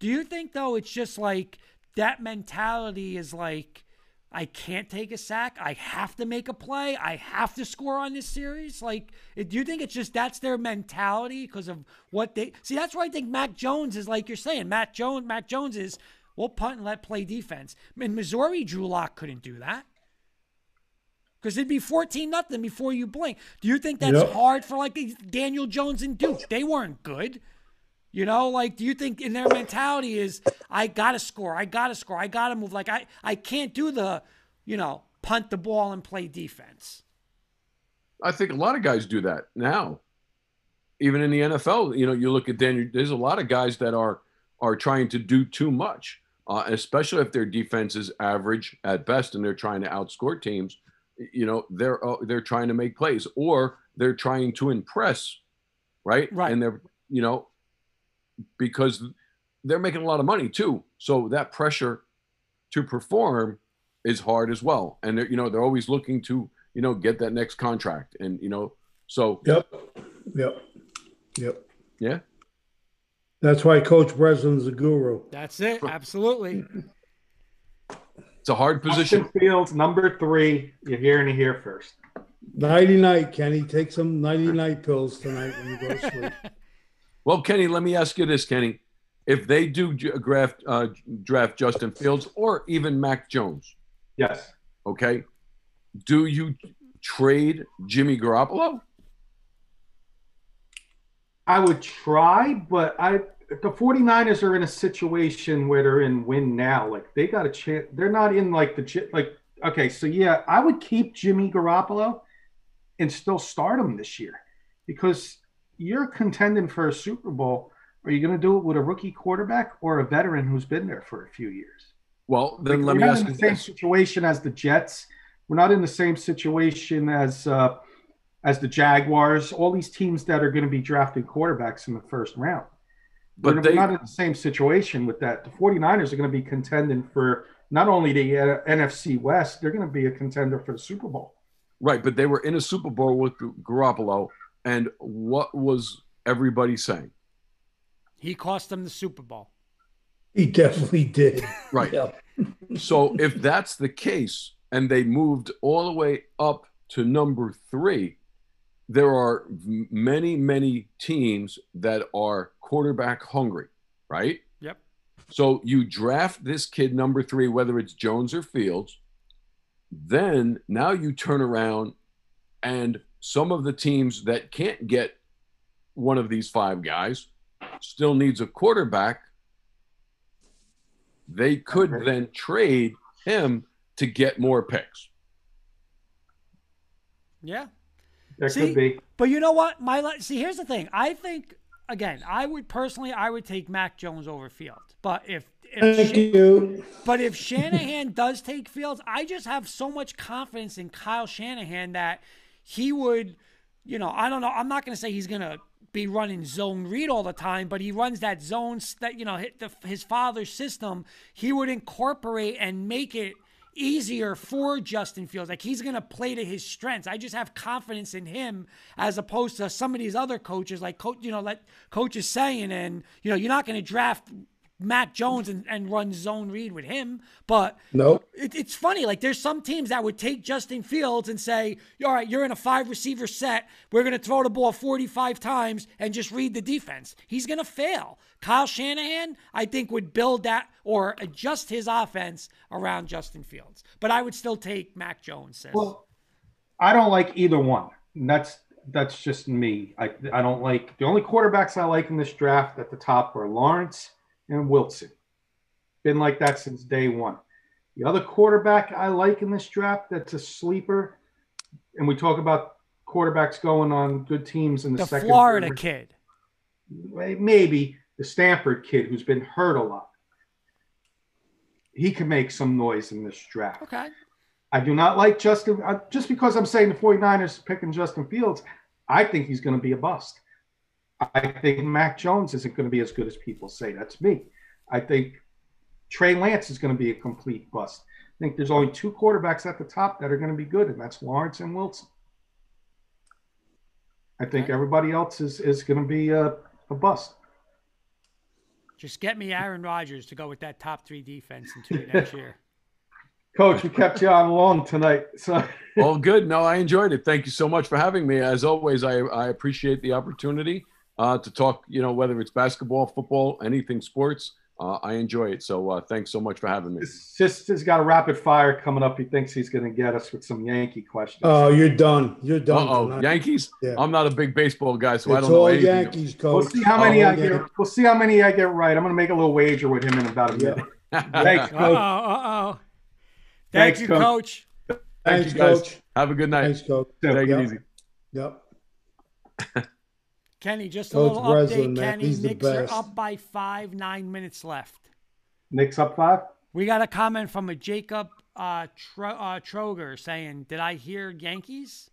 Do you think though it's just like that mentality is like? I can't take a sack. I have to make a play. I have to score on this series. Like, do you think it's just that's their mentality because of what they see? That's why I think Mac Jones is like you're saying. Matt Jones, Mac Jones is we'll punt and let play defense. In Missouri, Drew Lock couldn't do that because it'd be fourteen nothing before you blink. Do you think that's Yep. hard for like Daniel Jones and Duke? They weren't good. You know, like, do you think in their mentality is I gotta score, I gotta score, I gotta move? Like, I I can't do the, you know, punt the ball and play defense. I think a lot of guys do that now. Even in the NFL, you know, you look at Daniel. There's a lot of guys that are are trying to do too much, uh, especially if their defense is average at best, and they're trying to outscore teams. You know, they're uh, they're trying to make plays, or they're trying to impress, right? Right. And they're you know because they're making a lot of money too, so that pressure to perform is hard as well. And they're you know they're always looking to you know get that next contract, and you know so Yep. Yep. Yep. yeah. That's why Coach Brislin's a guru. That's it. Absolutely. It's a hard position. Justin Fields, number three. You're hearing it here first. Nighty night, Kenny. Take some nighty night pills tonight when you go to sleep. Well, Kenny, let me ask you this, Kenny. If they do draft uh, draft Justin Fields or even Mac Jones, Yes. okay, do you trade Jimmy Garoppolo? I would try, but I the 49ers are in a situation where they're in win now. Like they got a chance. They're not in like the like okay, so yeah, I would keep Jimmy Garoppolo and still start him this year because you're contending for a Super Bowl. Are you going to do it with a rookie quarterback or a veteran who's been there for a few years? Well, then Like, let me not ask in you the same this. situation as the Jets. We're not in the same situation as uh, as the Jaguars. All these teams that are going to be drafting quarterbacks in the first round. But we're they- not in the same situation with that. The 49ers are going to be contending for not only the uh, NFC West, they're going to be a contender for the Super Bowl. Right, but they were in a Super Bowl with Garoppolo, and what was everybody saying? He cost them the Super Bowl. He definitely did. Right. Yeah. So if that's the case, and they moved all the way up to number three, there are many, many teams that are quarterback hungry, right? Yep. So you draft this kid number three, whether it's Jones or Fields. Then now you turn around and some of the teams that can't get one of these five guys still needs a quarterback. They could Okay. then trade him to get more picks. Yeah. That See? could be. But you know what? My la- see, here's the thing. I think again, I would personally, I would take Mac Jones over Fields. But if, if Thank Sha- you. but if Shanahan does take Fields, I just have so much confidence in Kyle Shanahan that he would, you know, I don't know. I'm not going to say he's going to be running zone read all the time, but he runs that zone that you know his father's system. He would incorporate and make it easier for Justin Fields. Like he's going to play to his strengths. I just have confidence in him as opposed to some of these other coaches, like coach, you know, like coach is saying, and you know, you're not going to draft Mac Jones and, and run zone read with him. But Nope. it, it's funny. Like there's some teams that would take Justin Fields and say, "All right, you're in a five receiver set. We're going to throw the ball 45 times and just read the defense." He's going to fail. Kyle Shanahan, I think, would build that or adjust his offense around Justin Fields. But I would still take Mac Jones. Sis. Well, I don't like either one. That's that's just me. I I don't like the only quarterbacks I like in this draft at the top are Lawrence and Wilson. Been like that since day one. The other quarterback I like in this draft that's a sleeper, and we talk about quarterbacks going on good teams in the, the second. Florida third. kid. maybe the Stanford kid who's been hurt a lot. He can make some noise in this draft. Okay. I do not like Justin. Uh, just because I'm saying the 49ers picking Justin Fields, I think he's going to be a bust. I think Mac Jones isn't going to be as good as people say. That's me. I think Trey Lance is going to be a complete bust. I think there's only two quarterbacks at the top that are going to be good, and that's Lawrence and Wilson. I think Okay. everybody else is, is going to be a, a bust. Just get me Aaron Rodgers to go with that top three defense into next year. Coach, we kept you on long tonight. So All good. No, I enjoyed it. Thank you so much for having me. As always, I, I appreciate the opportunity uh, to talk, you know, whether it's basketball, football, anything sports. Uh, I enjoy it. So uh, thanks so much for having me. Sis has got a rapid fire coming up. He thinks he's going to get us with some Yankee questions. Oh, you're done. You're done. Uh oh. Yankees. Yeah. I'm not a big baseball guy, so I don't know all anything. Yankees, we'll see how many All I get. Yankees. We'll see how many I get right. I'm going to make a little wager with him in about a Yeah. minute. Thanks, Uh oh, coach. uh oh. Thank Thanks, you, Coach. coach. Thank Thanks, you guys. coach. Have a good night. Thanks, coach. Take it easy. Yep. Kenny, just a Coach little Brislin, update. man, Kenny, he's Knicks are up by five, nine minutes left. Knicks up five. We got a comment from a Jacob uh, Tro- uh, Troger saying, "Did I hear Yankees?"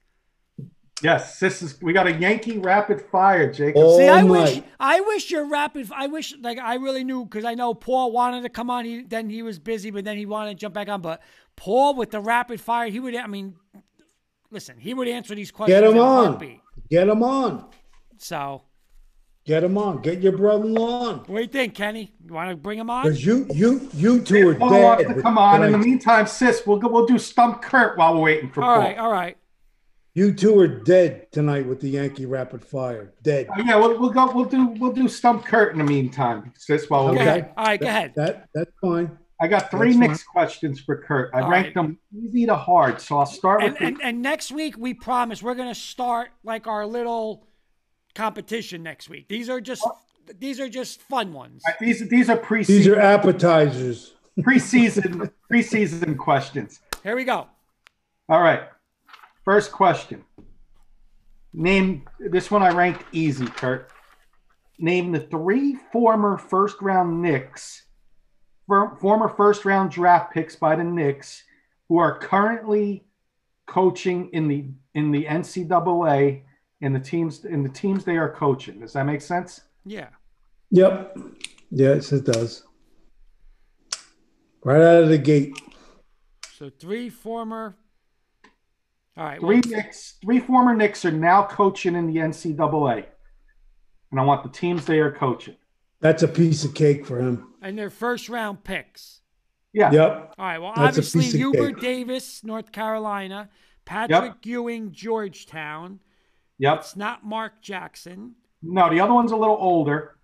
Yes, this is. We got a Yankee rapid fire, Jacob. Oh, See, I my. wish, I wish your rapid. I wish, like, I really knew because I know Paul wanted to come on. He then he was busy, but then he wanted to jump back on. But Paul with the rapid fire, he would. I mean, listen, he would answer these questions. Get him in on. heartbeat. Get him on. So, Get him on. Get your brother on. what do you think, Kenny? You want to bring him on? Because you, you, you two are dead. to come on. In the meantime, sis, we'll go, we'll do stump Kurt while we're waiting for All Paul. right, all right. You two are dead tonight with the Yankee rapid fire. Dead. Uh, yeah, we'll, we'll go. We'll do. We'll do stump Kurt in the meantime, sis. While we're Okay. waiting. ahead. All right, go ahead. That that's fine. I got three That's Knicks questions for Kurt. I All ranked right. them easy to hard, so I'll start with And, the- and and next week we promise we're gonna start like our little competition next week. These are just these are just fun ones. these. These are preseason. These are appetizers. preseason preseason questions. Here we go. All right. First question. Name this one I ranked easy, Kurt. Name the three former first round Knicks, for- former first round draft picks by the Knicks, who are currently coaching in the in the NCAA in the teams in the teams they are coaching. Does that make sense? Yeah. Yep. Yes, it does. Right out of the gate. So three former. All right. Three well, Knicks, three former Knicks are now coaching in the NCAA. And I want the teams they are coaching. That's a piece of cake for him. and their first round picks. Yeah. Yep. All right. Well, That's obviously Hubert. Davis, North Carolina. Patrick Ewing, Georgetown. Yep. It's not Mark Jackson. No, the other one's a little older.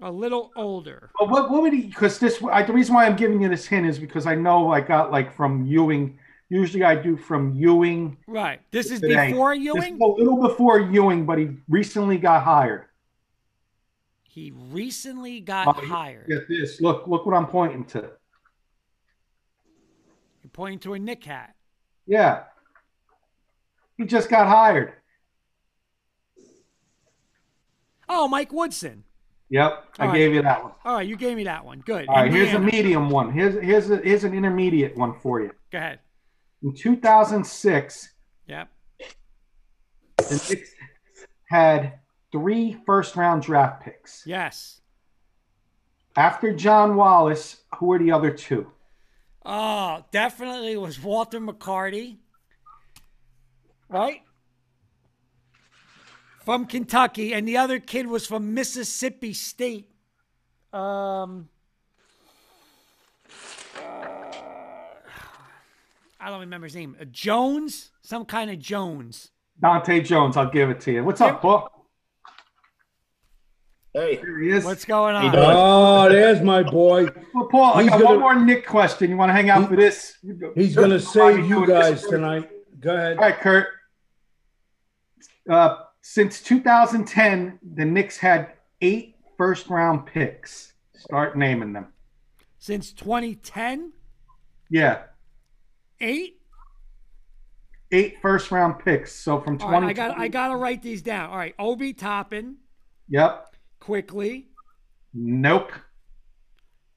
A little older. But what, what would he? Because this, I, the reason why I'm giving you this hint is because I know I got like from Ewing. Usually I do from Ewing. Right. This is today. before This is Ewing. a little before Ewing, but he recently got hired. He recently got Oh, hired. Get this. Look, look what I'm pointing to. You're pointing to a Nick hat. Yeah. He just got hired. Oh, Mike Woodson. Yep. I All right. gave you that one. All right, you gave me that one. Good. All right. Here's a medium one. Here's here's a, here's an intermediate one for you. Go ahead. In 2006, Yep. the Knicks had three first round draft picks. Yes. After John Wallace, who were the other two? Oh, definitely was Walter McCarty. Right? from Kentucky, and the other kid was from Mississippi State. Um, uh, I don't remember his name. Uh, Jones, some kind of Jones. Dante Jones, I'll give it to you. What's up, Paul? Hey, here he is. What's going on? Oh, there's my boy. Well, Paul, he's I got gonna, one more Nick question. You want to hang out he, for this? He's going to save you guys tonight. Go ahead. All right, Kurt. Uh, since 2010, the Knicks had eight first round picks. Start naming them. Since 2010, Yeah, eight. eight first round picks. So from 20. right, I got I got to write these down. All right, Obi Toppin, Yep. quickly. Nope.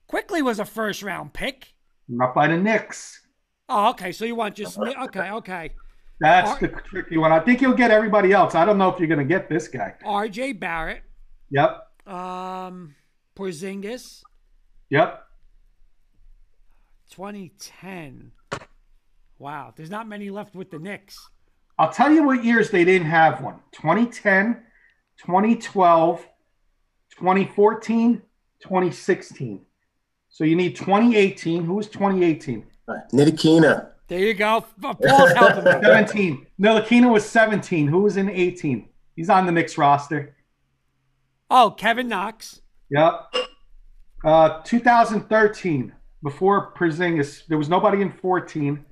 Quickly was a first round pick. Not by the Knicks. Oh, okay. So you want just me okay, okay. That's Ar- the tricky one. I think you'll get everybody else. I don't know if you're going to get this guy. R.J. Barrett, Yep. um, Porzingis, Yep. 2010. Wow, there's not many left with the Knicks. I'll tell you what years they didn't have one 2010, 2012, 2014, 2016. So you need 2018. Who was 2018? Ntilikina. There you go. Paul's helping me. 17. Ntilikina was 17. Who was in 18? He's on the Knicks roster. Oh, Kevin Knox. Yep. Uh, 2013, before Porzingis, there was nobody in 14.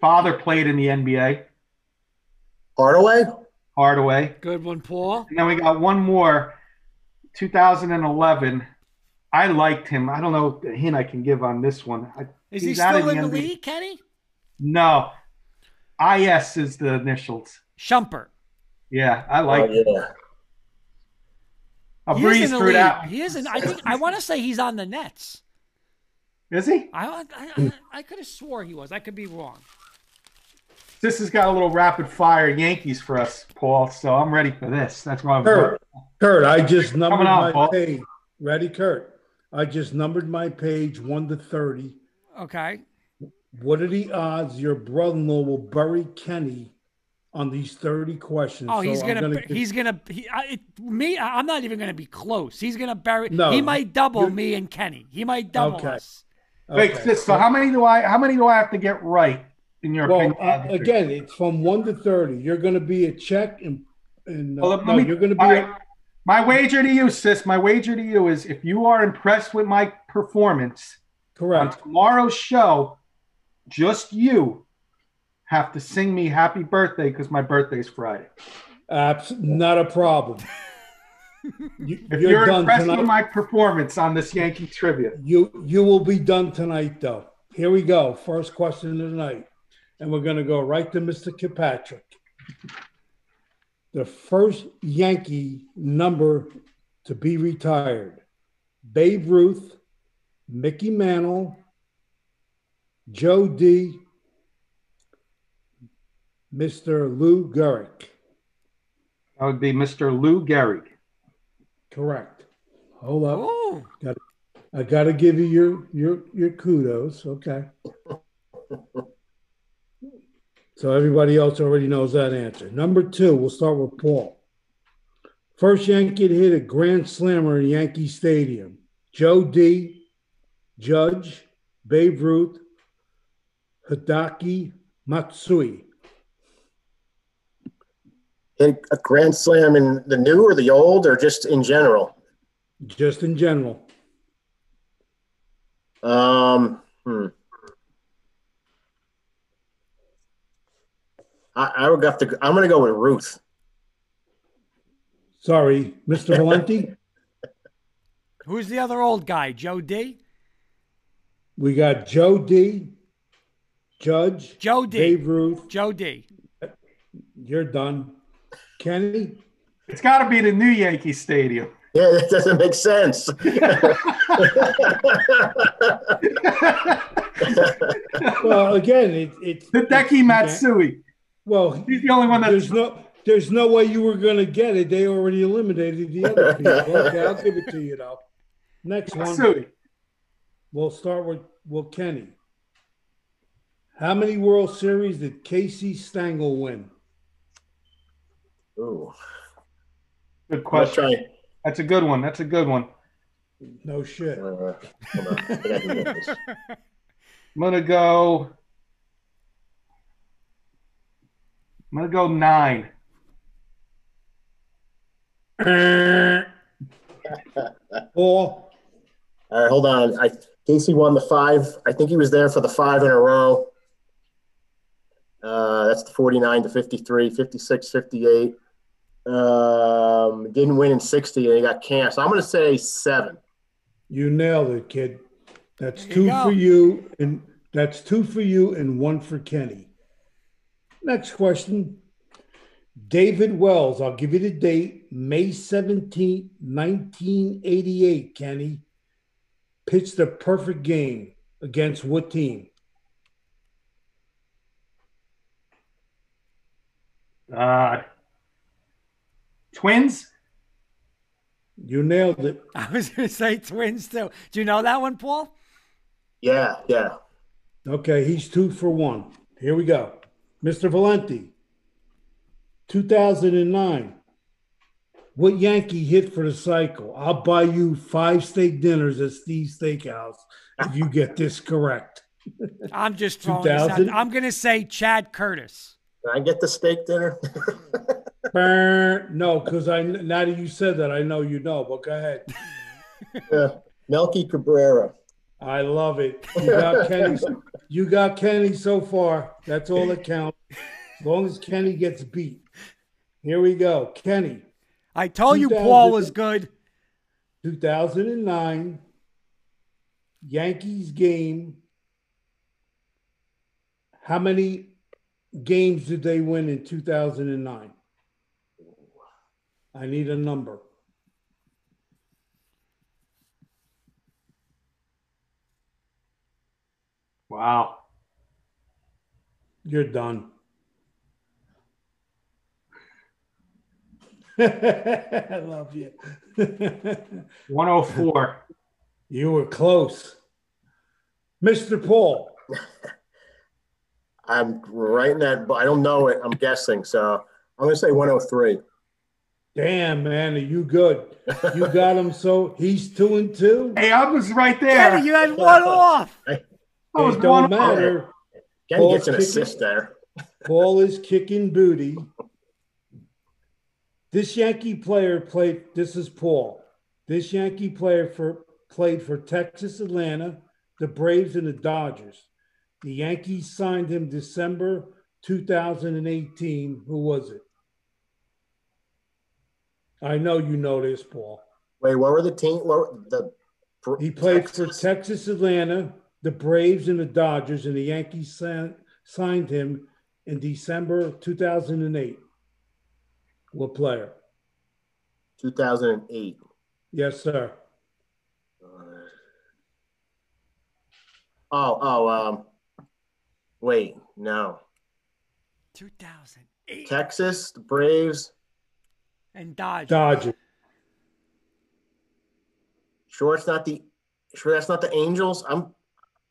Father played in the NBA, Hardaway? Hardaway. Good one, Paul. And then we got one more, 2011. I liked him. I don't know the hint I can give on this one. I, Is he out of still in the NBA. league, Kenny? No. IS is the initials. Shumpert. Yeah, I Oh, like it. yeah. I'll He breeze is in the through league. that. He isn't. I think. I want to say he's on the Nets. Is he? I I, I, I could have swore he was. I could be wrong. This has got a little rapid fire Yankees for us, Paul. So I'm ready for this. That's why I'm Kurt, Kurt, I just numbered Coming out, my Paul. page. Ready, Kurt? I just numbered my page 1 to 30. Okay. What are the odds your brother-in-law will bury Kenny on these 30 questions? Oh, he's So I'm gonna, give- he's gonna he, I, it, me. I- I'm not even gonna be close. He's gonna bury. No, he might double me and Kenny. He might double Okay. us. Wait, Okay. so how many do I how many do I have to get right in your Well, opinion? uh, again, it's from 1 to 30. You're going to be a check and, and uh, Well, no, me- you're going to be all a, right. My wager to you, sis. My wager to you is if you are impressed with my performance Correct. on tomorrow's show, just you have to sing me happy birthday because my birthday's Friday. Abs- not a problem. You, If you're, you're, impressed tonight. with my performance on this Yankee trivia, You you will be done tonight, though. Here we go. First question of the night, and we're going to go right to Mr. Kilpatrick. The first Yankee number to be retired: Babe Ruth, Mickey Mantle, Joe D, Mr. Lou Gehrig. that would be Mr. Lou Gehrig. Correct. Hold up. Ooh. I got to give you your your your kudos. Okay. So everybody else already knows that answer. Number two, we'll start with Paul. First Yankee to hit a grand slammer in Yankee Stadium. Joe D, Judge, Babe Ruth, Hideki Matsui. Hit a grand slam in the new or the old or just in general? Just in general. Um, hmm. I, I would have to. I'm going to go with Ruth. Sorry, Mr. Valenti. Who's the other old guy? Joe D. we got Joe D, Judge, Joe D. Babe Ruth. Joe D. You're done. Kenny, It's got to be the new Yankee Stadium. Yeah, that doesn't make sense. well, again, it, it's Hideki Matsui. Well, He's the only one that's there's no, there's no way you were going to get it. They already eliminated the other people. Okay, I'll give it to you though. Next one, Matsui. we'll start with well, Kenny. How many World Series did Casey Stengel win? Ooh, Good question. try. That's a good one. That's a good one. No shit. Uh, on. I gotta do this. I'm gonna go. I'm gonna go nine. Paul, All right, hold on. I Casey won the five. I think he was there for the five in a row. Uh, that's the 49 to 53, 56, 58. Um, didn't win in 60 and he got canned. So I'm going to say seven. you nailed it, kid. That's There two go. for you, and that's two for you and one for Kenny. Next question. David Wells, I'll give you the date, May 17th, 1988, Kenny. Pitched the perfect game against what team? Uh, twins. You nailed it. I was going to say Twins too. Do you know that one, Paul? Yeah, yeah. Okay, he's two for one. Here we go. Mr. Valenti, 2009. What Yankee hit for the cycle? I'll buy you five steak dinners at Steve's Steakhouse if you get this correct. I'm just throwing this out. 2000? I'm going to say Chad Curtis. Can I get the steak dinner? Brr, no, because I now that you said that, I know you know. But go ahead. yeah. Melky Cabrera. I love it. You got Kenny. You got Kenny so far. That's all that counts. As long as Kenny gets beat. Here we go. Kenny, I told you 2000 Paul was good. 2009 Yankees game. How many games did they win in 2009? I need a number. Wow. You're done. I love you. 104. you were close. Mr. Paul, I'm right in that, but I don't know it. I'm guessing. So I'm going to say 103. damn man, are you good? You got him so he's two and two. Hey, I was right there. Kenny, you had one off. I was It don't matter. Kenny Paul's gets an kicking- assist there. Paul is kicking booty. This Yankee player played. This is Paul. This Yankee player for played for Texas, Atlanta, the Braves, and the Dodgers. The Yankees signed him December 2018. Who was it? I know you know this, Paul. Wait, what were the team? What were the He played Texas? for Texas, Atlanta, the Braves, and the Dodgers, and the Yankees signed, signed him in December 2008. What player? 2008. Yes, sir. Oh, oh, um, wait, no. 2008 Texas, the Braves. and Dodgers. Dodgers. Sure, it's not the. Sure, that's not the Angels. I'm,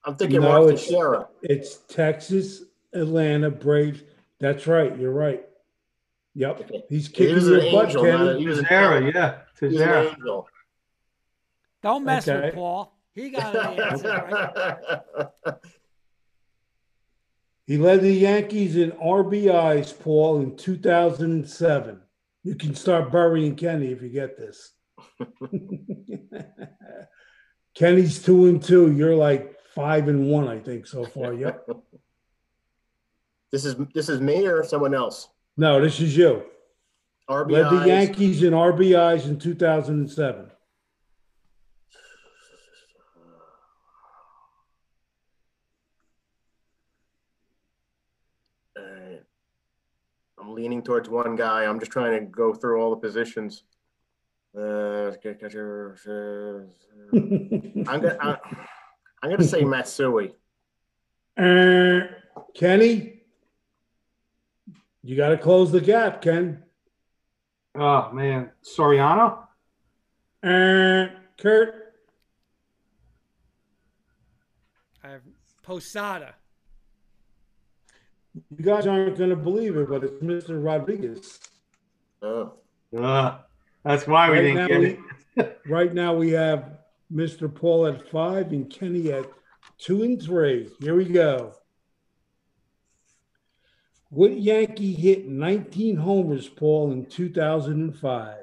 I'm thinking No, Mark it's- Teixeira. It's Texas, Atlanta, Braves. That's right. You're right. Yep. Okay. He's He kicking was an your butt, angel, not a, Kenny. he was an, Teixeira, yeah. he was an Teixeira. angel. Don't mess Okay. with Paul. He got an answer. Right? He led the Yankees in RBIs, Paul, in 2007. You can start burying Kenny if you get this. Kenny's two and two. You're like five and one, I think, so far. Yep. this is this is me or someone else. No, this is you. RBIs. Led the Yankees in RBIs in 2007. Alright. I'm leaning towards one guy. I'm just trying to go through all the positions. Uh, I'm gonna I, I'm gonna say Matsui. Uh, Kenny, you got to close the gap, Ken. Oh, man. Soriano? Uh, Kurt, I have Posada. you guys aren't going to believe it, but it's Mr. Rodriguez. Oh, Uh, that's why we Right didn't now, get we, it. right now we have Mr. Paul at five and Kenny at two and three. Here we go. What Yankee hit 19 homers, Paul, in 2005?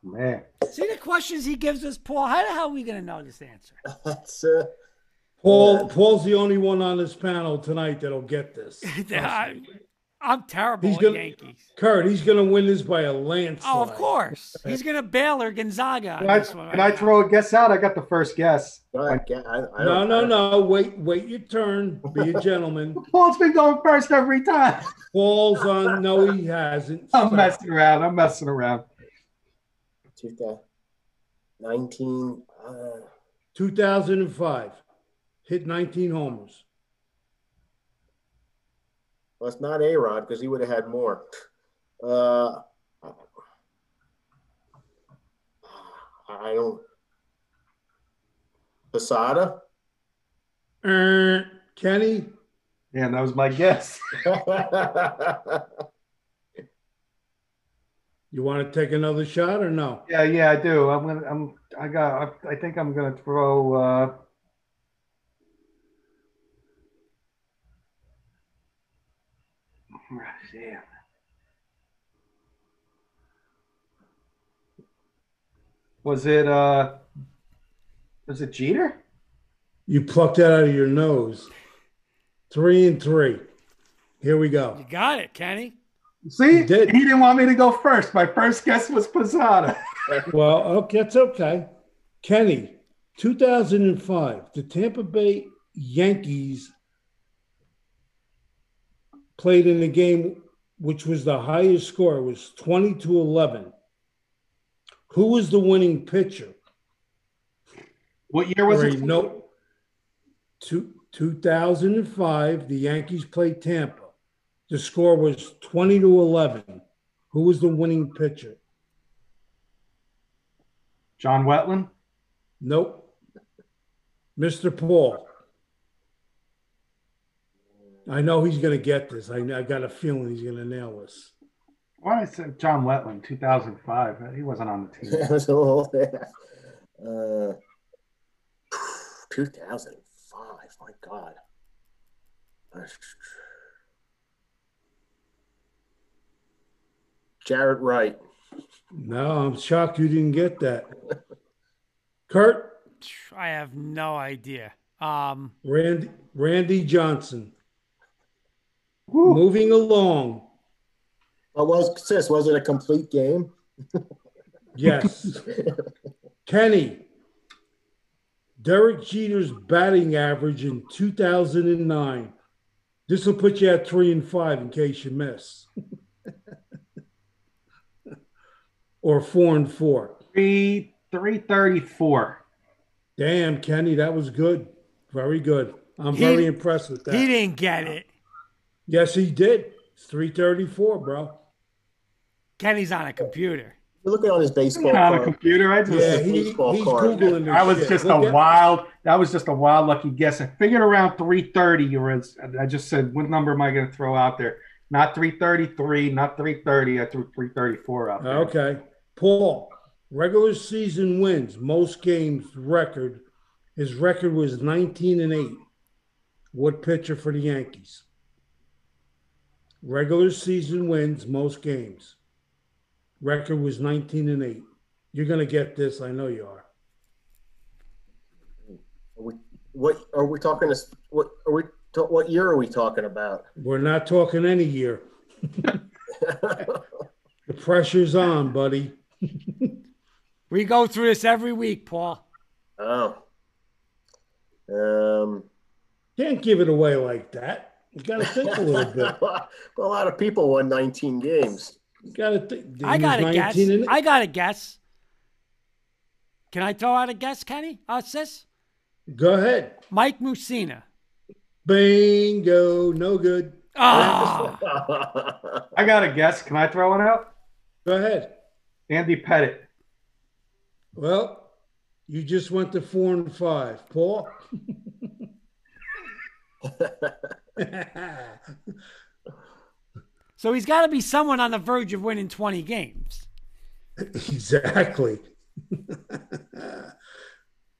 Man, See the questions he gives us, Paul. How the hell are we gonna know this answer? That's uh, Paul, Paul's the only one on this panel tonight that'll get this. I, am terrible He's gonna- Yankees. Kurt, he's going to win this by a landslide. Oh, of course. He's gonna bail or Gonzaga. on can I, can I throw a guess out? I got the first guess. go I, I No, no, no. Wait, wait your turn. Be a gentleman. Paul's been going first every time. Paul's on. No, he hasn't. I'm messing around. I'm messing around. 2019. Uh, 2005. Hit 19 homers. Well, it's not A Rod because he would have had more. Uh, I don't. Posada? Er, Kenny, Yeah, that was my guess. you want to take another shot or no? Yeah, yeah, I do. I'm gonna. I'm. I got. I, I think I'm gonna throw. uh Damn. Was it? uh Was it Jeter? You plucked that out of your nose. Three and three. Here we go. You got it, Kenny. See, He did. he didn't want me to go first. My first guess was Posada. Well, okay, that's okay. Kenny, 2005, the Tampa Bay Yankees played in a game which was the highest score. It was 20 to 11. Who was the winning pitcher? What year was it? No, two, 2005, the Yankees played Tampa. The score was 20 to 11. Who was the winning pitcher? John Wetteland. Nope. Mr. Paul. I know he's going to get this. I, I got a feeling he's going to nail this. Why I said John Wetteland, 2005. He wasn't on the team. That was a little- uh, 2005. My God. Jaret Wright. No, I'm shocked you didn't get that. Kurt, I have no idea. Um, Randy, Randy Johnson. Woo. Moving along. What was sis? Was it a complete game? Yes. Kenny. Derek Jeter's batting average in 2009. This will put you at three and five in case you miss. or four and four. Three, 334. Damn, Kenny, that was good. Very good. I'm He- very impressed with that. he didn't get it. yes, he did. It's 334, bro. Kenny's on a computer. You're looking on his baseball on a computer. I just, Yeah, he, he's card. Googling this I was shit. just Look a wild. That was just a wild lucky guess. I figured around 330. You were. I just said, what number am I going to throw out there? Not 333, not 330. I threw 334 out there. Okay. Paul, regular season wins, most games record. His record was 19 and 8. What pitcher for the Yankees? Regular season wins, most games. Record was 19 and 8. You're going to get this. I know you are. Are we, what are we talking? This what are we? What year are we talking about? We're not talking any year. The pressure's on, buddy. We go through this every week, Paul. oh. Um. Can't give it away like that. You got to think a little bit. well, a lot of people won 19 games. You got to think. I got a guess. I got a guess. Can I throw out a guess, Kenny? Uh, sis? Go ahead. Mike Mussina. Bingo. No good. Ah, I got a guess. Can I throw one out? Go ahead. Andy Pettitte. Well, you just went to four and five. Paul? so he's got to be someone on the verge of winning 20 games. exactly.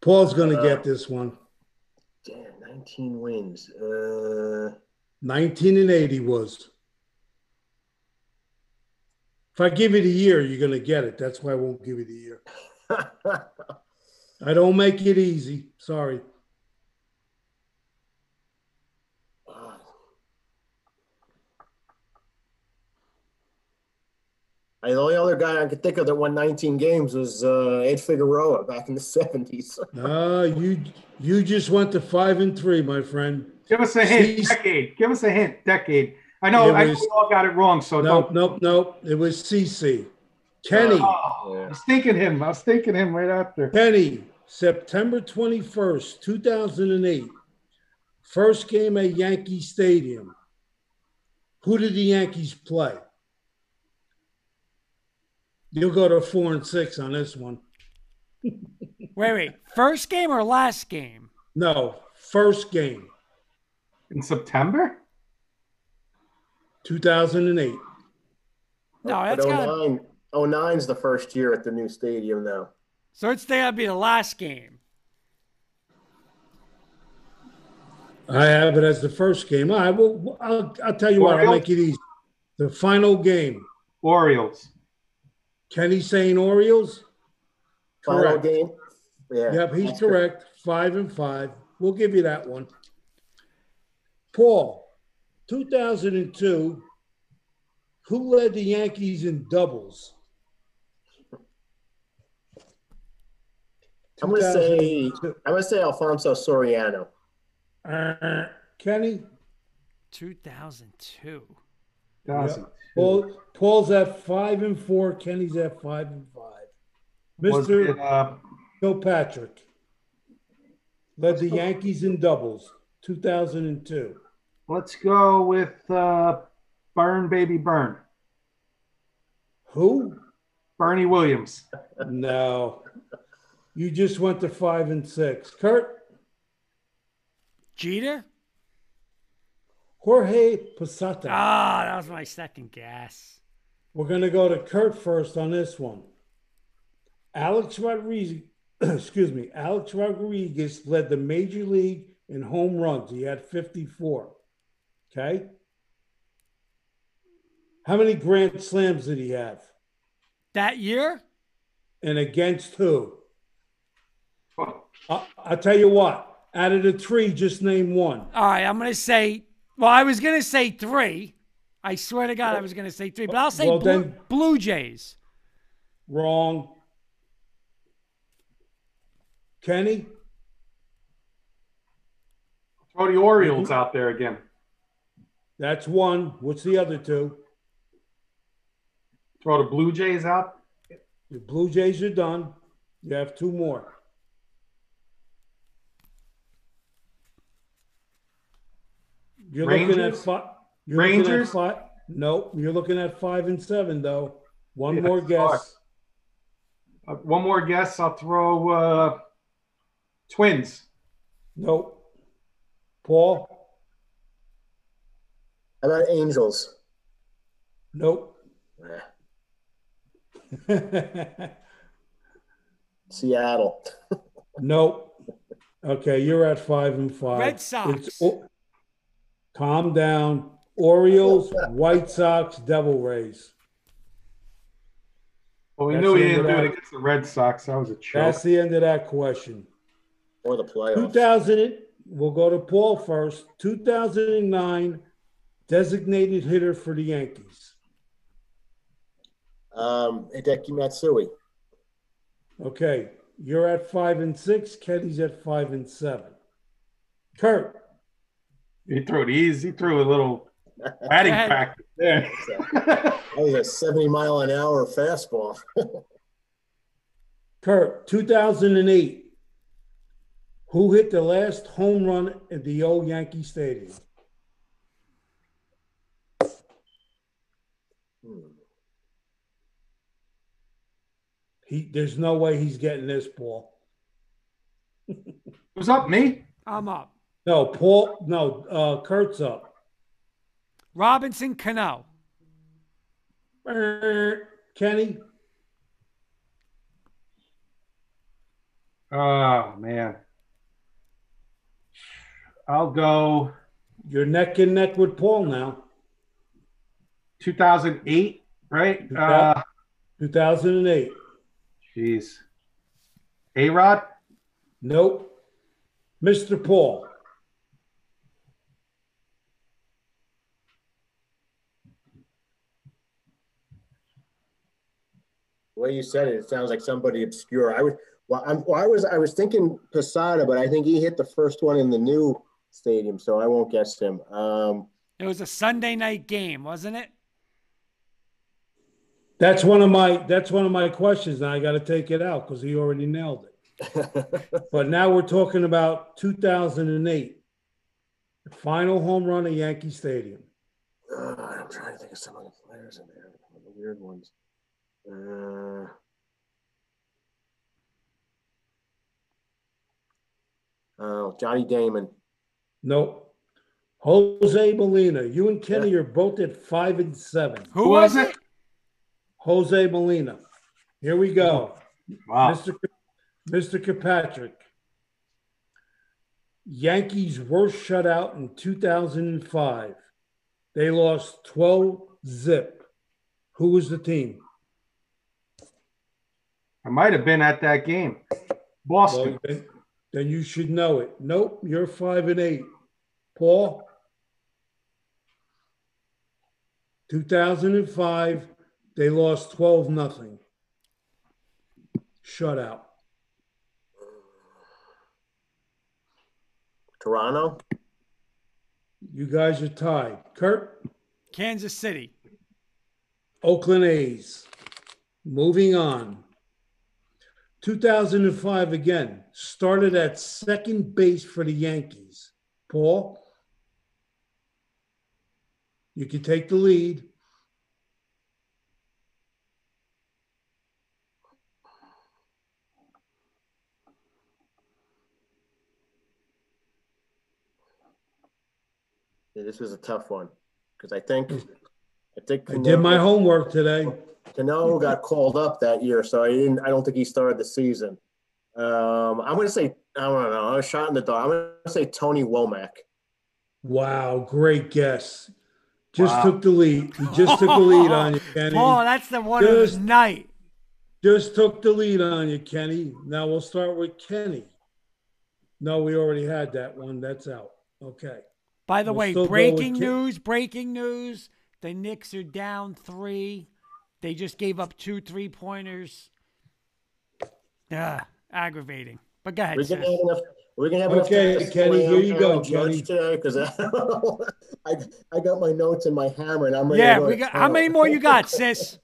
Paul's going to get this one. Damn, 19 wins. Uh, 19 and 80 was. If I give you the year, you're going to get it. That's why I won't give you the year. I don't make it easy. Sorry. I, the only other guy I could think of that won 19 games was uh, Ed Figueroa back in the 70s. Ah, you you just went to five and three, my friend. Give us a hint. Cease- Decade. Give us a hint. Decade. I know. It I know we all got it wrong. So Nope, don't. nope, nope. It was CC. Kenny. Oh, I was thinking him. I was thinking him right after. Kenny, September 21st, 2008. First game at Yankee Stadium. Who did the Yankees play? You'll go to four and six on this one. Wait, wait. First game or last game? No, first game, In September? 2008. No, that's but got 09, 09's the first year at the new stadium now. so it's gotta be the last game. I have it as the first game. All right, well, I'll, I'll tell you what, I'll make it easy. The final game. Orioles. Kenny saying Orioles? Final Correct. game? Yeah. Yep, he's that's correct. Five and five. We'll give you that one. Paul, 2002. Who led the Yankees in doubles? I'm gonna say I'm gonna say Alfonso Soriano. Uh, Kenny, 2002. Thousand. Paul, Paul's at five and four. Kenny's at five and five. Mister it, uh, Kilpatrick led the Yankees in doubles. 2002. let's go with uh, Burn Baby Burn. Who? Bernie Williams. No. You just went to five and six. Kurt? Jeter? Jorge Posada. Ah, that was my second guess. We're going to go to Kurt first on this one. Alex Rodriguez, excuse me, Alex Rodriguez led the major league in home runs. He had 54. Okay. How many grand slams did he have? That year? And against who? Oh, I'll tell you what. Out of the three, just name one. All right, I'm gonna say. Well, I was gonna say three. I swear to God, I was gonna say three, but I'll say Well, Blue, then- Blue Jays. Wrong. Kenny? Throw the Orioles mm-hmm. out there again. That's one. What's the other two? Throw the Blue Jays out. The Blue Jays are done. You have two more. You're looking at Rangers? five. You're looking at Rangers? five. Nope. You're looking at five and seven though. One Yeah, more guess. Uh, one more guess. I'll throw uh, Twins. Nope. Paul. How about Angels? Nope. Seattle. nope. Okay, you're at five and five. Red Sox. It's o- calm down. Orioles, White Sox, Devil Rays. Well, we That's knew he the didn't end do of it against the Red Sox. That was a choke. That's the end of that question. Or the playoffs. 2000, we'll go to Paul first. 2009 designated hitter for the Yankees. Um, Hideki Matsui. Okay, you're at five and six. Kenny's at five and seven. Kurt, He threw it easy. He threw a little batting Go practice there. That was a 70 mile an hour fastball. Kurt, 2008. Who hit the last home run at the old Yankee Stadium? Hmm. He, there's no way he's getting this ball. Who's up, me? I'm up. No, Paul. No, uh, Kurt's up. Robinson Cano. Er, Kenny, Oh man. I'll go You're neck and neck with Paul now. 2008, right? Uh, 2008. jeez. A Rod? Nope. Mr. Paul. The way you said it, it sounds like somebody obscure. I was Well, I'm, well, I was I was thinking Posada, but I think he hit the first one in the new stadium, so I won't guess him. Um, It was a Sunday night game, wasn't it? That's one of my that's one of my questions. Now I got to take it out because he already nailed it. But now we're talking about 2008, the final home run at Yankee Stadium. Uh, I'm trying to think of some of the players in there, some of the weird ones. Uh, oh, Johnny Damon. Nope. Jose Molina. You and Kenny are both at five and seven. Who, was it? Jose Molina. Here we go. Wow. Mr. K- Mr. Kirkpatrick. Yankees worst shutout in 2005. They lost 12 zip. Who was the team? I might have been at that game. Well, Boston. then, then you should know it. Nope, you're five and eight. Paul? 2005, they lost 12 nothing. Shutout. Toronto. You guys are tied. Kurt? Kansas City. Oakland A's. Moving on. 2005 again. Started at second base for the Yankees. Paul? You can take the lead. Yeah, this was a tough one because I think I think I did my homework today. Cano got called up that year, so I didn't. I don't think he started the season. Um, I'm going to say I don't know. I was shot in the dark. I'm going to say Tony Womack. Wow, great guess. Just Wow. took the lead. He just took the lead on you, Kenny. Oh, that's the one of the Just- night. Just took the lead on you, Kenny. Now we'll start with Kenny. No, we already had that one. That's out. Okay. By the We'll way, still go breaking news, breaking news. The Knicks are down three. They just gave up two three pointers. Yeah, aggravating. But go ahead, We're going to have enough. We're going to have. Okay, time to Kenny, here you go, Aaron Judge Kenny. Today, because I, I got my notes and my hammer, and I'm ready. Yeah, to go we got. How many more you got, sis?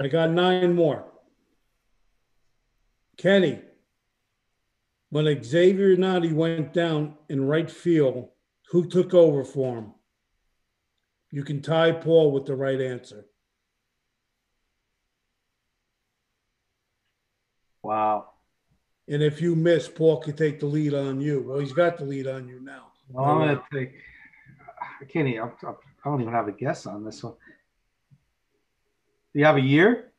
I got nine more. Kenny, when Xavier Nady went down in right field, who took over for him? You can tie Paul with the right answer. Wow. And if you miss, Paul can take the lead on you. Well, he's got the lead on you now. Well, I'm gonna take. I can't even. I'm, I'm, don't even have a guess on this one. Do you have a year?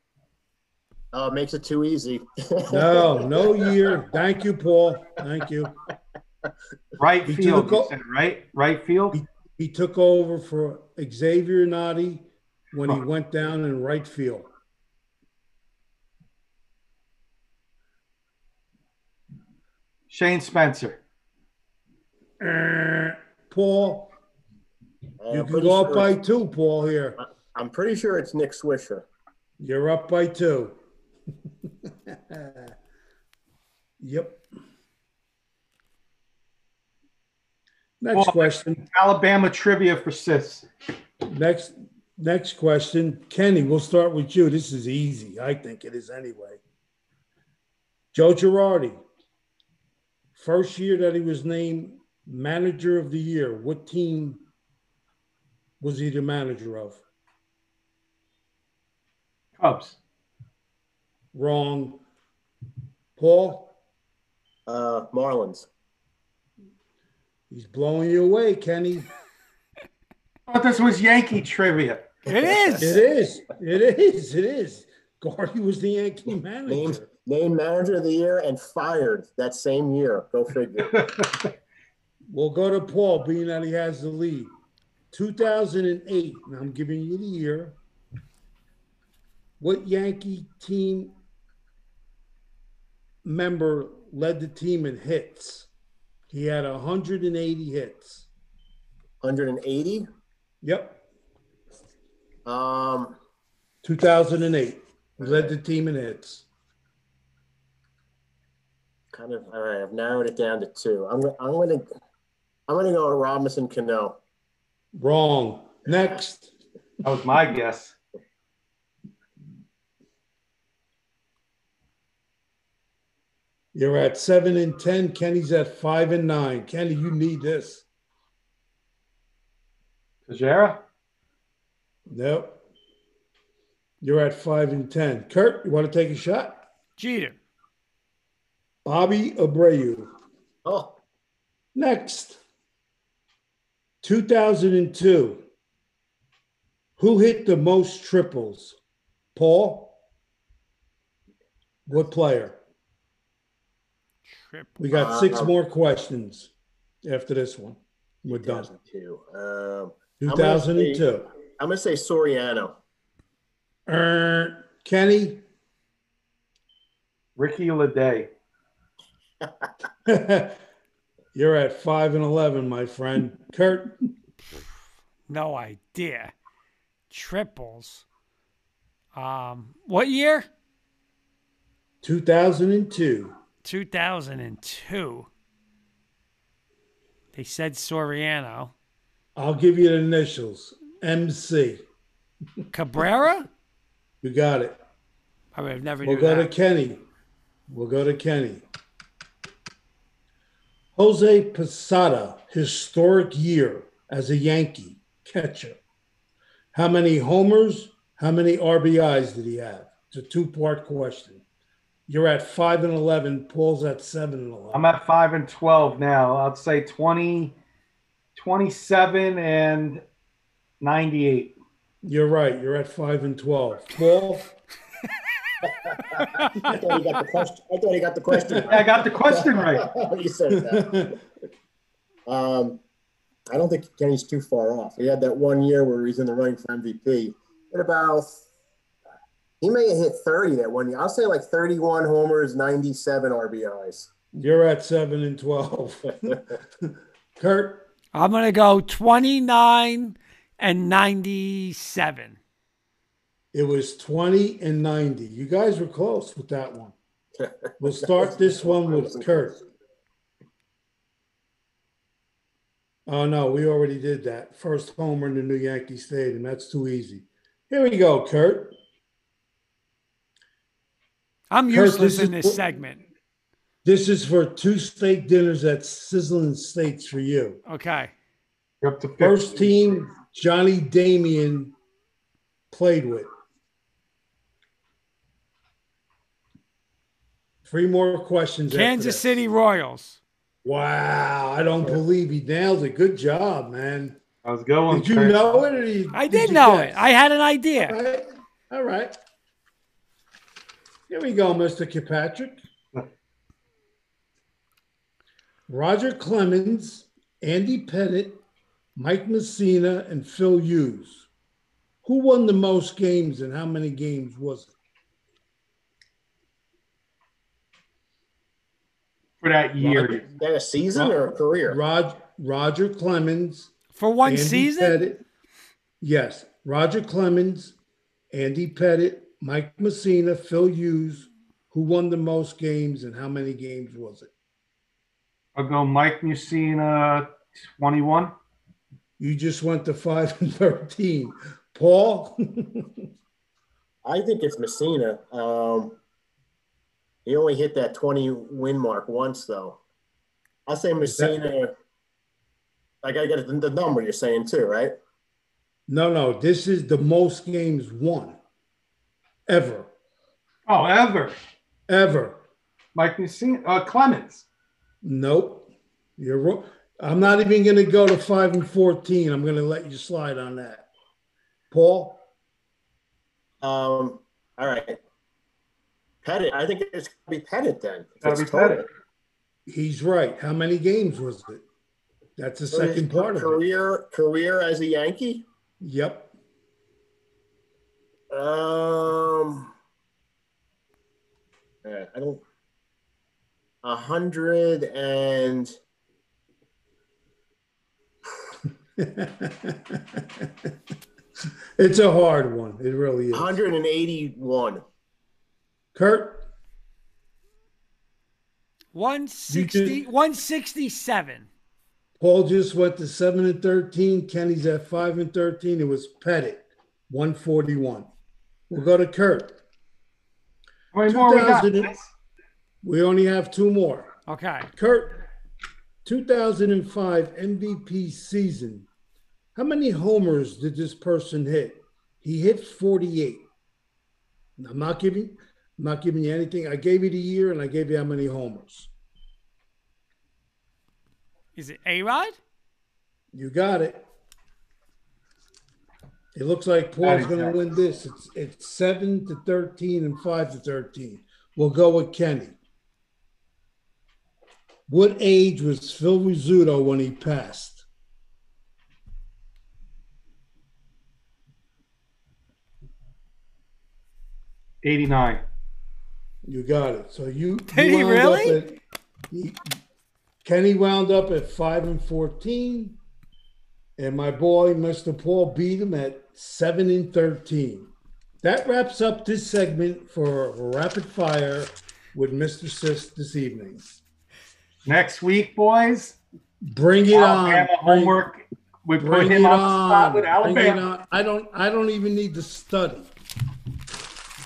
Oh, it makes it too easy. No, no year. Thank you, Paul. Thank you. Right He field. took You said, right? Right field. He took over for Xavier Nady when he went down in right field. Shane Spencer. Eh, Paul, Uh, you I'm can go up sure by two, Paul, here. I'm pretty sure it's Nick Swisher. You're up by two. yep. Next Paul, question. Alabama trivia for sis. Next next question. Kenny, we'll start with you. This is easy. I think it is anyway. Joe Girardi. First year that he was named manager of the year. What team was he the manager of? Cubs. Wrong. Paul, Uh, Marlins. He's blowing you away, Kenny. I thought this was Yankee trivia. It is. It is. It is. It is. Gardy was the Yankee Named manager. named manager of the year and fired that same year. Go figure. We'll go to Paul, being that he has the lead. 2008, and I'm giving you the year. What Yankee team member led the team in hits? He had 180 hits. 180. Yep, Um, 2008. He led the team in hits. kind of. All right, I've narrowed it down to two. I'm. I'm gonna. I'm gonna go with Robinson Cano. Wrong. Next. That was my guess. You're at seven and 10. Kenny's at five and nine. Kenny, you need this. Tejera? Nope. You're at five and 10. Kurt, you want to take a shot? Jeter. Bobby Abreu. Oh, Next. 2002. Who hit the most triples? Paul? What player? Trip. We got six Uh, more questions after this one. We're done. 2002. Um, 2002. I'm gonna say Soriano. Er, Kenny? Ricky Ledee. You're at five and eleven, my friend. Kurt, No idea. Triples. Um, what year? two thousand and two. 2002. They said Soriano. I'll give you the initials. MC. Cabrera? You got it. I would have never We'll go to. Kenny. We'll go to Kenny. Jose Posada, historic year as a Yankee catcher. How many homers? How many RBIs did he have? It's a two-part question. You're at five and eleven. Paul's at seven and eleven. I'm at 5 and 12 now. I'd say 20, 27 and 98. You're right. You're at five and twelve. Paul, I thought he got the question. I thought he got the question. I got the question right. you said that. Um, I don't think Kenny's too far off. He had that one year where he's in the running for MVP. At about, he may have hit 30 that one year. I'll say like 31 homers, 97 RBIs. you're at seven and twelve. Kurt, I'm going to go 29 and 97. it was twenty and ninety. You guys were close with that one. We'll start this one with Kurt. Oh no, we already did that. First homer in the new Yankee Stadium. That's too easy. Here we go, Kurt. I'm Kurt, useless this in is- this segment. This is for two steak dinners at Sizzling Steaks for you. Okay. You're up to 50. First team Johnny Damon played with. Three more questions. Kansas. City Royals. Wow, I don't believe he nailed it. Good job, man. I was going. Did you know it? Or you, I did you know guess? it. I had an idea. All right. All right. Here we go, Mr. Kirkpatrick. Roger Clemens, Andy Pettitte, Mike Mussina, and Phil Hughes. Who won the most games and how many games was it? For that year. Is that a season or a career? Rod, Roger Clemens, For one Andy season? Pettitte. Yes, Roger Clemens, Andy Pettitte, Mike Mussina, Phil Hughes. Who won the most games and how many games was it? I'll go Mike Mussina, 21. You just went to five and thirteen. Paul, I think it's Mussina. Um, he only hit that 20 win mark once, though. I'll say Mussina. I gotta get the, the number you're saying too, right? no, no, this is the most games won ever, Oh, ever. ever. Mike Mussina, uh, Clemens. Nope, you're wrong. I'm not even going to go to five and fourteen. I'm going to let you slide on that. Paul, Um, all right. Pettitte. I think it's gonna be Pettitte then. it's be. Pettitte. He's right. How many games was it? That's the So second part of it. career career as a Yankee. Yep. Um, I don't. A hundred and it's a hard one. It really is. hundred and eighty-one. Kurt, 160, 167. Paul just went to seven and thirteen. Kenny's at five and thirteen. It was Pettitte, one forty one. We'll go to Kurt. How many more we got? 2000 We only have two more. Okay. Kurt, 2005 MVP season. How many homers did this person hit? He hit 48. I'm not giving, I'm not giving you anything. I gave you the year and I gave you how many homers. Is it A Rod? You got it. It looks like Paul's That is going to win this. It's it's seven to thirteen and five to thirteen. We'll go with Kenny. What age was Phil Rizzuto when he passed? Eighty-nine. You got it. So you Did you he really? at- he- Kenny wound up at five and fourteen, and my boy Mr. Paul beat him at seven and thirteen. That wraps up this segment for rapid fire with Mr. Sis this evening. Next week, boys. Bring it on. Alabama Bring- homework. We put Bring him it on the spot with on. Bring it Alabama. on. I don't. I don't even need to study.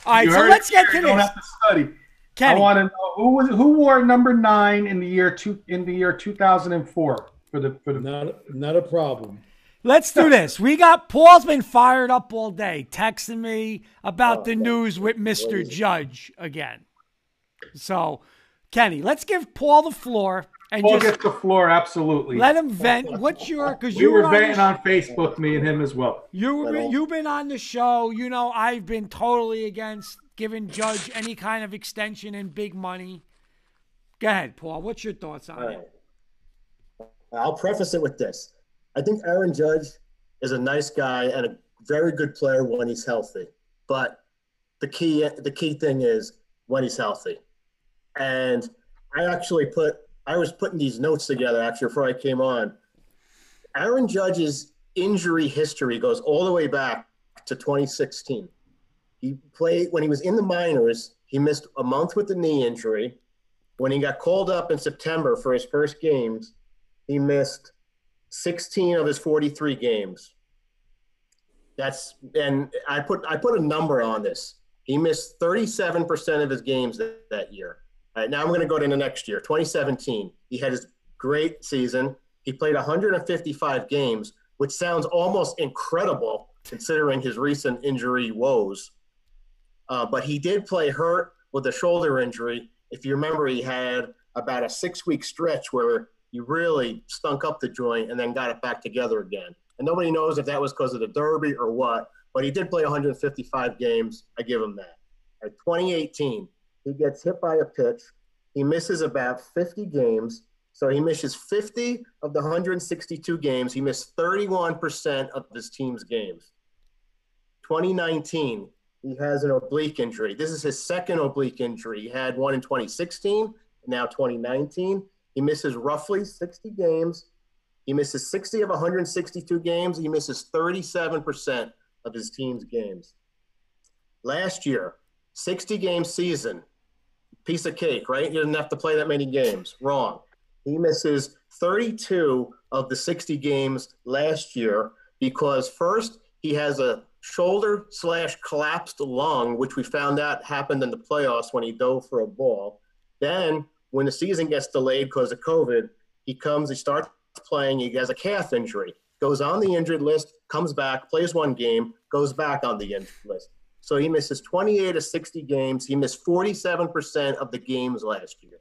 All right, You so let's it get here. to You don't have to study. Kenny, I want to know who was who wore number nine in the year two in the year two thousand and four for the for the Not. Not a problem. Let's do this. We got Paul's been fired up all day, texting me about Oh, the news with Mr. Judge again. So, Kenny, let's give Paul the floor and Paul just gets the floor absolutely. let him vent. What's your because we you were were venting on Facebook, me and him as well. You were, you've been on the show. You know, I've been totally against giving Judge any kind of extension and big money. Go ahead, Paul. What's your thoughts on All it? I'll preface it with this. I think Aaron Judge is a nice guy and a very good player when he's healthy. But the key the key thing is when he's healthy. And I actually put I was putting these notes together actually before I came on. Aaron Judge's injury history goes all the way back to 2016. He played when he was in the minors, he missed a month with a knee injury. When he got called up in September for his first games, he missed 16 of his 43 games. That's and I put I put a number on this. He missed 37% of his games that, that year. All right, now I'm going to go to the next year, 2017. He had his great season. He played 155 games, which sounds almost incredible considering his recent injury woes. Uh, but he did play hurt with a shoulder injury. If you remember, he had about a six week stretch where he really stunk up the joint and then got it back together again. And nobody knows if that was because of the Derby or what, but he did play 155 games. I give him that. At 2018, he gets hit by a pitch. He misses about 50 games. So he misses 50 of the 162 games. He missed 31% of his team's games. 2019, he has an oblique injury. This is his second oblique injury. He had one in 2016, now 2019. He misses roughly 60 games. He misses 60 of 162 games. He misses 37% of his team's games. Last year, 60 game season, piece of cake, right? He doesn't have to play that many games. Wrong. He misses 32 of the 60 games last year because first he has a shoulder slash collapsed lung, which we found out happened in the playoffs when he dove for a ball. Then when the season gets delayed because of COVID, he comes, he starts playing, he has a calf injury, goes on the injured list, comes back, plays one game, goes back on the injured list. So he misses 28 of 60 games. He missed 47% of the games last year.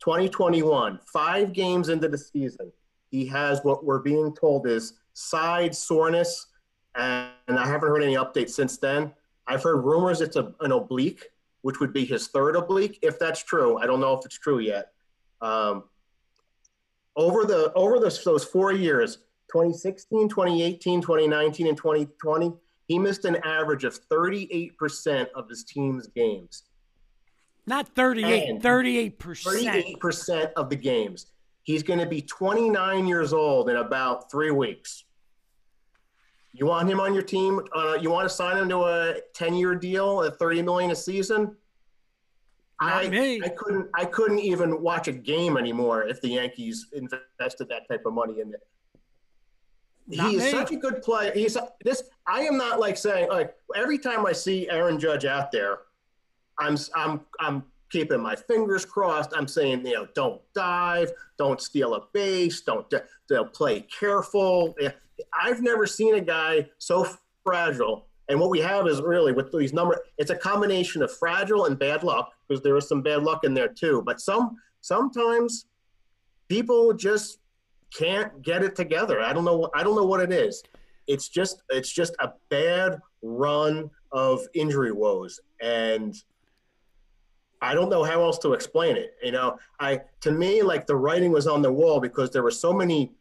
2021, five games into the season, he has what we're being told is side soreness. And I haven't heard any updates since then. I've heard rumors it's a, an oblique, which would be his third oblique, if that's true. I don't know if it's true yet. Um, over the over those, those four years, 2016, 2018, 2019, and 2020, he missed an average of 38% of his team's games. Not 38, And 38%. 38% of the games. He's going to be 29 years old in about three weeks. You want him on your team? Uh, you want to sign him to a 10 year deal at 30 million a season? Not I, me. I couldn't I couldn't even watch a game anymore if the Yankees invested that type of money in it. Not he is me. such a good player. He's this. I am not like saying like every time I see Aaron Judge out there, I'm I'm I'm keeping my fingers crossed. I'm saying you know don't dive, don't steal a base, don't don't play careful. I've never seen a guy so fragile. And what we have is really with these number, it's a combination of fragile and bad luck because there is some bad luck in there too. But some sometimes people just can't get it together. I don't know. I don't know what it is. It's just it's just a bad run of injury woes, and I don't know how else to explain it. You know, I to me like the writing was on the wall because there were so many.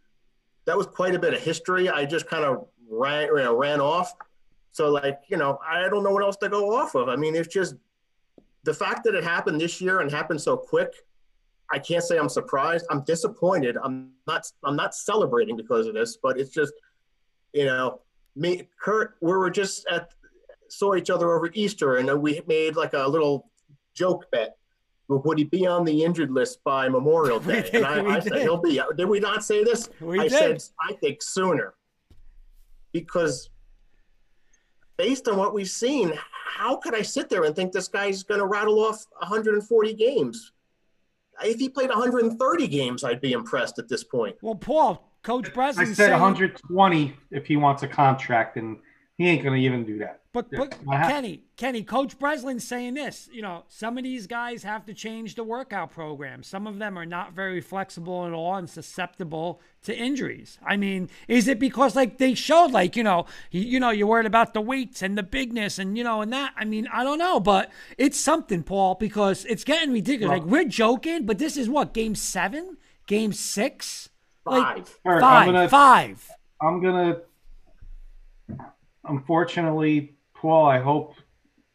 That was quite a bit of history. I just kind of ran you know, ran off. So like you know, I don't know what else to go off of. I mean, it's just the fact that it happened this year and happened so quick. I can't say I'm surprised. I'm disappointed. I'm not. I'm not celebrating because of this, but it's just, you know, me, Kurt. We were just at saw each other over Easter, and we made like a little joke bet. Would he be on the injured list by Memorial Day? did, and I, we I said he'll be. Did we not say this? We I did. said I think sooner, because based on what we've seen, how could I sit there and think this guy's going to rattle off 140 games? If he played 130 games, I'd be impressed at this point. Well, Paul, Coach Brislin I said saying, 120 if he wants a contract, and he ain't gonna even do that. But, Yeah, but I have- Kenny, Kenny, Coach Brislin's saying this. You know, some of these guys have to change the workout program. Some of them are not very flexible at all and susceptible to injuries. I mean, is it because like they showed like you know, you, you know, you're worried about the weights and the bigness and you know and that. I mean, I don't know, but it's something, Paul, because it's getting ridiculous. like we're joking, but this is what game seven, game six, like Five. Five, I'm gonna, five. I'm gonna. Unfortunately, Paul, I hope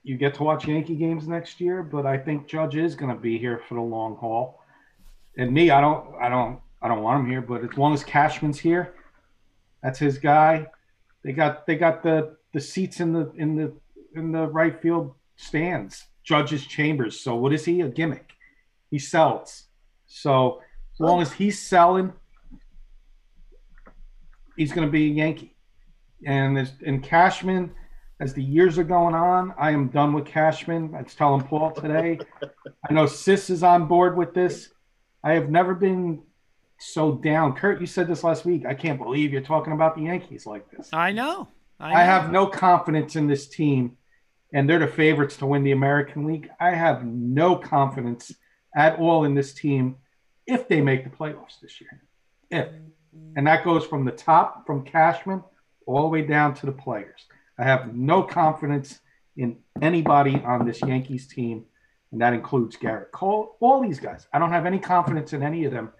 you get to watch Yankee games next year, but I think Judge is gonna be here for the long haul. And me, I don't, I don't, I don't want him here. But as long as Cashman's here, that's his guy. They got, they got the the seats in the in the in the right field stands. Judge's chambers. So what is he? A gimmick. He sells. So as long as he's selling, he's going to be a Yankee. And as and Cashman, as the years are going on, I am done with Cashman. I was telling Paul today. I know Sis is on board with this. I have never been so down. Kurt, you said this last week. I can't believe you're talking about the Yankees like this. I know. I, know. I have no confidence in this team, and they're the favorites to win the American League. I have no confidence at all in this team if they make the playoffs this year. If. And that goes from the top, from Cashman, all the way down to the players. I have no confidence in anybody on this Yankees team, and that includes Gerrit Cole, all these guys. I don't have any confidence in any of them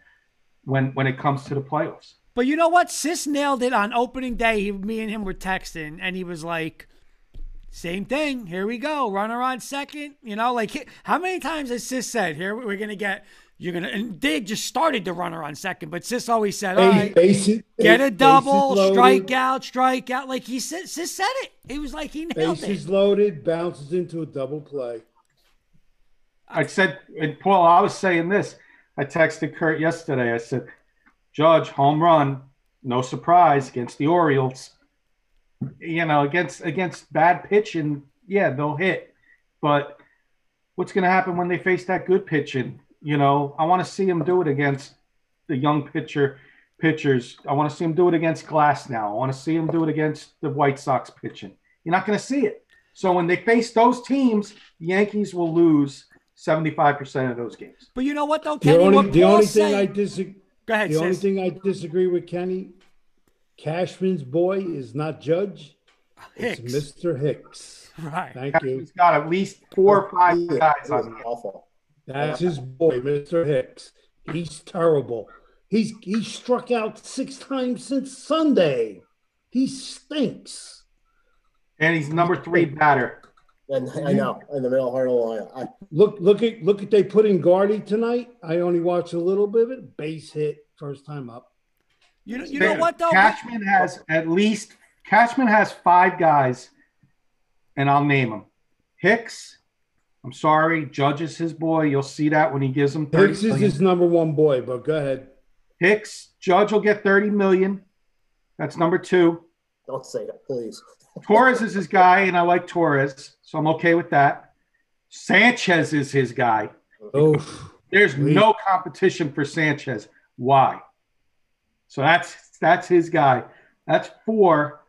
when when it comes to the playoffs. But you know what? Sis nailed it on opening day. He, me and him were texting, and he was like, "Same thing. Here we go. Runner on second. You know, like how many times has Sis said, "Here we're gonna get." You're gonna and they just started the runner on second, but Sis always said, "All right, Bases, get a double, loaded, strike out, strike out." Like he said, Sis said it. He was like he nailed Bases it. loaded, bounces into a double play. I said, and Paul, I was saying this. I texted Kurt yesterday. I said, Judge, home run, no surprise against the Orioles. You know, against against bad pitching, yeah, they'll hit. But what's going to happen when they face that good pitching? You know, I want to see him do it against the young pitcher pitchers. I want to see him do it against Glasnow. I want to see him do it against the White Sox pitching. You're not going to see it. So when they face those teams, the Yankees will lose 75% of those games. But you know what though, Kenny? The Kenny? only, what the only thing. I disagree. Go ahead, The only thing I disagree with Kenny, Cashman's boy is not Judge. Hicks. It's Mr. Hicks. Right. Thank you. He's got at least four or five guys it was on there. awful. That's his boy, Mr. Hicks. He's terrible. He's he struck out six times since Sunday. He stinks. And he's number three batter. And I know in the middle of the line. I, Look, look at look at they put in Guardy tonight. I only watched a little bit of it. Base hit first time up. You know, you know what though? Cashman has at least Cashman has five guys, and I'll name them. Hicks. I'm sorry, Judge is his boy. You'll see that when he gives him 30 Hicks is million. his number one boy, but go ahead. Hicks, Judge will get 30 million. That's number two. don't say that, please. Torres is his guy, and I like Torres, so I'm okay with that. Sanchez is his guy. Oh, There's Sweet. no competition for Sanchez. Why? So that's that's his guy. That's four.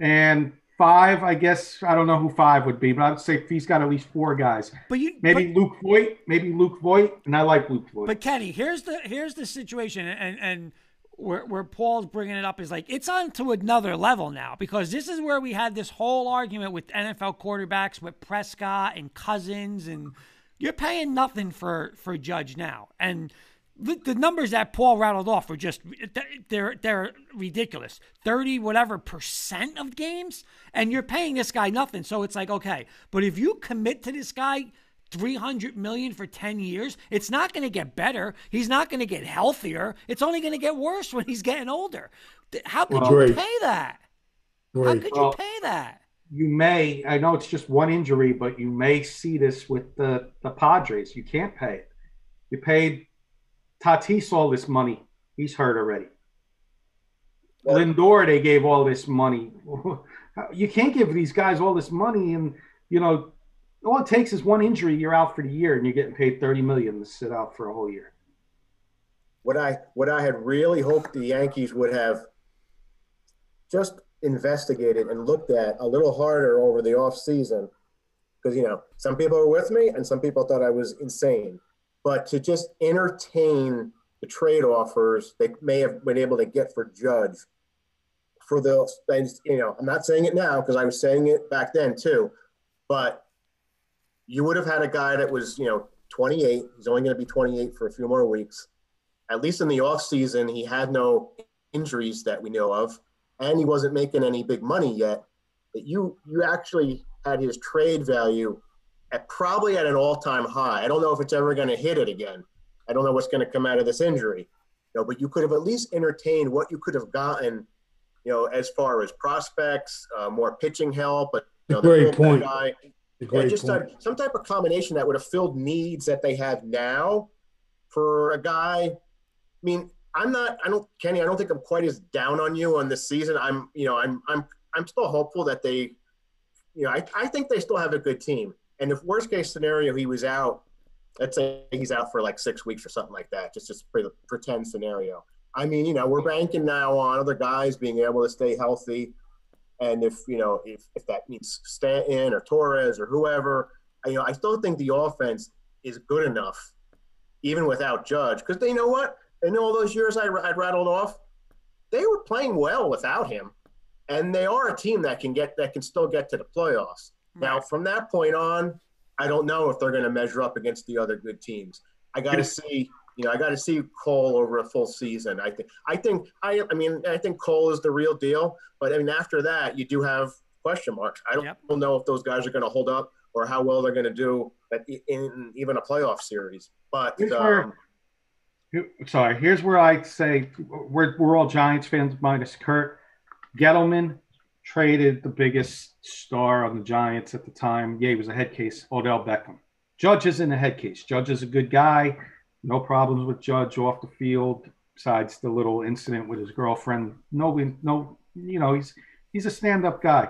And five, I guess I don't know who five would be, but I'd say he's got at least four guys. But you Maybe but- Luke Voit, maybe Luke Voit, and I like Luke Voit. But Kenny, here's the here's the situation, and and where where Paul's bringing it up is like it's on to another level now because this is where we had this whole argument with NFL quarterbacks with Prescott and Cousins, and you're paying nothing for for Judge now, and the, the numbers that Paul rattled off were just they're they're ridiculous. Thirty whatever percent of games, and you're paying this guy nothing. So it's like okay, but if you commit to this guy 300 million for 10 years it's not going to get better he's not going to get healthier it's only going to get worse when he's getting older how could Well, you great. pay that how great. could Well- you pay that you may, I know it's just one injury, but you may see this with the, the Padres. You can't pay it. You paid Tatis all this money. He's hurt already. Lindor, they gave all this money. You can't give these guys all this money, and you know, all it takes is one injury. You're out for the year, and you're getting paid thirty million to sit out for a whole year. What I what I had really hoped the Yankees would have just investigated and looked at a little harder over the offseason because you know some people were with me and some people thought I was insane. But to just entertain the trade offers they may have been able to get for Judge for the you know I'm not saying it now because I was saying it back then too, but you would have had a guy that was you know 28. He's only going to be 28 for a few more weeks at least in the offseason, he had no injuries that we know of, and he wasn't making any big money yet. But you you actually had his trade value at probably at an all-time high. I don't know if it's ever going to hit it again. I don't know what's going to come out of this injury. You know, but you could have at least entertained what you could have gotten, you know, as far as prospects, uh, more pitching help, but you know, Great point. guy, great just point. a, some type of combination that would have filled needs that they have now for a guy. I mean, I'm not. I don't, Kenny. I don't think I'm quite as down on you on this season. I'm, you know, I'm, I'm, I'm still hopeful that they, you know, I, I think they still have a good team. And if worst case scenario he was out, let's say he's out for like six weeks or something like that, just just the pretend scenario. I mean, you know, we're banking now on other guys being able to stay healthy. And if you know if, if that means Stanton or Torres or whoever, you know, I still think the offense is good enough, even without Judge, because they know what, in all those years I, I rattled off, they were playing well without him, and they are a team that can get that can still get to the playoffs. Now, from that point on, I don't know if they're going to measure up against the other good teams. I got to see, you know, I got to see Cole over a full season. I think, I think, I, I mean, I think Cole is the real deal. But I mean, after that, you do have question marks. I don't Yep. know if those guys are going to hold up or how well they're going to do at, in even a playoff series. But Here's um, Sorry, here's where I say we're, we're all Giants fans minus Kurt. Gettleman traded the biggest star on the Giants at the time. Yeah, he was a head case, Odell Beckham. Judge isn't a head case. Judge is a good guy. No problems with Judge off the field, besides the little incident with his girlfriend. No, no, you know, he's he's a stand-up guy.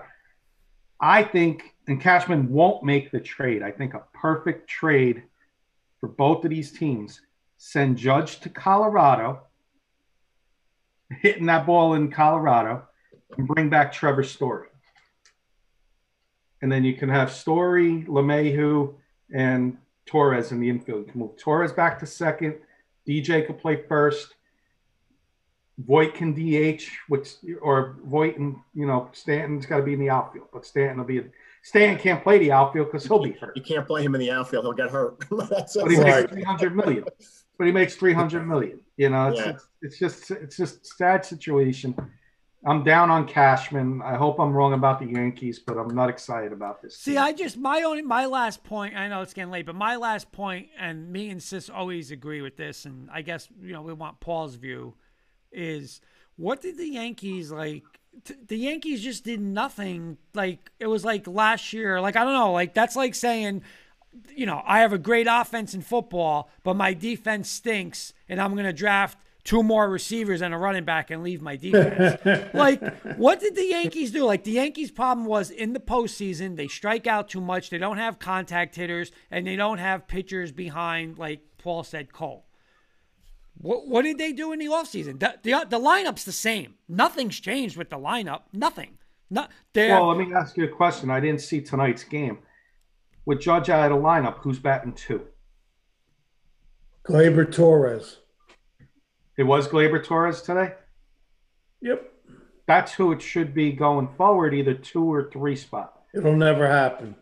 I think, and Cashman won't make the trade. I think a perfect trade for both of these teams send Judge to Colorado, hitting that ball in Colorado, and bring back Trevor Story. And then you can have Story, LeMahieu, and Torres in the infield. You can move Torres back to second. DJ could play first. Voit can DH, which or Voit and you know Stanton's got to be in the outfield, but Stanton will be. Stanton can't play the outfield because he'll be hurt. You can't play him in the outfield; he'll get hurt. That's But he makes three hundred million. But he makes three hundred million. You know, it's, Yeah. it's it's just it's just sad situation. I'm down on Cashman. I hope I'm wrong about the Yankees, but I'm not excited about this. See, I just my only my last point. I know it's getting late, but my last point, and me and Sis always agree with this, and I guess you know we want Paul's view, is what did the Yankees like? T- the Yankees just did nothing. Like it was like last year. Like I don't know. Like that's like saying, you know, I have a great offense in football, but my defense stinks, and I'm gonna draft two more receivers and a running back and leave my defense. like, what did the Yankees do? Like, the Yankees' problem was in the postseason, they strike out too much, they don't have contact hitters, and they don't have pitchers behind, like Paul said, Cole. What, what did they do in the offseason? The, the, the lineup's the same. Nothing's changed with the lineup. Nothing. Not, Well, let me ask you a question. I didn't see tonight's game. With Judge out of the lineup, who's batting two? Gleyber Torres. It was Gleyber Torres today. Yep. That's who it should be going forward, either two or three spot. It'll never happen.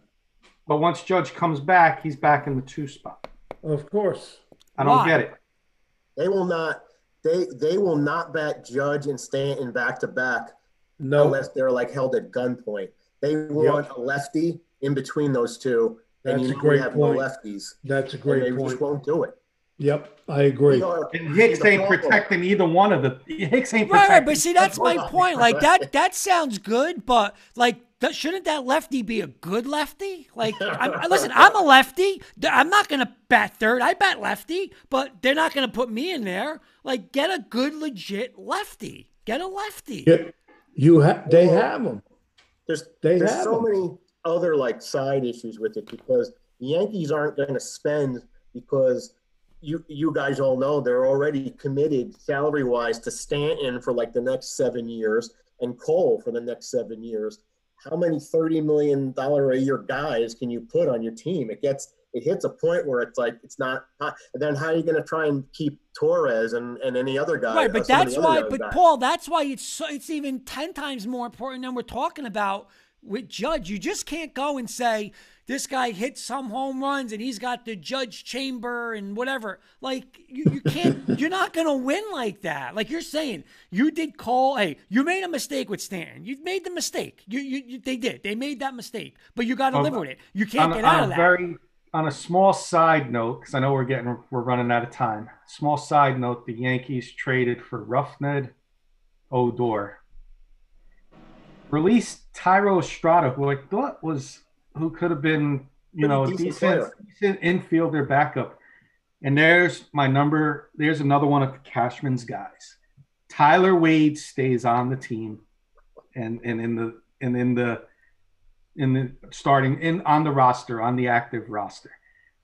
But once Judge comes back, he's back in the two spot. Of course. I don't Why? get it. They will not. They they will not bat Judge and Stanton back to back No. unless they're like held at gunpoint. They want a lefty in between those two, and That's you a know great have point. no lefties. That's a and great they point. just won't do it. Yep, I agree. And Hicks ain't protecting either one of the. Hicks ain't Right, protecting. right, but see, that's my point. Like that, that sounds good, but like, that, shouldn't that lefty be a good lefty? Like, I'm, listen, I'm a lefty. I'm not gonna bat third. I bat lefty, but they're not gonna put me in there. Like, get a good, legit lefty. Get a lefty. Yeah, you have. They have them. There's They there's have so them. many other like side issues with it because the Yankees aren't going to spend because you you guys all know they're already committed salary wise to Stanton for like the next seven years and Cole for the next seven years. How many thirty million dollar a year guys can you put on your team? It gets it hits a point where it's like it's not. And then how are you going to try and keep Torres and, and any other guy? Right, but that's why. But guys? Paul, that's why it's so, it's even ten times more important than we're talking about with Judge. You just can't go and say this guy hit some home runs and he's got the Judge chamber and whatever. Like you, you can't. you're not gonna win like that. Like you're saying, you did call. Hey, you made a mistake with Stanton. You made the mistake. You, you, you they did. They made that mistake. But you got to live with it. You can't on, get out of that. very on a small side note, because I know we're getting we're running out of time. Small side note: the Yankees traded for Rougned Odor, released Thairo Estrada, who I thought was who could have been you know decent decent, decent infielder backup. And there's my number. There's another one of Cashman's guys. Tyler Wade stays on the team, and and in the and in the in the starting in on the roster on the active roster.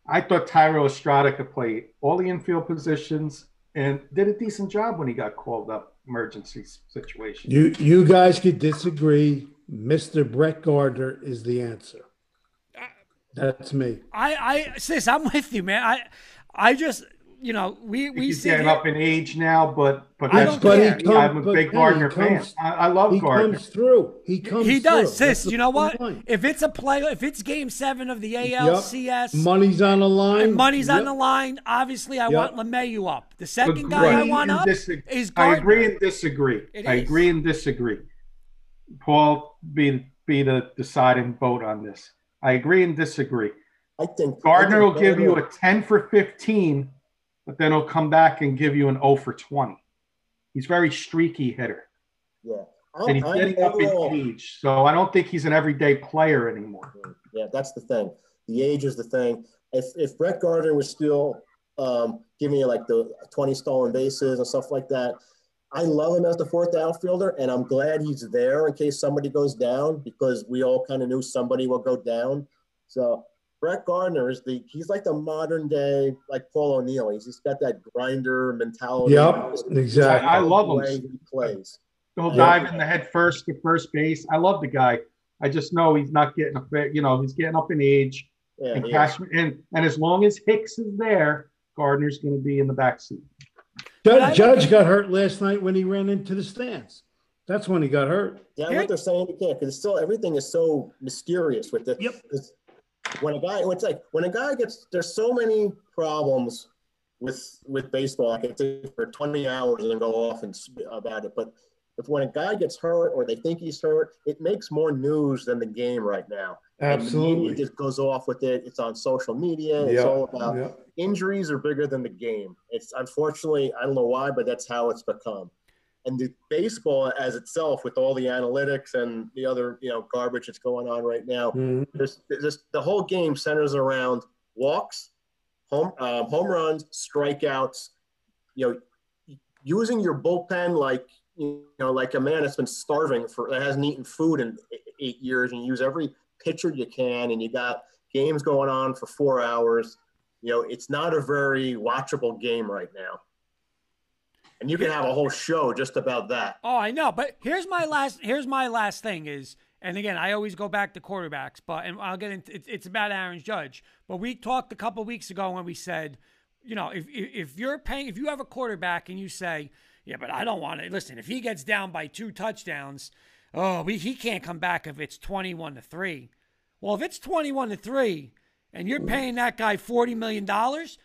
I thought Thairo Estrada could play all the infield positions and did a decent job when he got called up emergency situation. You you guys could disagree. Mister Brett Gardner is the answer. Uh, That's me. I, I, sis, I'm with you, man. I, I just, you know, we we He's getting up in age now, but but I that's don't But care. he comes. I'm a but big Gardner he comes, fan. I, I love He Gardner. comes through. He comes. He does, through. sis. That's You know what? point. If it's a play, if it's Game Seven of the Yep. ALCS, Money's on the line. and money's on the line. Obviously, I Yep. want LeMahieu up. The second guy I want up disag- is I agree and disagree. It I is. agree and disagree. Paul, be be the deciding vote on this. I agree and disagree. I think Gardner I will give you a 10 for 15, but then he'll come back and give you an 0 for 20. He's very streaky hitter. yeah. And I'm, he's I'm getting up in age. So I don't think he's an everyday player anymore. Yeah, that's the thing. The age is the thing. If if Brett Gardner was still um, giving you like the 20 stolen bases and stuff like that, I love him as the fourth outfielder, and I'm glad he's there in case somebody goes down because we all kind of knew somebody will go down. So Brett Gardner is the he's like the modern day like Paul O'Neill. He's just got that grinder mentality. Yep, exactly. I love the him. way he plays. He'll Yeah. dive in the head first to first base. I love the guy. I just know he's not getting a fair, you know, he's getting up in age. Yeah, And he is. Cashman and, and as long as Hicks is there, Gardner's going to be in the back seat. Judge, Judge got hurt last night when he ran into the stands. That's when he got hurt. Yeah, what they're saying you can't because it's still everything is so mysterious with this. Yep. When a guy, it's like when a guy gets there's so many problems with with baseball. I can sit for 20 hours and go off and about it. But if when a guy gets hurt or they think he's hurt, it makes more news than the game right now. Absolutely. It just goes off with it. It's on social media. It's Yep, all about yep. injuries are bigger than the game. It's unfortunately, I don't know why, but that's how it's become. And the baseball as itself, with all the analytics and the other, you know, garbage that's going on right now, Mhm. there's, there's the whole game centers around walks, home um, home runs, strikeouts. You know, using your bullpen like you know, like a man that's been starving for that hasn't eaten food in eight years, and you use every pitcher you can, and you got games going on for four hours. You know, it's not a very watchable game right now. And you can have a whole show just about that. Oh, I know, but here's my last. Here's my last thing is, and again, I always go back to quarterbacks, but and I'll get into. It's, about Aaron Judge, but we talked a couple weeks ago when we said, you know, if if if you're paying, if you have a quarterback and you say, yeah, but I don't want to listen. If he gets down by two touchdowns, oh, we, he can't come back if it's twenty-one to three. Well, if it's twenty-one to three. And you're paying that guy $40 million,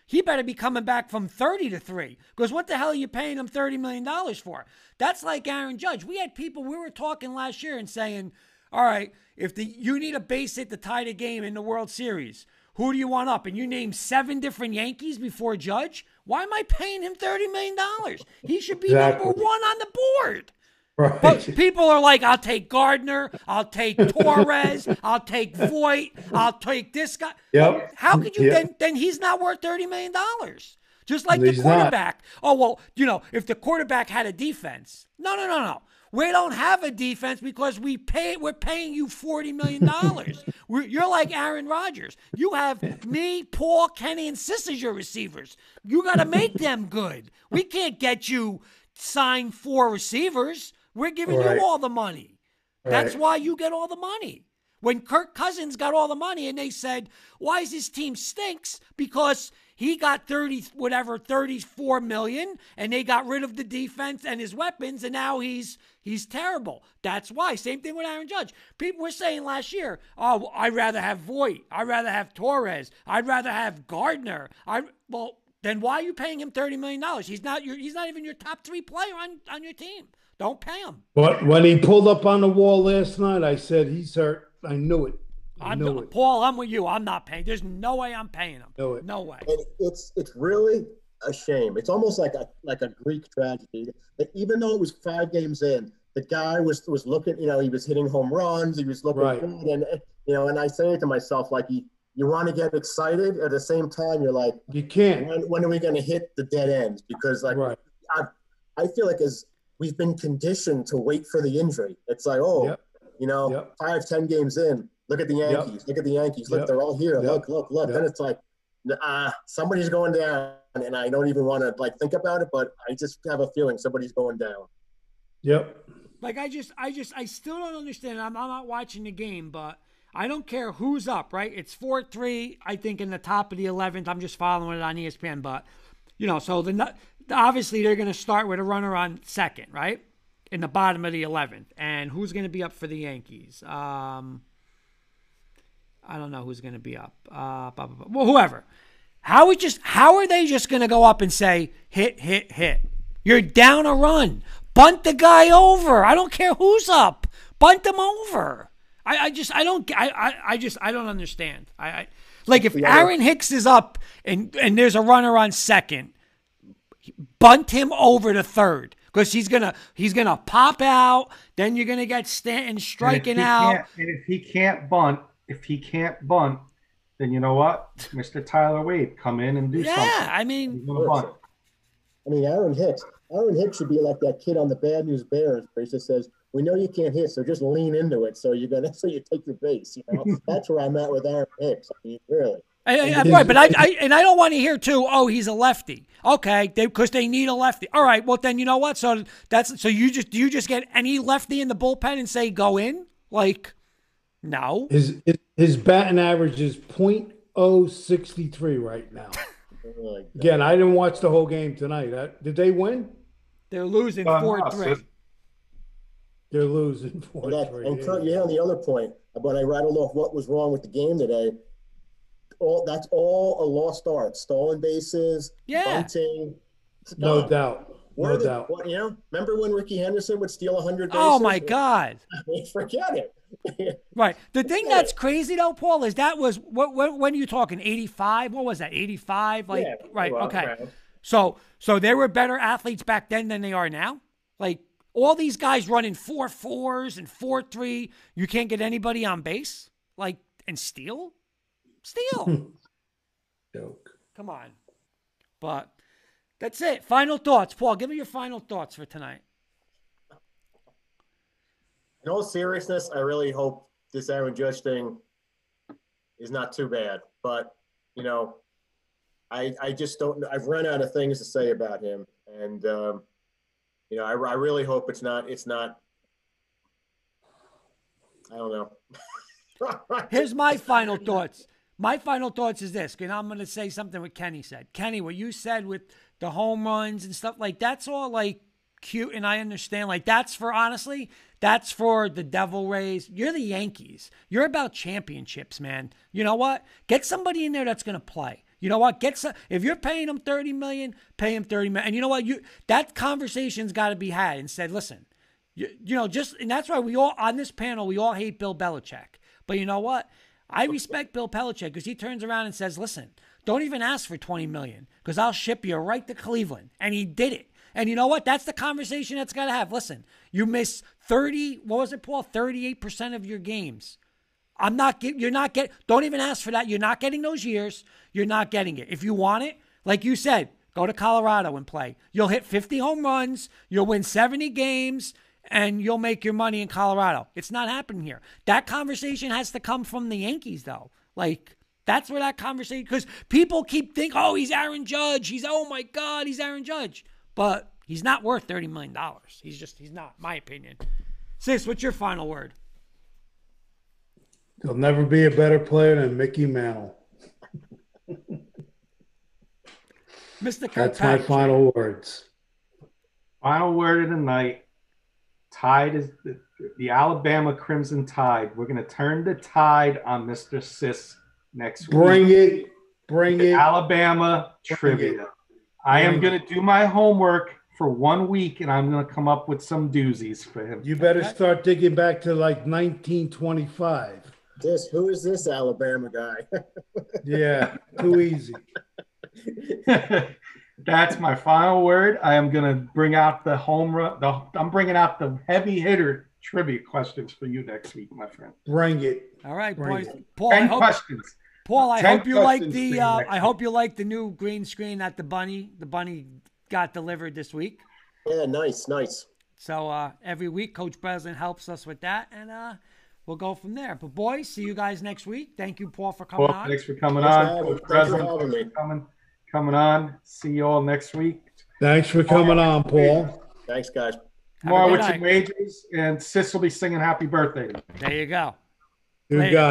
he better be coming back from 30 to 3. Because what the hell are you paying him $30 million for? That's like Aaron Judge. We had people, we were talking last year and saying, all right, if the you need a base hit to tie the game in the World Series, who do you want up? And you name seven different Yankees before Judge? Why am I paying him $30 million? He should be Exactly. number one on the board. Right. But people are like, I'll take Gardner, I'll take Torres, I'll take Voit, I'll take this guy. Yep. How could you Yep. then? Then he's not worth thirty million dollars. Just like He's the not. quarterback. Oh well, you know, if the quarterback had a defense, no, no, no, no. We don't have a defense because we pay. We're paying you forty million dollars. you're like Aaron Rodgers. You have me, Paul, Kenny, and Sis as your receivers. You got to make them good. We can't get you sign four receivers. We're giving Right. you all the money. That's Right. why you get all the money. When Kirk Cousins got all the money and they said, why is his team stinks? Because he got 30, whatever, 34 million and they got rid of the defense and his weapons and now he's he's terrible. That's why. Same thing with Aaron Judge. People were saying last year, oh, I'd rather have Voit. I'd rather have Torres. I'd rather have Gardner. I well, then why are you paying him $30 million? He's not your he's not even your top three player on, on your team. Don't pay him. But when he pulled up on the wall last night, I said he's hurt. I knew it. I I'm knew it. Paul. I'm with you. I'm not paying. There's no way I'm paying him. Know it. No way. and it's it's really a shame. It's almost like a like a Greek tragedy. That even though it was five games in, the guy was was looking. You know, he was hitting home runs. He was looking Right. good, and you know, and I say to myself, like, you you want to get excited at the same time. You're like, You can't. when when are we going to hit the dead ends? Because like, Right. I I feel like as we've been conditioned to wait for the injury. It's like, oh, Yep. you know, Yep. five ten games in. Look at the Yankees. Look at the Yankees. Look, Yep. they're all here. Yep. Look, look, look. Yep. Then it's like, uh, somebody's going down, and I don't even want to like think about it, but I just have a feeling somebody's going down. Yep. Like I just, I just, I still don't understand. I'm, I'm not watching the game, but I don't care who's up. Right? It's four three. I think in the top of the eleventh. I'm just following it on ESPN, but you know, so the nu- obviously they're going to start with a runner on second, right? In the bottom of the eleventh, and who's going to be up for the Yankees? Um, I don't know who's going to be up. Uh, blah, blah, blah. Well, whoever. How are just how are they just going to go up and say hit hit hit? You're down a run. Bunt the guy over. I don't care who's up. Bunt them over. I, I just I don't I, I, I just I don't understand. I, I like if Aaron Hicks is up and and there's a runner on second, bunt him over to third because he's gonna he's gonna pop out. Then you're gonna get Stanton striking he out. And if he can't bunt, if he can't bunt, then you know what, Mr. Tyler Wade, come in and do Yeah, something. Yeah, I mean, bunt. I mean, Aaron Hicks. Aaron Hicks should be like that kid on the Bad News Bears, where he just says, "We know you can't hit, so just lean into it. So you're gonna, so you take your base. You know, that's where I'm at with Aaron Hicks. I mean, really. I, I, right, but I, I and I don't want to hear too. Oh, he's a lefty. Okay, because they, need a lefty. All right, well then you know what? So that's so you just do you just get any lefty in the bullpen and say go in? Like, no. His his, his batting average is .063 right now. Oh. Again, I didn't watch the whole game tonight. Uh, Did they win? They're losing Uh, four no, three. sis- They're losing four And, that, three. and Kurt, you hit on the other point, but I rattled off what was wrong with the game today. All that's all a lost art. Stolen bases, Yeah. bunting. No gone. doubt. Where No the- doubt. What, you know, remember when Rickey Henderson would steal hundred oh bases? Oh my God. I forget it. Right. The thing that's crazy though, Paul, is that was what, what when are you talking? Eighty five? What was that? Eighty five? Like Yeah, right? well, okay. around. So so they were better athletes back then than they are now. Like all these guys running four fours and four three. You can't get anybody on base. Like and steal, steal. Joke. Come on. But that's it. Final thoughts, Paul. Give me your final thoughts for tonight. In all seriousness, I really hope this Aaron Judge thing is not too bad. But you know, I I just don't. I've run out of things to say about him, and um, you know, I, I really hope it's not. It's not. I don't know. Here's my final thoughts. My final thoughts is this, and I'm going to say something what Kenny said. Kenny, what you said with the home runs and stuff like that's all like cute, and I understand. Like that's for honestly, that's for the Devil Rays. You're the Yankees. You're about championships, man. You know what? Get somebody in there that's going to play. You know what? Get some, if you're paying them 30 million, pay him 30 million. And you know what? You that conversation's got to be had and said, listen, you, you know, just and that's why we all on this panel we all hate Bill Belichick. But you know what? I respect Bill Belichick because he turns around and says, "Listen, don't even ask for 20 million because I'll ship you right to Cleveland." And he did it. And you know what? That's the conversation that's got to have. Listen, you miss 30, what was it, Paul? 38% of your games. I'm not get, you're not get don't even ask for that. You're not getting those years. You're not getting it. If you want it, like you said, go to Colorado and play. You'll hit 50 home runs, you'll win 70 games, and you'll make your money in Colorado. It's not happening here. That conversation has to come from the Yankees though. Like that's where that conversation because people keep thinking, oh, he's Aaron Judge. He's oh my God, he's Aaron Judge. But he's not worth $30 million. He's just he's not, my opinion. Sis, what's your final word? There'll never be a better player than Mickey Mantle. Mr. That's my final words. Final word of the night. Tide is the, the Alabama Crimson Tide. We're going to turn the tide on Mr. Sis next Bring week. Bring it. Bring The it. Alabama Bring trivia. it. I am going to do my homework for one week and I'm going to come up with some doozies for him. You better Okay. start digging back to like 1925. this who is this Alabama guy? Yeah, too easy. That's my final word. I am going to bring out the home run. The, I'm bringing out the heavy hitter trivia questions for you next week, my friend. Bring it. All right, Bring boys. it. Paul, I Ten hope, questions. Paul, I Ten hope you like the. Uh, I hope you like the new green screen that the bunny, the bunny, got delivered this week. yeah, nice, nice. So uh, every week, Coach Brislin helps us with that, and uh, we'll go from there. But boys, see you guys next week. Thank you, Paul, for coming Well, on. thanks for coming Thanks on. having- Coach thanks for Brislin, having thanks for coming, coming on. See you all next week. Thanks for coming on, Paul. Thanks, guys. Have Tomorrow good with night. some wagers, and Sis will be singing happy birthday. There you go. You Later. got it.